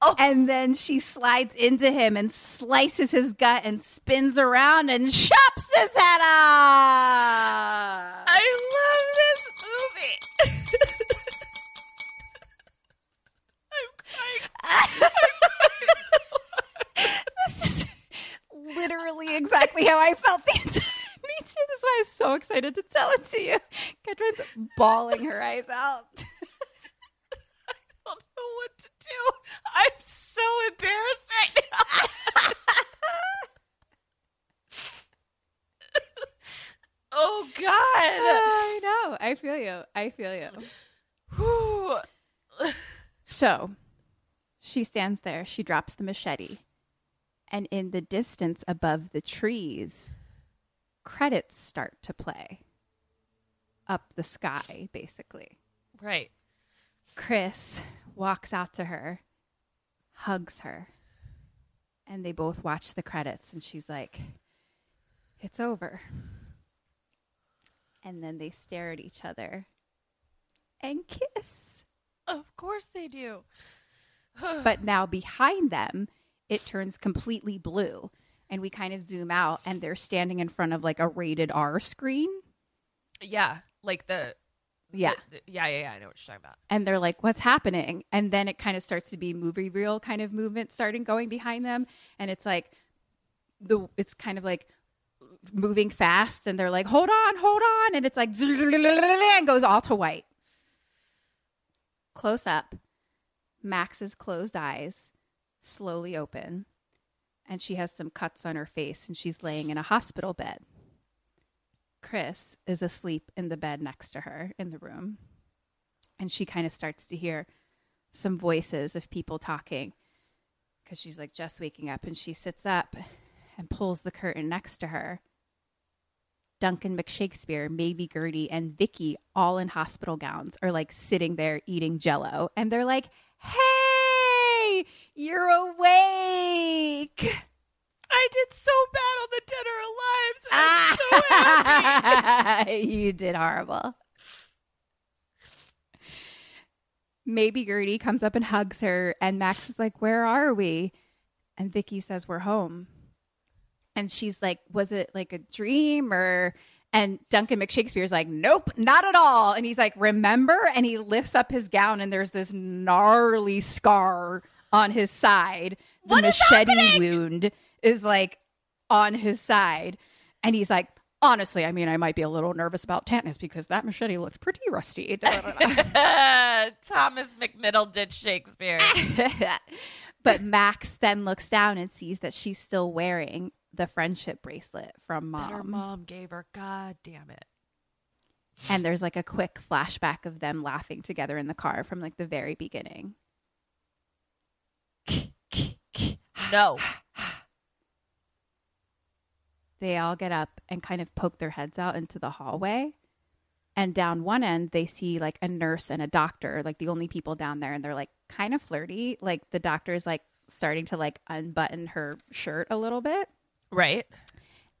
Oh. And then she slides into him and slices his gut and spins around and chops his head off. I love this movie. I'm crying. this is literally exactly how I felt the entire. This is why I was so excited to tell it to you. Katrin's bawling her eyes out. I don't know what to do. I'm so embarrassed right now. oh God. I know. I feel you. I feel you. Whew. So she stands there. She drops the machete. And in the distance above the trees, credits start to play up the sky, basically. Right. Chris walks out to her, hugs her, and they both watch the credits. And she's like, It's over. And then they stare at each other and kiss. Of course they do. but now behind them, it turns completely blue. And we kind of zoom out, and they're standing in front of like a rated R screen. Yeah, like the Yeah. the- the- yeah, yeah, yeah. I know what you're talking about. And they're like, what's happening? And then it kind of starts to be movie reel kind of movement starting going behind them. And it's like, the it's kind of like moving fast. And they're like, hold on, hold on. And it's like, and goes all to white. Close up, Max's closed eyes slowly open. And she has some cuts on her face and she's laying in a hospital bed. Chris is asleep in the bed next to her in the room. And she kind of starts to hear some voices of people talking because she's like just waking up and she sits up and pulls the curtain next to her. Duncan McShakespeare, Maybe Gertie, and Vicky, all in hospital gowns, are like sitting there eating jello. And they're like, You're awake. I did so bad on the Dead or Alive. I'm so happy. you did horrible. Maybe Gertie comes up and hugs her, and Max is like, "Where are we?" And Vicky says, "We're home." And she's like, "Was it like a dream or?" And Duncan McShakespeare's like, "Nope, not at all." And he's like, "Remember?" And he lifts up his gown, and there's this gnarly scar on his side. The What is machete wound is like on his side, and he's like. Honestly, I mean, I might be a little nervous about tetanus because that machete looked pretty rusty. Thomas McMiddle did Shakespeare. but Max then looks down and sees that she's still wearing the friendship bracelet from That her mom. mom gave her. God damn it. And there's like a quick flashback of them laughing together in the car from like the very beginning. No. They all get up and kind of poke their heads out into the hallway. And down one end, they see like a nurse and a doctor, like the only people down there. And they're like kind of flirty. Like the doctor's like starting to like unbutton her shirt a little bit. Right.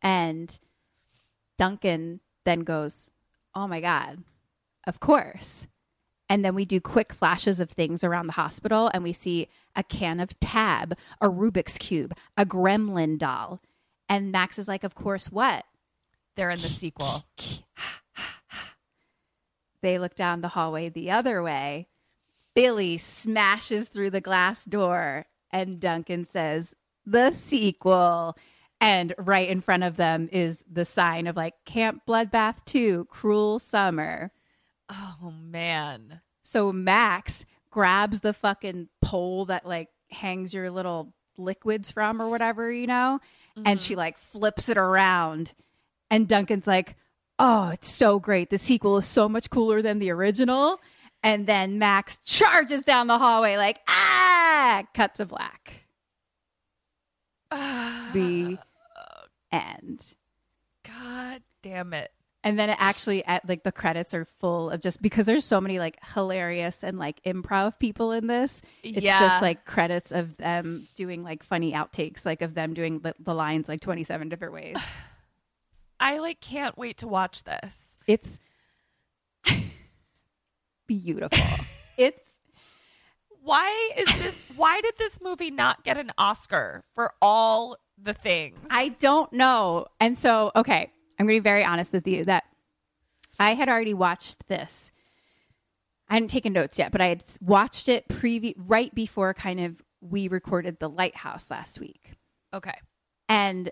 And Duncan then goes, Oh my God, of course. And then we do quick flashes of things around the hospital, and we see a can of tab, a Rubik's Cube, a gremlin doll. And Max is like, Of course, what? They're in the sequel. They look down the hallway the other way. Billy smashes through the glass door, and Duncan says, The sequel. And right in front of them is the sign of like Camp Bloodbath 2, Cruel Summer. Oh, man. So Max grabs the fucking pole that like hangs your little liquids from or whatever, you know, and she like flips it around. And Duncan's like, oh, it's so great. The sequel is so much cooler than the original. And then Max charges down the hallway like, ah, cut to black. the end. God damn it. And then it actually at like the credits are full of just because there's so many like hilarious and like improv people in this. It's Yeah. just like credits of them doing like funny outtakes, like of them doing the, the lines like 27 different ways. I like can't wait to watch this. It's beautiful. it's Why is this why did this movie not get an Oscar for all the things? I don't know. And so, okay, I'm going to be very honest with you that I had already watched this. I hadn't taken notes yet, but I had watched it previ- right before kind of we recorded the lighthouse last week. Okay. And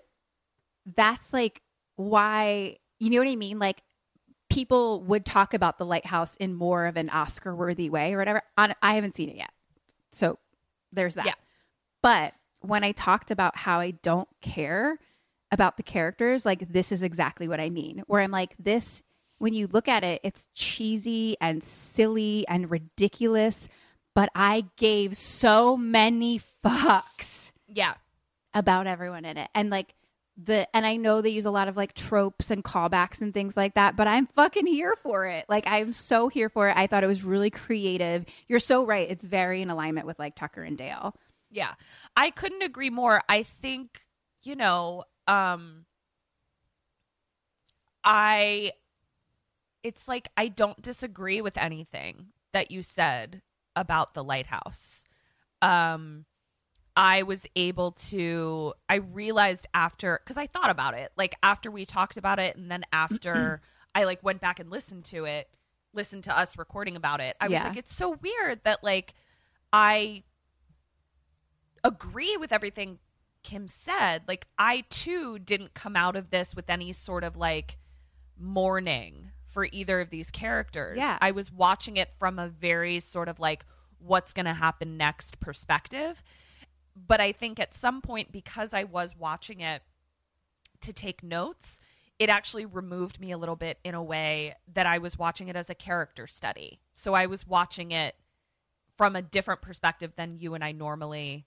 that's like why, you know what I mean? Like people would talk about the lighthouse in more of an Oscar worthy way or whatever. I haven't seen it yet. So there's that. Yeah. But when I talked about how I don't care about the characters, like this is exactly what I mean. Where I'm like, this, when you look at it, it's cheesy and silly and ridiculous. But I gave so many fucks Yeah. about everyone in it. And like the and I know they use a lot of like tropes and callbacks and things like that, but I'm fucking here for it. Like I'm so here for it. I thought it was really creative. You're so right. It's very in alignment with like Tucker and Dale. Yeah. I couldn't agree more. I think, you know, um I it's like I don't disagree with anything that you said about the lighthouse. Um I was able to I realized after cuz I thought about it, like after we talked about it and then after I like went back and listened to it, listened to us recording about it. I was like it's so weird that like I agree with everything Kim said. Like I too didn't come out of this with any sort of like mourning for either of these characters. Yeah. I was watching it from a very sort of like what's going to happen next perspective. But I think at some point because I was watching it to take notes, it actually removed me a little bit in a way that I was watching it as a character study. So I was watching it from a different perspective than you and I normally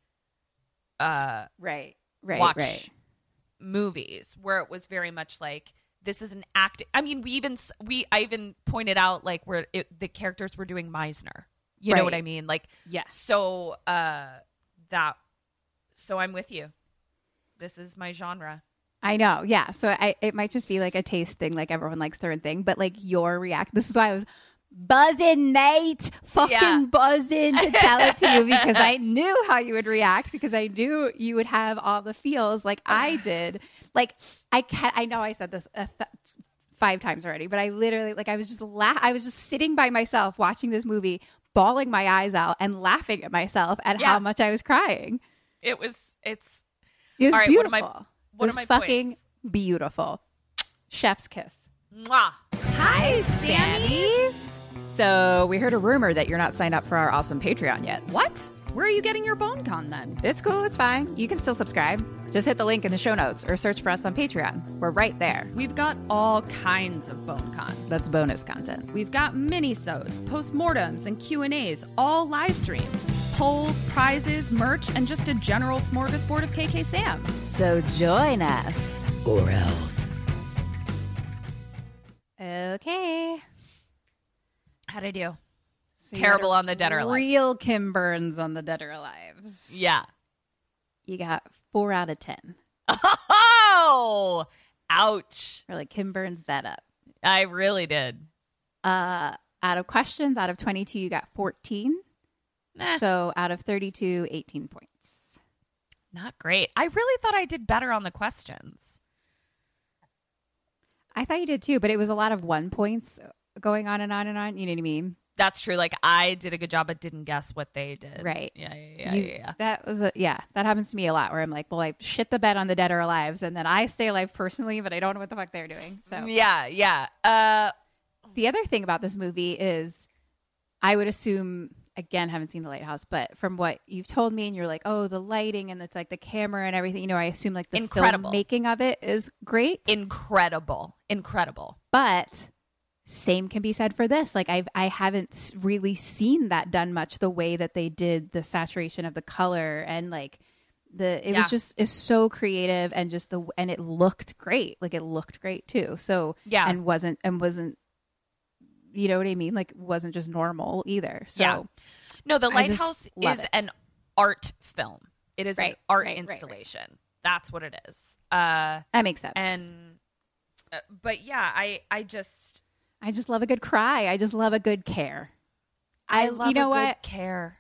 uh Right. Right. watch Right. movies where it was very much like this is an act i mean we even we i even pointed out like where it, the characters were doing meisner you know what i mean like Yes. so uh that so I'm with you. This is my genre. I know, yeah. So I, it might just be like a taste thing, like everyone likes their own thing. But like your react, this is why I was buzzing, mate, fucking Yeah. buzzing to tell it to you because I knew how you would react because I knew you would have all the feels like I did. Like I can I know I said this a th- five times already, but I literally like I was just la- I was just sitting by myself watching this movie, bawling my eyes out and laughing at myself at Yeah. how much I was crying. It was it's It was All right, what beautiful. are my- what it was are my fucking points? beautiful. Chef's kiss. mwah. Hi, Sammy's. So we heard a rumor that you're not signed up for our awesome Patreon yet. What? Where are you getting your bone con then? It's cool, it's fine. You can still subscribe. Just hit the link in the show notes or search for us on Patreon. We're right there. We've got all kinds of bone con. That's bonus content. We've got mini-sodes, postmortems, and Q&As, all live streamed. Polls, prizes, merch, and just a general smorgasbord of KK Sam. So join us. Or else. Okay. How'd I do? So you Terrible on the Dead or Alive. Real Kim Burns on the Dead or Alives. Yeah. You got four out of ten. Oh! Ouch. Really, Kim Burns that up. I really did. Uh, out of questions, out of 22, you got 14. Nah, So out of 32, 18 points. not great. I really thought I did better on the questions. I thought you did too, but it was a lot of one points going on and on and on. You know what I mean? That's true. Like I did a good job, but didn't guess what they did. Right. Yeah, yeah, yeah, You- yeah, yeah. That was a yeah. That happens to me a lot. Where I'm like, well, I shit the bed on the dead or alives, and then I stay alive personally, but I don't know what the fuck they're doing. So Yeah, yeah. Uh, the other thing about this movie is, I would assume again, haven't seen the lighthouse, but from what you've told me, and you're like, oh, the lighting and it's like the camera and everything. You know, I assume like the Incredible. filmmaking of it is great. incredible, incredible. but same can be said for this like i've i haven't really seen that done much the way that they did the saturation of the color and like the it Yeah. was just is so creative and just the and it looked great like it looked great too so Yeah. and wasn't and wasn't you know what i mean like wasn't just normal either so Yeah. No, the lighthouse is it. an art film. It is Right, an art right, right, right. installation. That's what it is. Uh, that makes sense and uh, but yeah, I I just i just love a good cry i just love a good care I, I- love you know a good what? care.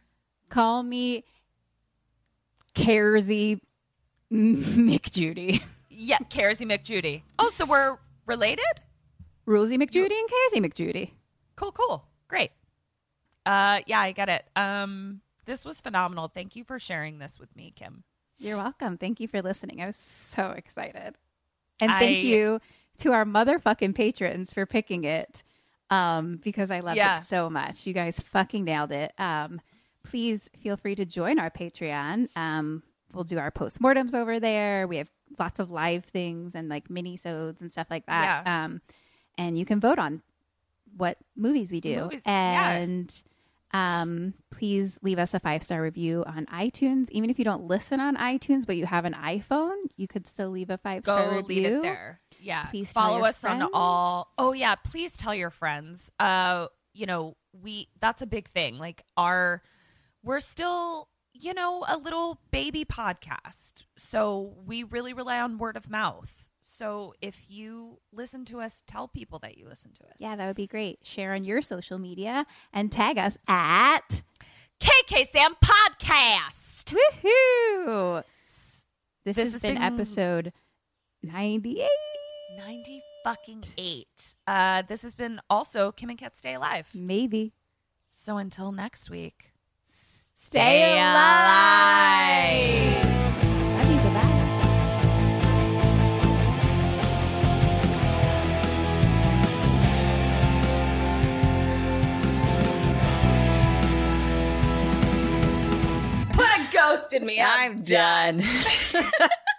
call me caresy mcjudy Yeah, Caresy McJudy. Oh, so we're related? Rulesy McJudy and Casey McJudy. Cool, cool. Great. Uh yeah, I get it. Um this was phenomenal. Thank you for sharing this with me, Kim. You're welcome. Thank you for listening. I was so excited. And thank I- you to our motherfucking patrons for picking it um, because I love Yeah. it so much. You guys fucking nailed it. Um, please feel free to join our Patreon. Um, we'll do our postmortems over there. We have lots of live things and like mini-sodes and stuff like that. Yeah. Um, and you can vote on what movies we do. Movies, yeah. and um, please leave us a five star review on iTunes. Even if you don't listen on iTunes, but you have an iPhone, you could still leave a five star review. leave it there. Yeah. Please tell follow us on all. Oh yeah, please tell your friends. Uh, you know, we that's a big thing. Like our we're still, you know, a little baby podcast. So we really rely on word of mouth. So if you listen to us, tell people that you listen to us. Yeah, that would be great. Share on your social media and tag us at KK Sam Podcast. Woohoo! This, This has has been, been- episode 98. 90 fucking 8. Uh this has been also Kim and Kat Stay Alive. Maybe. So until next week. Stay alive. Love you. Goodbye. Put a ghost in me. I'm done.